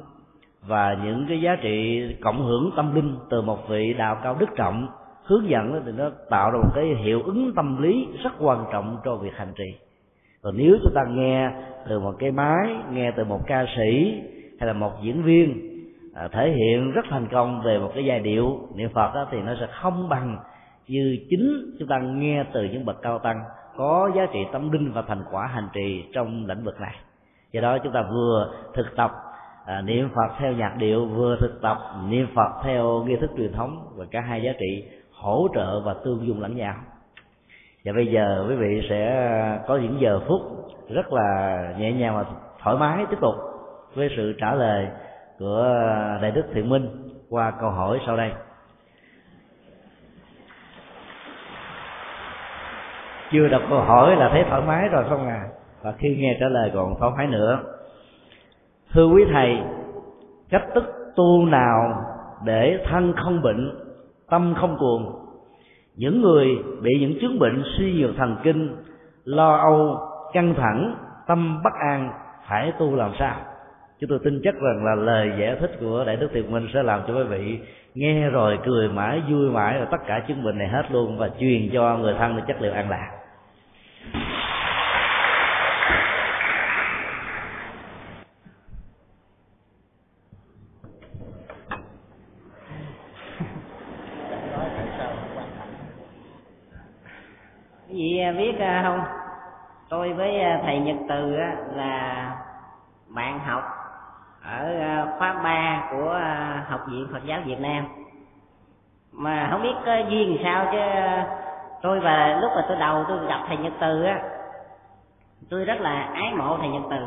và những cái giá trị cộng hưởng tâm linh từ một vị đạo cao đức trọng hướng dẫn thì nó tạo ra một cái hiệu ứng tâm lý rất quan trọng cho việc hành trì. Còn nếu chúng ta nghe từ một cái máy nghe từ một ca sĩ hay là một diễn viên à, thể hiện rất thành công về một cái giai điệu niệm phật đó, thì nó sẽ không bằng như chính chúng ta nghe từ những bậc cao tăng có giá trị tâm linh và thành quả hành trì trong lĩnh vực này. Do đó chúng ta vừa thực tập à, niệm phật theo nhạc điệu vừa thực tập niệm phật theo nghi thức truyền thống và cả hai giá trị hỗ trợ và tương dung lẫn nhau. Và bây giờ quý vị sẽ có những giờ phút rất là nhẹ nhàng và thoải mái tiếp tục với sự trả lời của đại đức thiện minh qua câu hỏi sau đây. Chưa đọc câu hỏi là thấy thoải mái rồi không à? Và khi nghe trả lời còn thoải mái nữa. Thưa quý thầy, cách tức tu nào để thân không bệnh, tâm không cuồng? Những người bị những chứng bệnh suy nhược thần kinh, lo âu, căng thẳng, tâm bất an, phải tu làm sao? Chúng tôi tin chắc rằng là lời giải thích của đại đức tiền minh sẽ làm cho quý vị nghe rồi cười mãi, vui mãi và tất cả chứng bệnh này hết luôn và truyền cho người thân được chất liệu an lạc. Gì à, biết à, không? Tôi với à, thầy nhật từ là bạn học ở à, khóa ba của học viện phật giáo việt nam. Mà không biết có duyên sao chứ, tôi và lúc mà tôi đầu tôi gặp thầy nhật từ á, tôi rất là ái mộ thầy nhật từ.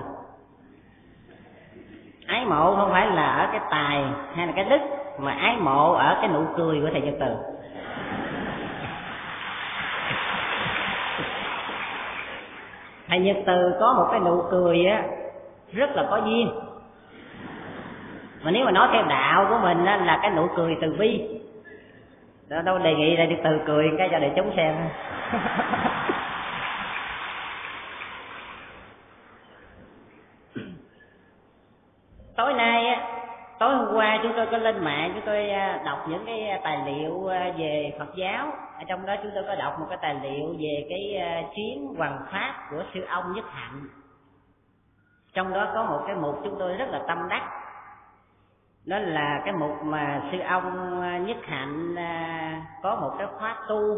Ái mộ không phải là ở cái tài hay là cái đức, mà ái mộ ở cái nụ cười của thầy nhật từ. Thầy nhật từ có một cái nụ cười á, rất là có duyên mà nếu mà nói theo đạo của mình á, là cái nụ cười từ bi. Đó đâu đề nghị là đi từ cười cái cho để chống xem. [LAUGHS] Tối nay á tối hôm qua chúng tôi có lên mạng chúng tôi à, đọc những cái à, tài liệu à, về Phật giáo. Ở trong đó chúng tôi có đọc một cái tài liệu về cái chuyến hoàng pháp của sư ông Nhất Hạnh. Trong đó có một cái mục chúng tôi rất là tâm đắc đó là cái mục mà sư ông à, Nhất Hạnh à, có một cái khóa tu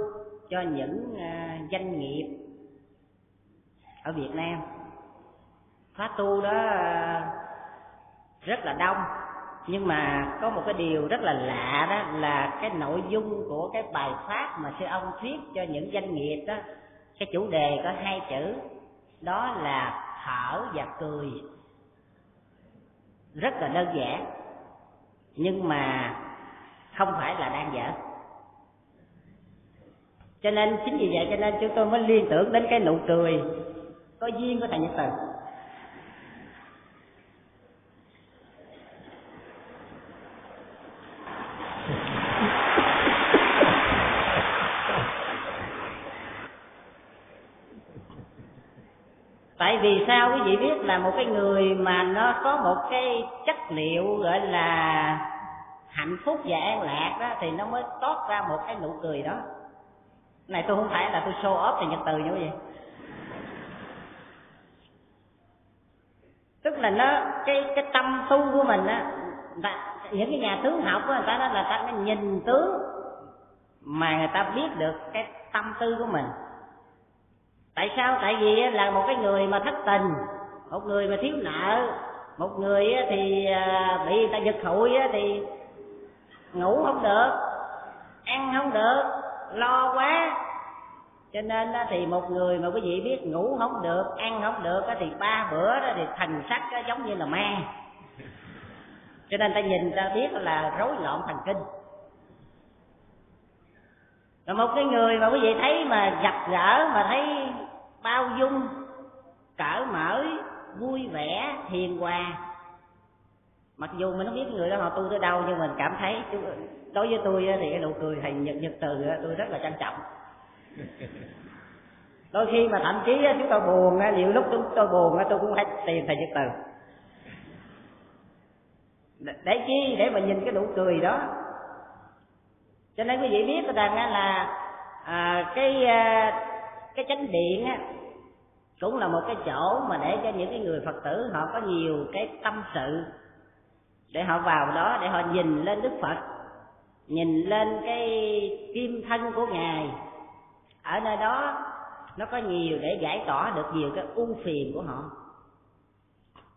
cho những à, doanh nghiệp ở Việt Nam. Khóa tu đó rất là đông, nhưng mà có một cái điều rất là lạ đó là cái nội dung của cái bài pháp mà sư ông thuyết cho những doanh nghiệp đó, cái chủ đề có hai chữ, đó là thở và cười. Rất là đơn giản nhưng mà không phải là đang dở cho nên chính vì vậy cho nên chúng tôi mới liên tưởng đến cái nụ cười có duyên của thầy nhật từ tại vì sao quý vị biết là một cái người mà nó có một cái chất liệu gọi là hạnh phúc và an lạc đó, thì nó mới toát ra một cái nụ cười đó. Này, tôi không phải là tôi show off thì nhật từ như vậy tức là nó, cái cái tâm tu của mình á những cái nhà tướng học của người ta đó là ta nó nhìn tướng mà người ta biết được cái tâm tư của mình tại sao? Tại vì là một cái người mà thất tình, một người mà thiếu nợ, một người thì à, bị người ta giật hụi thì ngủ không được, ăn không được, lo quá. Cho nên thì một người mà quý vị biết ngủ không được, ăn không được thì ba bữa đó thì thành sắc giống như là ma. Cho nên ta nhìn ta biết là rối loạn thần kinh rồi một cái người mà quý vị thấy mà giặt rỡ mà thấy bao dung cởi mở vui vẻ hiền hòa. Mặc dù mình không biết người đó họ tu tới đâu nhưng mình cảm thấy đối với tôi thì cái nụ cười thầy nhật nhật từ tôi rất là trân trọng. [LAUGHS] Đôi khi mà thậm chí chúng tôi buồn nhiều lúc chúng tôi buồn tôi cũng hay tìm thầy nhật từ. Để chi? Để mà nhìn cái nụ cười đó cho nên quý vị biết rằng là à, cái à, cái chánh điện á cũng là một cái chỗ mà để cho những cái người phật tử họ có nhiều cái tâm sự để họ vào đó để họ nhìn lên đức phật nhìn lên cái kim thân của ngài. Ở nơi đó nó có nhiều để giải tỏa được nhiều cái ưu phiền của họ.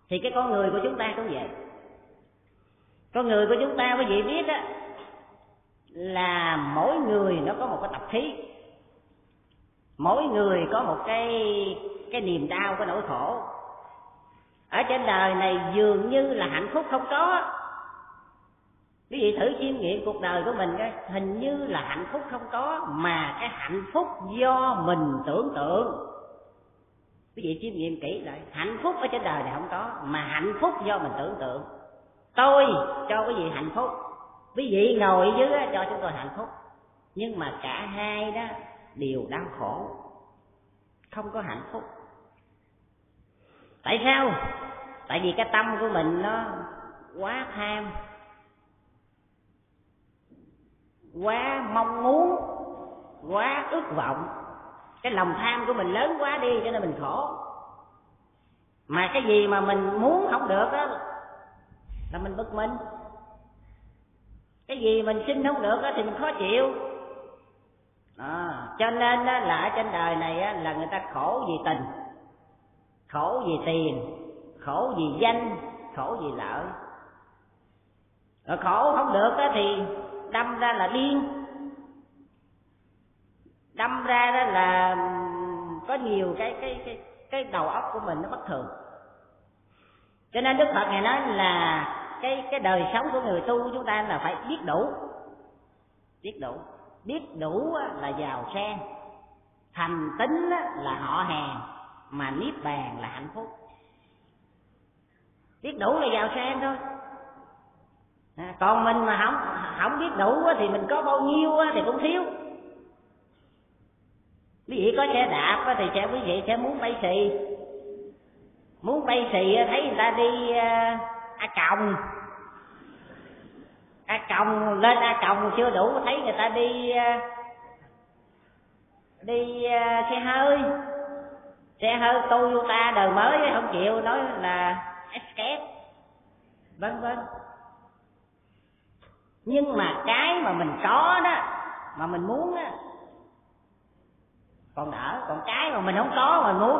Thì cái con người của chúng ta cũng vậy. Con người của chúng ta quý vị biết á là mỗi người nó có một cái tập khí. Mỗi người có một cái cái niềm đau, cái nỗi khổ. Ở trên đời này dường như là hạnh phúc không có. Quý vị thử chiêm nghiệm cuộc đời của mình coi, hình như là hạnh phúc không có, mà cái hạnh phúc do mình tưởng tượng. Quý vị chiêm nghiệm kỹ lại, hạnh phúc ở trên đời này không có, mà hạnh phúc do mình tưởng tượng. Tôi cho quý vị hạnh phúc quý vị ngồi dưới cho chúng tôi hạnh phúc. Nhưng mà cả hai đó đều đau khổ. Không có hạnh phúc. Tại sao? Tại vì cái tâm của mình nó quá tham, quá mong muốn, quá ước vọng. Cái lòng tham của mình lớn quá đi cho nên mình khổ. Mà cái gì mà mình muốn không được đó là mình bực mình cái gì mình xin không được thì mình khó chịu. À, cho nên đó, là ở trên đời này á, là người ta khổ vì tình khổ vì tiền khổ vì danh khổ vì lợi. Rồi khổ không được á, thì đâm ra là điên. Đâm ra đó là có nhiều cái cái cái cái đầu óc của mình nó bất thường. Cho nên đức phật ngài nói là cái cái đời sống của người tu chúng ta là phải biết đủ. Biết đủ. Biết đủ là giàu sang. Thành tính là họ hàng mà niết bàn là hạnh phúc. Biết đủ là giàu sang thôi. À, còn mình mà không không biết đủ thì mình có bao nhiêu thì cũng thiếu. Quý vị có xe đạp thì sẽ quý vị sẽ muốn bay xì. Muốn bay xì thấy người ta đi à, a còng a còng, lên a còng chưa đủ, thấy người ta đi à, đi à, xe hơi. Xe hơi Toyota đời mới, không chịu, nói là Escape, vân vân. Nhưng mà cái mà mình có đó, mà mình muốn á, còn đỡ, còn cái mà mình không có mà mình muốn.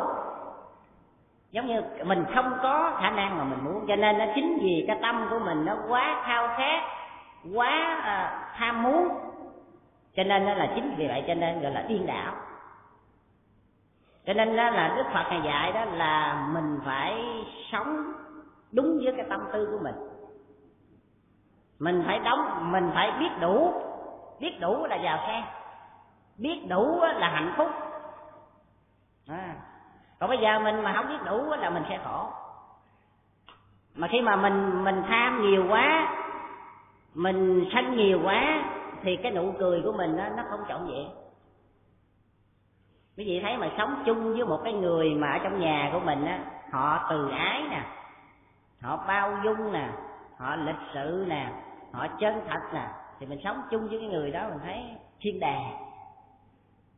Giống như mình không có khả năng mà mình muốn, cho nên nó chính vì cái tâm của mình nó quá khao khát quá ờ, à, tham muốn. Cho nên đó là chính vì vậy cho nên gọi là điên đảo. Cho nên đó là đức phật ngài dạy đó là mình phải sống đúng với cái tâm tư của mình. Mình phải đóng mình phải biết đủ biết đủ là giàu sang. Biết đủ là hạnh phúc. À. còn bây giờ mình mà không biết đủ là mình sẽ khổ. Mà khi mà mình mình tham nhiều quá mình sanh nhiều quá thì cái nụ cười của mình đó, nó không trọn vẹn. Quý vị thấy mà sống chung với một cái người mà ở trong nhà của mình á họ từ ái nè họ bao dung nè họ lịch sự nè họ chân thật nè thì mình sống chung với cái người đó mình thấy thiên đàng.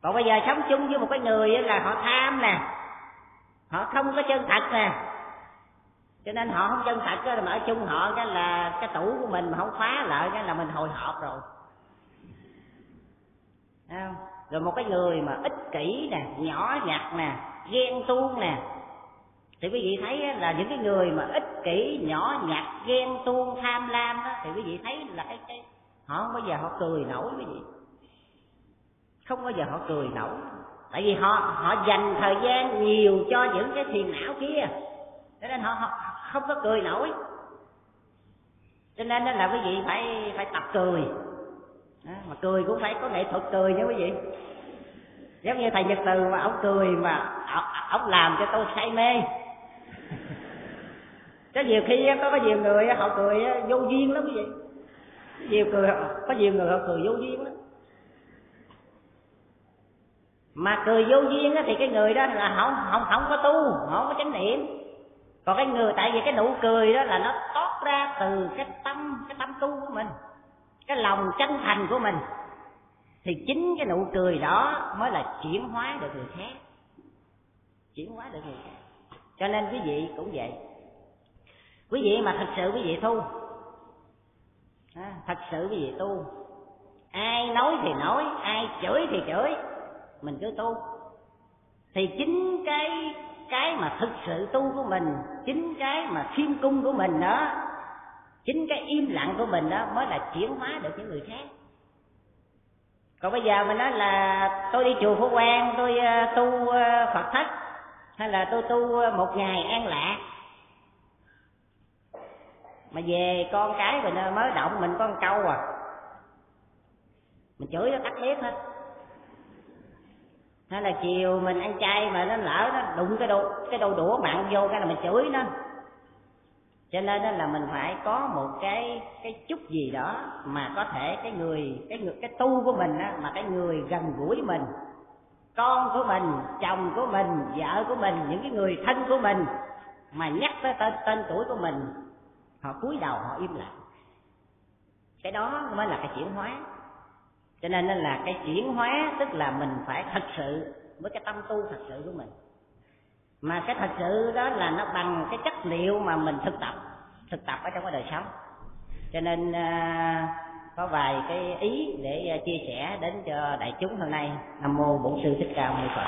Còn bây giờ sống chung với một cái người là họ tham nè họ không có chân thật nè cho nên họ không chân thật mà ở chung họ cái là cái tủ của mình mà không phá lại cái là mình hồi hộp rồi. Không? rồi một cái người mà ích kỷ nè nhỏ nhặt nè ghen tuông nè. Thì quý vị thấy là những cái người mà ích kỷ nhỏ nhặt ghen tuông tham lam đó thì quý vị thấy là cái cái họ không bao giờ họ cười nổi quý vị. Không bao giờ họ cười nổi. Tại vì họ họ dành thời gian nhiều cho những cái phiền não kia. Cho nên họ, họ không có cười nổi. Cho nên đó là quý vị phải phải tập cười. Đó, mà cười cũng phải có nghệ thuật cười nha quý vị. Giống như thầy nhật từ mà ông cười mà ông làm cho tôi say mê. [LAUGHS] Có nhiều khi có có nhiều người họ cười vô duyên lắm quý vị. Nhiều cười có nhiều người họ cười vô duyên lắm. Mà cười vô duyên thì cái người đó là không không không có tu không có chánh niệm còn cái người tại vì cái nụ cười đó là nó toát ra từ cái tâm cái tâm tu của mình cái lòng chân thành của mình. Thì chính cái nụ cười đó mới là chuyển hóa được người khác. Chuyển hóa được người khác. Cho nên quý vị cũng vậy. Quý vị mà thật sự quý vị tu à, thật sự quý vị tu ai nói thì nói ai chửi thì chửi mình cứ tu. Thì chính cái cái mà thực sự tu của mình chính cái mà khiêm cung của mình đó, chính cái im lặng của mình đó mới là chuyển hóa được những người khác. Còn bây giờ mình nói là tôi đi chùa phú quang, tôi ờ, tu ờ, phật thất, hay là tôi tu ờ, một ngày an lạc. Mà về con cái mình mới động mình có một câu à. Mình chửi nó tắt bếp hết hay là chiều mình ăn chay mà nó lỡ nó đụng cái đồ cái đồ đũa mặn vô cái là mình chửi nó. Cho nên đó là mình phải có một cái cái chút gì đó mà có thể cái người cái người, cái tu của mình á, mà cái người gần gũi mình, con của mình, chồng của mình, vợ của mình, những cái người thân của mình mà nhắc tới tên tên tuổi của mình, họ cúi đầu họ im lặng. Cái đó mới là cái chuyển hóa cho nên là cái chuyển hóa, tức là mình phải thật sự với cái tâm tu thật sự của mình. Mà cái thật sự đó là nó bằng cái chất liệu mà mình thực tập thực tập ở trong cái đời sống. Cho nên à, có vài cái ý để à, chia sẻ đến cho đại chúng hôm nay. Nam mô bổn sư thích ca mâu ni phật.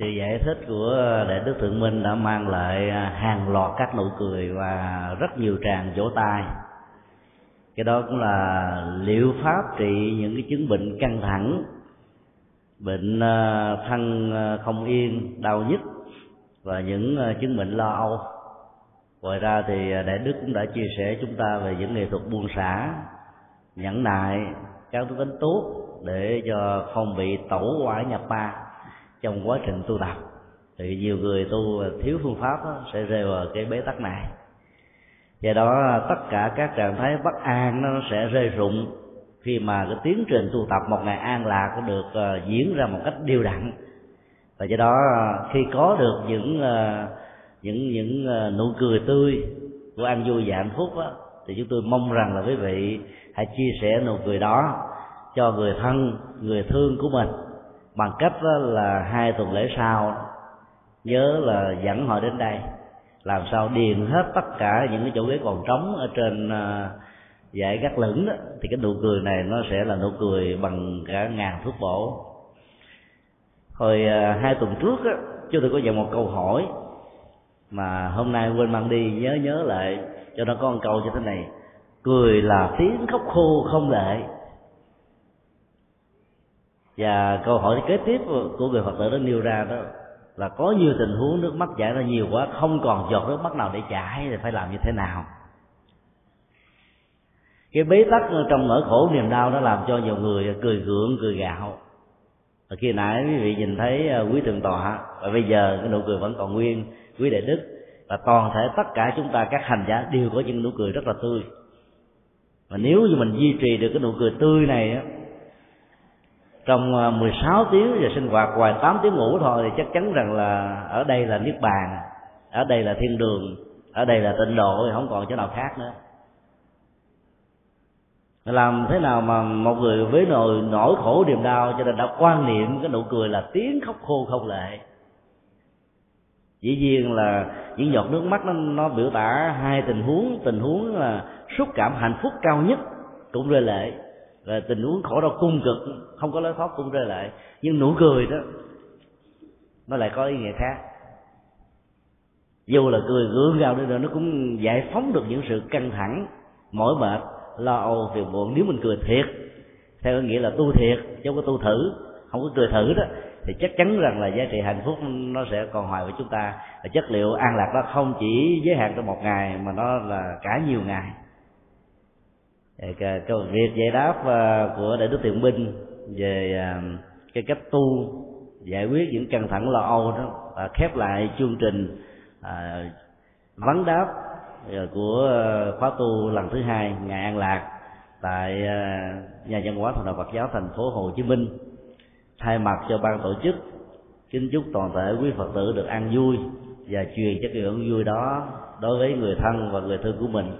Sự giải thích của đại đức thượng minh đã mang lại à, hàng loạt các nụ cười và rất nhiều tràng vỗ tay. Cái đó cũng là liệu pháp trị những cái chứng bệnh căng thẳng, bệnh à, thân à, không yên, đau nhức và những chứng bệnh lo âu. Ngoài ra thì đại đức cũng đã chia sẻ chúng ta về những nghệ thuật buông xả, nhẫn nại các đức tính tốt để cho không bị tẩu quả nhập ma trong quá trình tu tập. Thì nhiều người tu thiếu phương pháp đó, sẽ rơi vào cái bế tắc này. Do đó tất cả các trạng thái bất an nó sẽ rơi rụng khi mà cái tiến trình tu tập một ngày an lạc có được uh, diễn ra một cách đều đặn. Và do đó ờ, khi có được những uh, những những uh, nụ cười tươi của an vui và hạnh phúc đó, thì chúng tôi mong rằng là quý vị hãy chia sẻ nụ cười đó cho người thân người thương của mình bằng cách là hai tuần lễ sau, nhớ là dẫn họ đến đây, làm sao điền hết tất cả những cái chỗ ghế còn trống ở trên à, dãy gác lửng đó, thì cái nụ cười này nó sẽ là nụ cười bằng cả ngàn thuốc bổ. Hồi à, hai tuần trước á chúng tôi có dạy một câu hỏi mà hôm nay quên mang đi, nhớ nhớ lại, cho nó có một câu như thế này, cười là tiếng khóc khô không lệ và câu hỏi kế tiếp của người phật tử đó nêu ra đó là có nhiều tình huống nước mắt chảy ra nhiều quá, không còn giọt nước mắt nào để chảy thì phải làm như thế nào? Cái bế tắc trong nỗi khổ niềm đau nó làm cho nhiều người cười gượng, cười gạo. Và khi nãy quý vị nhìn thấy à, quý thượng tọa, và bây giờ cái nụ cười vẫn còn nguyên, quý đại đức, và toàn thể tất cả chúng ta, các hành giả đều có những nụ cười rất là tươi. Và nếu như mình duy trì được cái nụ cười tươi này trong ờ, 16 tiếng giờ sinh hoạt ngoài 8 tiếng ngủ thôi thì chắc chắn rằng là ở đây là niết bàn ở đây là thiên đường ở đây là tịnh độ thì không còn chỗ nào khác nữa. Làm thế nào mà một người với nồi nỗi khổ niềm đau cho nên đã quan niệm cái nụ cười là tiếng khóc khô không lệ. Dĩ nhiên là những giọt nước mắt nó, nó biểu tả hai tình huống tình huống là xúc cảm hạnh phúc cao nhất cũng rơi lệ và tình huống khổ đau cung cực, không có lối thoát cũng rơi lại. Nhưng nụ cười đó, nó lại có ý nghĩa khác. Dù là cười gượng gạo đi nữa, nó cũng giải phóng được những sự căng thẳng, mỏi mệt, lo âu, phiền muộn. Nếu mình cười thiệt, theo nghĩa là tu thiệt, chứ không có tu thử, không có cười thử đó, thì chắc chắn rằng là giá trị hạnh phúc nó sẽ còn hoài với chúng ta. Và chất liệu an lạc đó không chỉ giới hạn trong một ngày, mà nó là cả nhiều ngày. Ờ, câu việc giải đáp ờ, của đại đức tiền binh về ờ, cái cách tu giải quyết những căng thẳng lo âu đó và khép lại chương trình à, vấn đáp của khóa tu lần thứ hai ngày an lạc tại nhà văn hóa thành đạo Phật giáo thành phố Hồ Chí Minh. Thay mặt cho ban tổ chức kính chúc toàn thể quý Phật tử được an vui và truyền cho cái hưởng vui đó đối với người thân và người thân của mình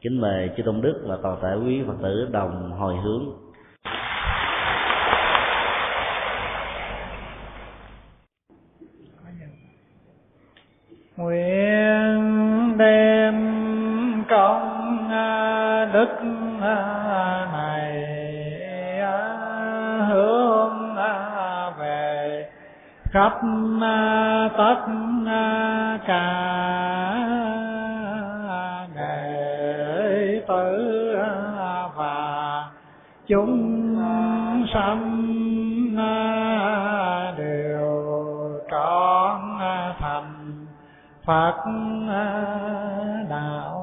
kính mời chư tôn đức và toàn thể quý phật tử đồng hồi hướng. Nguyện đem công à, đức à, này à, hướng về khắp tất cả chúng sanh đều trọn thành phật đạo.